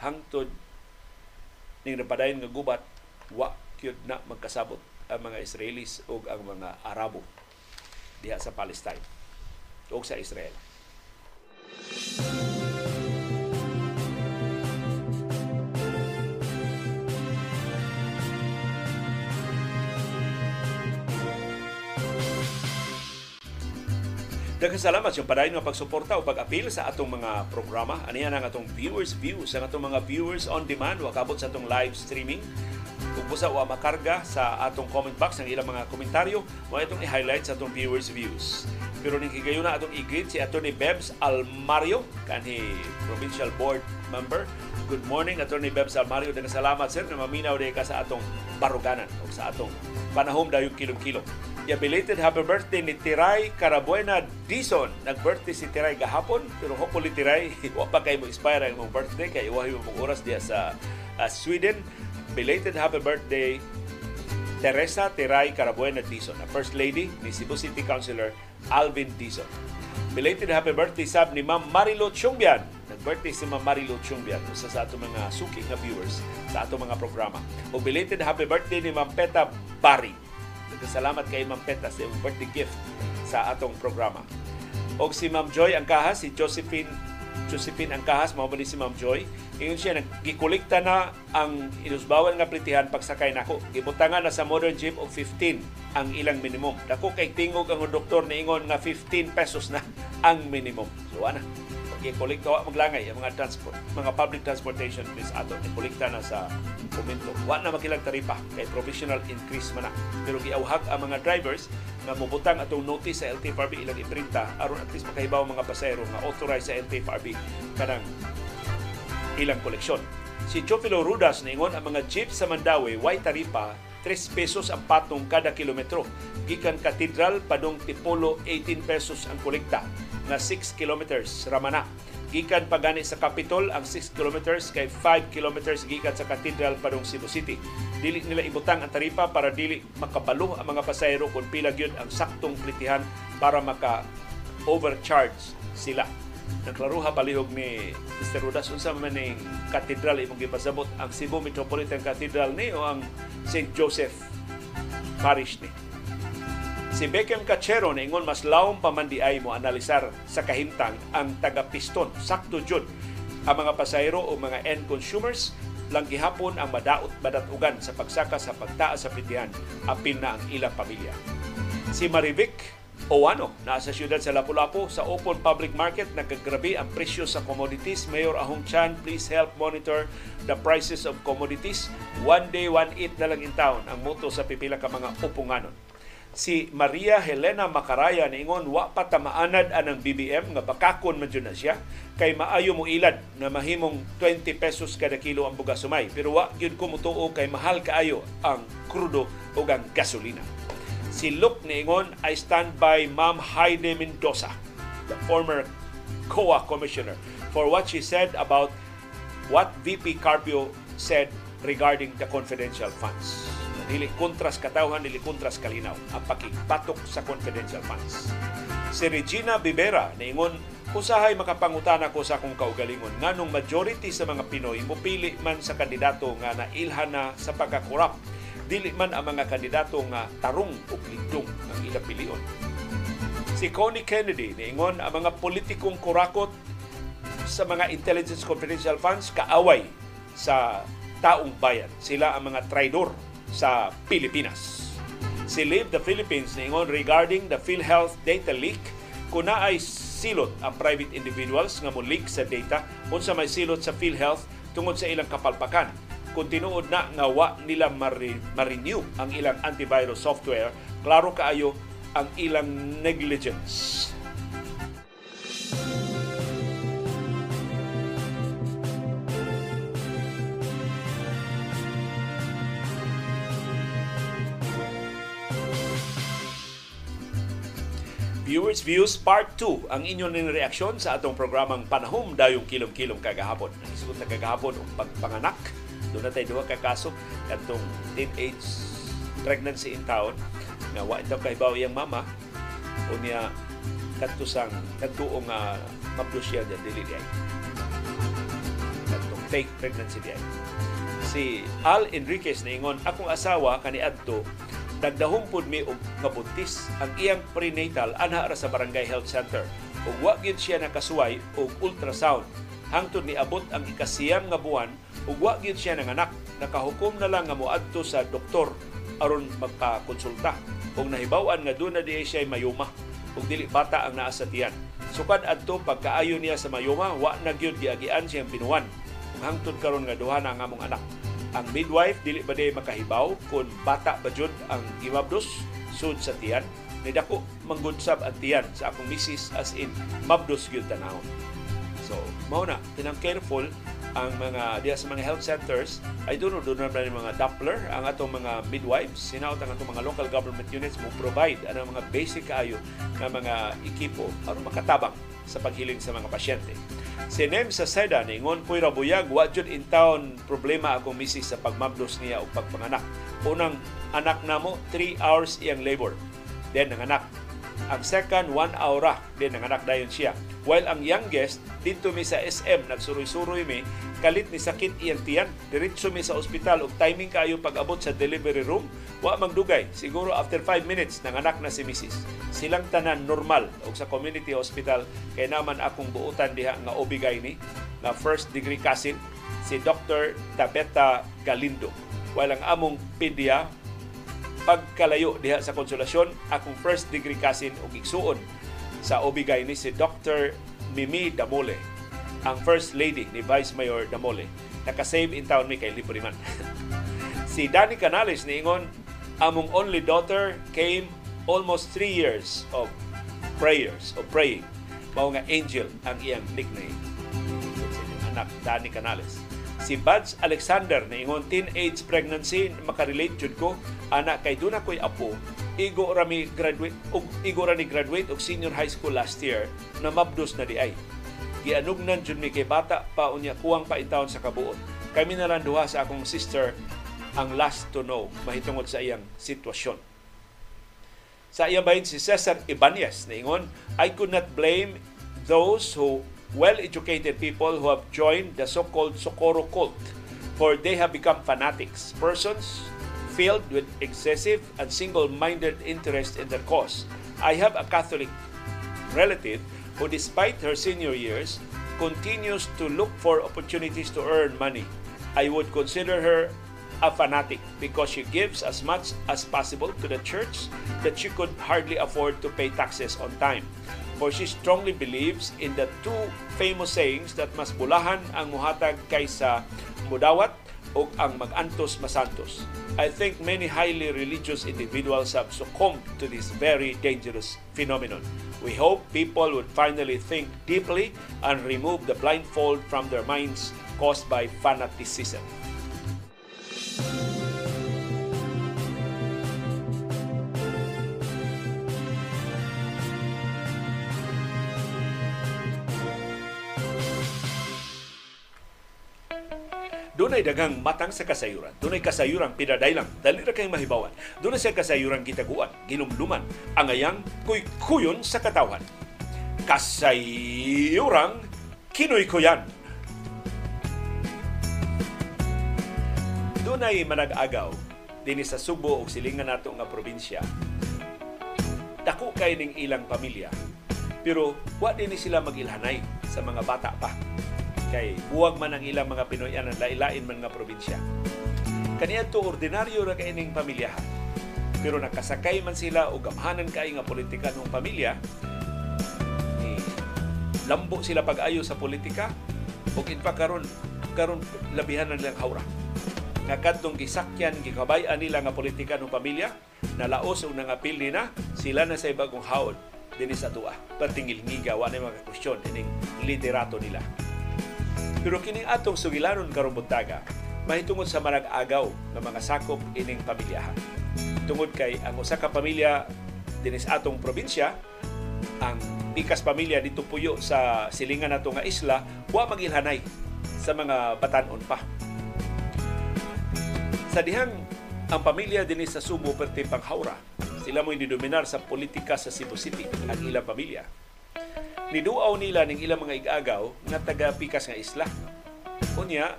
hangtod ning napadayon nga gubat, wa gyud na magkasabot ang mga Israelis o ang mga Arabo diha sa Palestine o sa Israel. Daghang salamat sa padayon nga pagsuporta o pag-apil sa atong mga programa. Aniya ang atong viewers views, ang atong mga viewers on demand, wakabot sa atong live streaming. Kung busa wa makarga sa atong comment box ang ilang mga komentaryo, mo itong i-highlight sa atong viewers views. Pero ning higayuna atong i-greet si Attorney Bebs Almario, kanhi provincial board member. Good morning Attorney Bebs Almario. Daghang salamat sir na maminaw ka sa atong baruganan o sa atong panahom dayon kilom-kilom. Ya belated happy birthday ni Tiray Carabuena Dison. Nag-birthday si Tiray gahapon, pero hopefully Tiray, wa pa kay mo expire ang birthday kay iwahi mo mong oras diya sa uh, Sweden. Belated happy birthday Teresa Tiray Carabuena Dison, na First Lady ni Cebu City Councilor Alvin Dison. Belated happy birthday sab ni Ma'am Marilo Chungbian. Nag-birthday si Ma'am Marilo Chungbian usa sa ato mga suki nga viewers sa ato mga programa. O belated happy birthday ni Ma'am Peta Bari Salamat kay Ma'am Peta sa iyong birthday gift sa atong programa. O si Ma'am Joy Angkahas, si Josephine Josephine Angkahas, mao ni si Ma'am Joy. Ingon siya naggikolekta na ang inusbawan nga plitihan pagsakay nako. Gibutangan na sa modern gym og 15 ang ilang minimum. Dako kay tingog ang doktor ni ingon nga 15 pesos na ang minimum. So ana, i-kolekta wa maglangay ang mga transport, mga public transportation fees ato i-kolekta na sa komento. Wa na makilang taripa kay provisional increase man na. Pero giawhag ang mga drivers nga mubutang atong notice sa LTFRB ilang iprinta aron at least makahibaw mga pasahero nga authorized sa LTFRB kanang ilang koleksyon. Si Chofilo Rudas ningon ang mga jeep sa Mandawi way taripa 3 pesos ang patong kada kilometro. Gikan Katedral padong Tipolo 18 pesos ang kolekta nga 6 kilometers ramana. Gikan pa gani sa Capitol ang 6 kilometers kay 5 kilometers gikan sa Cathedral padung Cebu City. Dili nila ibutang ang taripa para dili makabalo ang mga pasahero kung pila gyud ang saktong plitihan para maka overcharge sila. Naglaruha palihog ni Mr. Rodas unsa man ning katedral imong gipasabot ang Cebu Metropolitan Cathedral ni o ang St. Joseph Parish ni. Si Beckham Cachero ingon mas lawom pa man di mo analisar sa kahimtang ang taga-piston. Sakto jud ang mga pasahero o mga end consumers lang gihapon ang madaot badatugan sa pagsaka sa pagtaas sa pitihan apil na ang ilang pamilya. Si Marivic Owano na sa siyudad sa Lapu-Lapu sa open public market nagkagrabe ang presyo sa commodities. Mayor Ahong Chan, please help monitor the prices of commodities. One day, one eat na lang in town ang moto sa pipila ka mga upunganon si Maria Helena Macaraya ingon wa pa tamaanad anang BBM nga bakakon man na siya kay maayo mo ilad na mahimong 20 pesos kada kilo ang bugas sumay pero wa gyud ko kay mahal kaayo ang krudo o ang gasolina. Si Luke niingon I stand by Ma'am Heide Mendoza, the former COA commissioner for what she said about what VP Carpio said regarding the confidential funds. Dili kontras katawhan dili kontras kalinaw ang pakipatok sa confidential funds. Si Regina Bibera niingon usahay makapangutana ko sa akong kaugalingon. Nganong majority sa mga Pinoy mupili man sa kandidato nga nailhan na sa pagkakurap dili man ang mga kandidato nga tarong o lindong ang ilang pilion si Connie Kennedy niingon ang mga politikong kurakot sa mga intelligence confidential funds kaaway sa taong bayan. Sila ang mga traidor sa Pilipinas. Si Live the Philippines ningon regarding the PhilHealth data leak kung ay silot ang private individuals nga mo leak sa data unsa may silot sa PhilHealth tungod sa ilang kapalpakan kung tinuod na nga wa nila ma-renew ang ilang antivirus software klaro kaayo ang ilang negligence Viewers Views Part 2 ang inyong ning sa atong programang Panahom Dayong Kilom-Kilom kagahapon. Nagisugot na kagahapon ang pagpanganak. Doon na tayo duha ka kaso katong teenage pregnancy in town nga wa itaw kahibaw iyang mama o niya kadto sang kadtuong uh, maplos siya dili di ay. Kadtong fake pregnancy di ay. Si Al Enriquez na ingon akong asawa kaniadto nagdahom pud mi og kabuntis ang iyang prenatal anha ra sa barangay health center ug wa gyud siya nakasuway og ultrasound hangtod ni abot ang ikasiyam nga buwan ug wa gyud siya nanganak nakahukom na lang nga moadto sa doktor aron magpakonsulta ug nahibaw-an nga doon na di siya mayuma. Ug dili bata ang naa sa tiyan. Sukad adto pagkaayo niya sa mayuma wa na gyud giagian siyang pinuwan ug hangtod karon nga duha na nga among anak. Ang midwife dili ba day makahibaw kung bata ba jud ang gimabdos sud sa tiyan. Ni dako manggudsab ang tiyan sa akong misis as in mabdos gyud tanawon so mao na tinang careful ang mga diya sa mga health centers ay doon doon na mga Doppler ang atong mga midwives sinaot ang atong mga local government units mo provide ang mga basic kaayo nga mga ekipo aron makatabang sa paghiling sa mga pasyente Si Nem sa Seda ningon po'y rabuyag wa jud in town problema akong misis sa pagmabdos niya o pagpanganak. Unang anak namo 3 hours iyang labor. Then nanganak. Ang second 1 hour then nanganak dayon siya. While ang youngest dito mi sa SM nagsuroy-suroy mi kalit ni sakit iyang tiyan. Diretso mi sa ospital og timing kayo pag-abot sa delivery room wa magdugay. Siguro after 5 minutes nanganak na si Mrs. Silang tanan normal og sa community hospital kay naman akong buutan diha nga obigay ni na first degree cousin si Dr. Tabeta Galindo. While ang among pedya pagkalayo diha sa konsolasyon akong first degree cousin og igsuon sa obigay ni si Dr. Mimi Damole ang First Lady ni Vice Mayor Damole. Naka-save in town mi kay libre man. si Danny Canales niingon, among only daughter came almost three years of prayers, of praying. Mao nga angel ang iyang nickname. Anak Danny Canales. Si Buds Alexander niingon teenage pregnancy makarelate jud ko anak kay duna koy apo igo rami graduate og igo ra ni graduate og senior high school last year na mabdos na di ay gianugnan jud mi kay bata pa unya kuwang pa intawon sa kabuon. Kami na lang duha sa akong sister ang last to know mahitungod sa iyang sitwasyon. Sa iyang bahin si Cesar Ibanez ingon, I could not blame those who well-educated people who have joined the so-called Socorro cult for they have become fanatics, persons filled with excessive and single-minded interest in their cause. I have a Catholic relative who despite her senior years continues to look for opportunities to earn money. I would consider her a fanatic because she gives as much as possible to the church that she could hardly afford to pay taxes on time. For she strongly believes in the two famous sayings that mas bulahan ang muhatag kaysa mudawat o ang magantos masantos. I think many highly religious individuals have succumbed to this very dangerous phenomenon. We hope people would finally think deeply and remove the blindfold from their minds caused by fanaticism. Dunay daghang matang sa kasayuran. Dunay kasayuran pinadaylang. Dali ra kay mahibawan. Dunay sa kasayuran gitaguan, ginumluman, angayang kuy-kuyon sa katawan. Kasayuran kinoy-kuyan. Dunay manag-agaw dinhi sa Subo ug silingan nato nga probinsya. Dako kay ning ilang pamilya. Pero wa dinhi sila magilhanay sa mga bata pa kay buwag man ang ilang mga Pinoyan ang lailain man nga probinsya. Kaniya to ordinaryo ra kay ning pamilyahan. Pero nakasakay man sila o gamhanan kay nga politika ng pamilya, ni lambo sila pag-ayo sa politika ug in karon karon labihan na nilang hawra. Nga kadtong gisakyan gikabayan nila nga politika ng pamilya, nalaos og nangapil nila, sila na sa ibagong hawd dinhi sa tuwa. Patingil ngiga wa na mga kwestiyon ining liderato nila. Pero kining atong sugilanon karong buntaga, mahitungod sa marag agaw ng mga sakop ining pamilyahan. Tungod kay ang usa ka pamilya dinis atong probinsya, ang pikas pamilya dito puyo sa silingan nato nga isla, wa magilhanay sa mga batanon pa. Sa dihang ang pamilya dinis sa Subo perti panghawra, sila mo dominar sa politika sa Cebu City, ang ilang pamilya niduaw nila ning ilang mga igagaw nga taga pikas nga isla. Unya,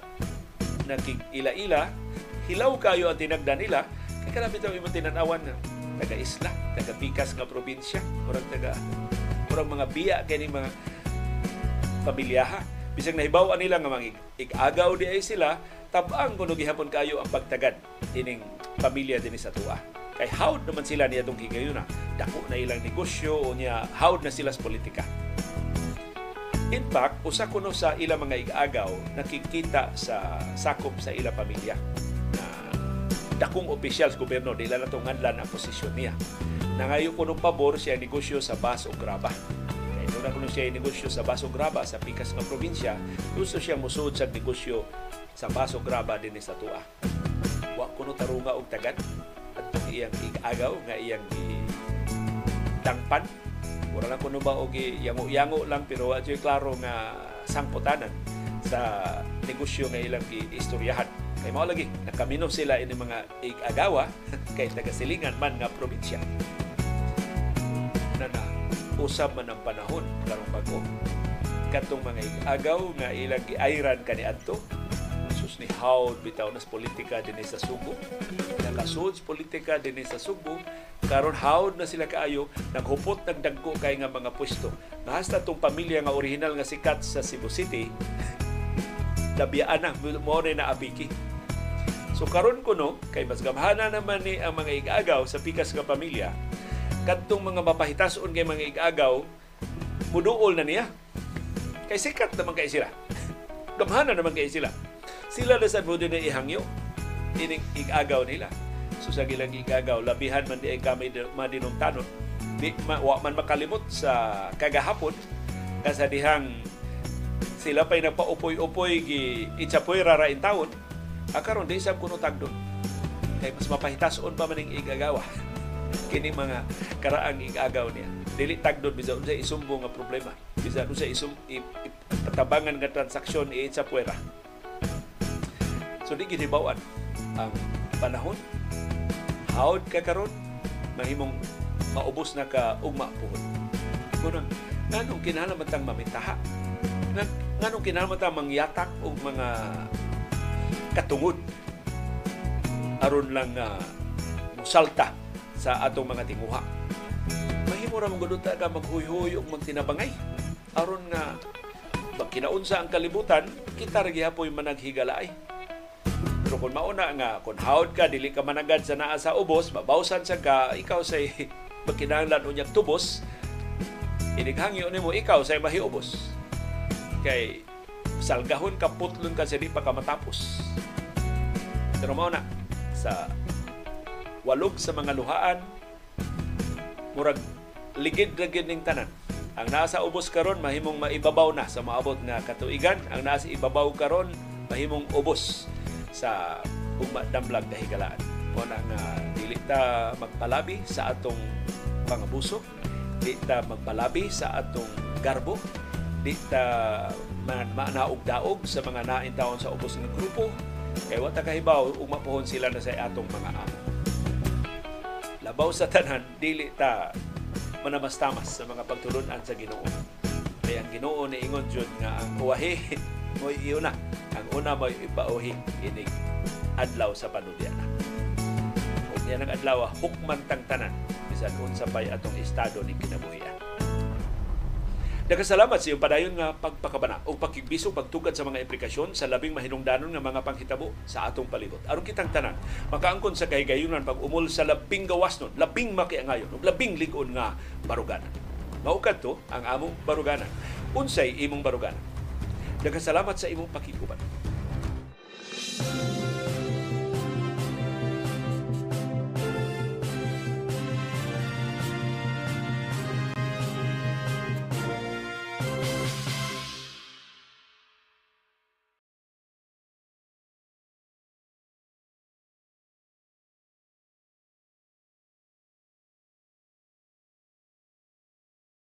nakig-ila-ila, hilaw kayo ang tinagdan nila, kay karami ito yung tinanawan na taga isla, taga pikas nga probinsya, murag taga murag mga biya kini mga pamilyaha. Bisag nahibawan nila nga mga igagaw di ay sila, tabang kuno gihapon kayo ang pagtagad ining pamilya din sa tuwa. Kay hawd naman sila niya itong higayuna. Dako na ilang negosyo o niya hawd na sila sa politika. In fact, usa kuno sa ilang mga igagaw nakikita sa sakop sa ilang pamilya na dakong opisyal sa gobyerno dila na tunganlan ang posisyon niya. Nangayo kuno pabor siya negosyo sa bas o graba. Kaya kuno siya negosyo sa bas o graba sa pikas ng probinsya, gusto siya musud sa negosyo sa bas o graba din sa tuwa. Wa kuno tarunga og tagan at iyang igagaw nga iyang tangpan Mura lang kuno ba og yango-yango lang pero wa klaro nga sangputanan sa negosyo nga ilang istoryahan. Kay mao lagi nakaminom sila ini mga ig-agawa kay tagasilingan man nga probinsya. Na na usab man ang panahon karong bag-o. Katong mga ig-agaw nga ilang giayran kaniadto ni hawd bitaw nas politika dinhi sa Subo. Nakasud politika dinhi sa Subo karon hawd na sila kaayo naghupot nagdagko kay nga mga pwesto. Basta tong pamilya nga original nga sikat sa Cebu City labiyaan na mo na abiki. So karon ko no kay mas gamhana naman ni ang mga igagaw sa pikas nga pamilya kadtong mga mapahitason kay mga igagaw muduol na niya. Kay sikat naman kay sila. Gamhana naman kay sila sila na sa din ihangyo. Ining igagaw nila. So sa gilang igagaw, labihan man di ay kami madinungtanon. Di ma, wa man makalimot sa kagahapon kasadihang sila pa'y nagpaupoy-upoy gi itsapoy rara in taon akaron di sab kuno tagdo kay mas mapahitason pa maning igagawa kini mga karaang igagaw niya dili tagdon bisan unsay isumbo nga problema bisan sa isum ipatabangan nga transaksyon i sa puwera. So di ginibawan ang panahon. Hawd ka karon mahimong maubos na ka ugma puhon. Kunang nganong kinahanglan mamintaha? Nga, nganong kinahanglan mangyatak og mga katungod aron lang uh, salta sa atong mga tinguha. Mahimo ra mong ka maghuyhoy og magtinabangay aron nga pag kinaunsa ang kalibutan, kita ra gihapoy managhigalaay. Pero kung mauna nga, kung hawd ka, dili ka managad sa naa sa ubos, mabawsan sa ka, ikaw say magkinahanglan unyag tubos, inighangyo nimo ikaw say mahiubos. Kay salgahon ka putlon ka sa di pa ka matapos. Pero mao na sa walog sa mga luhaan murag ligid-ligid ning tanan ang nasa ubos karon mahimong maibabaw na sa maabot nga katuigan. Ang nasa ibabaw karon mahimong ubos sa ugma damlag kahigalaan. Mo na nga dili ta magpalabi sa atong pangabuso, di ta magpalabi sa atong garbo, di ta man manaog-daog sa mga nain taon sa ubos ng grupo, kay wata kahibaw ug mapuhon sila na sa atong mga amo. Labaw sa tanan, dili ta manamas-tamas sa mga pagtulunan sa Ginoo. Kaya ang Ginoo ni ingon jud nga ang uwahi mo iuna. Ang una mo ibauhi inig adlaw sa panudyana. Kung yan ang adlaw, hukman tang tanan bisan unsa pay atong estado ni kinabuhian. Nagkasalamat sa iyong padayon nga pagpakabana o pagkibisog pagtugad sa mga implikasyon sa labing mahinungdanon nga mga panghitabo sa atong palibot. Aron kitang tanan, makaangkon sa kahigayunan pag umol sa labing gawas nun, labing makiangayon, ug labing ligon nga baruganan. Maukad to ang among baruganan. Unsay imong baruganan. Nagkasalamat sa imong pakiguban.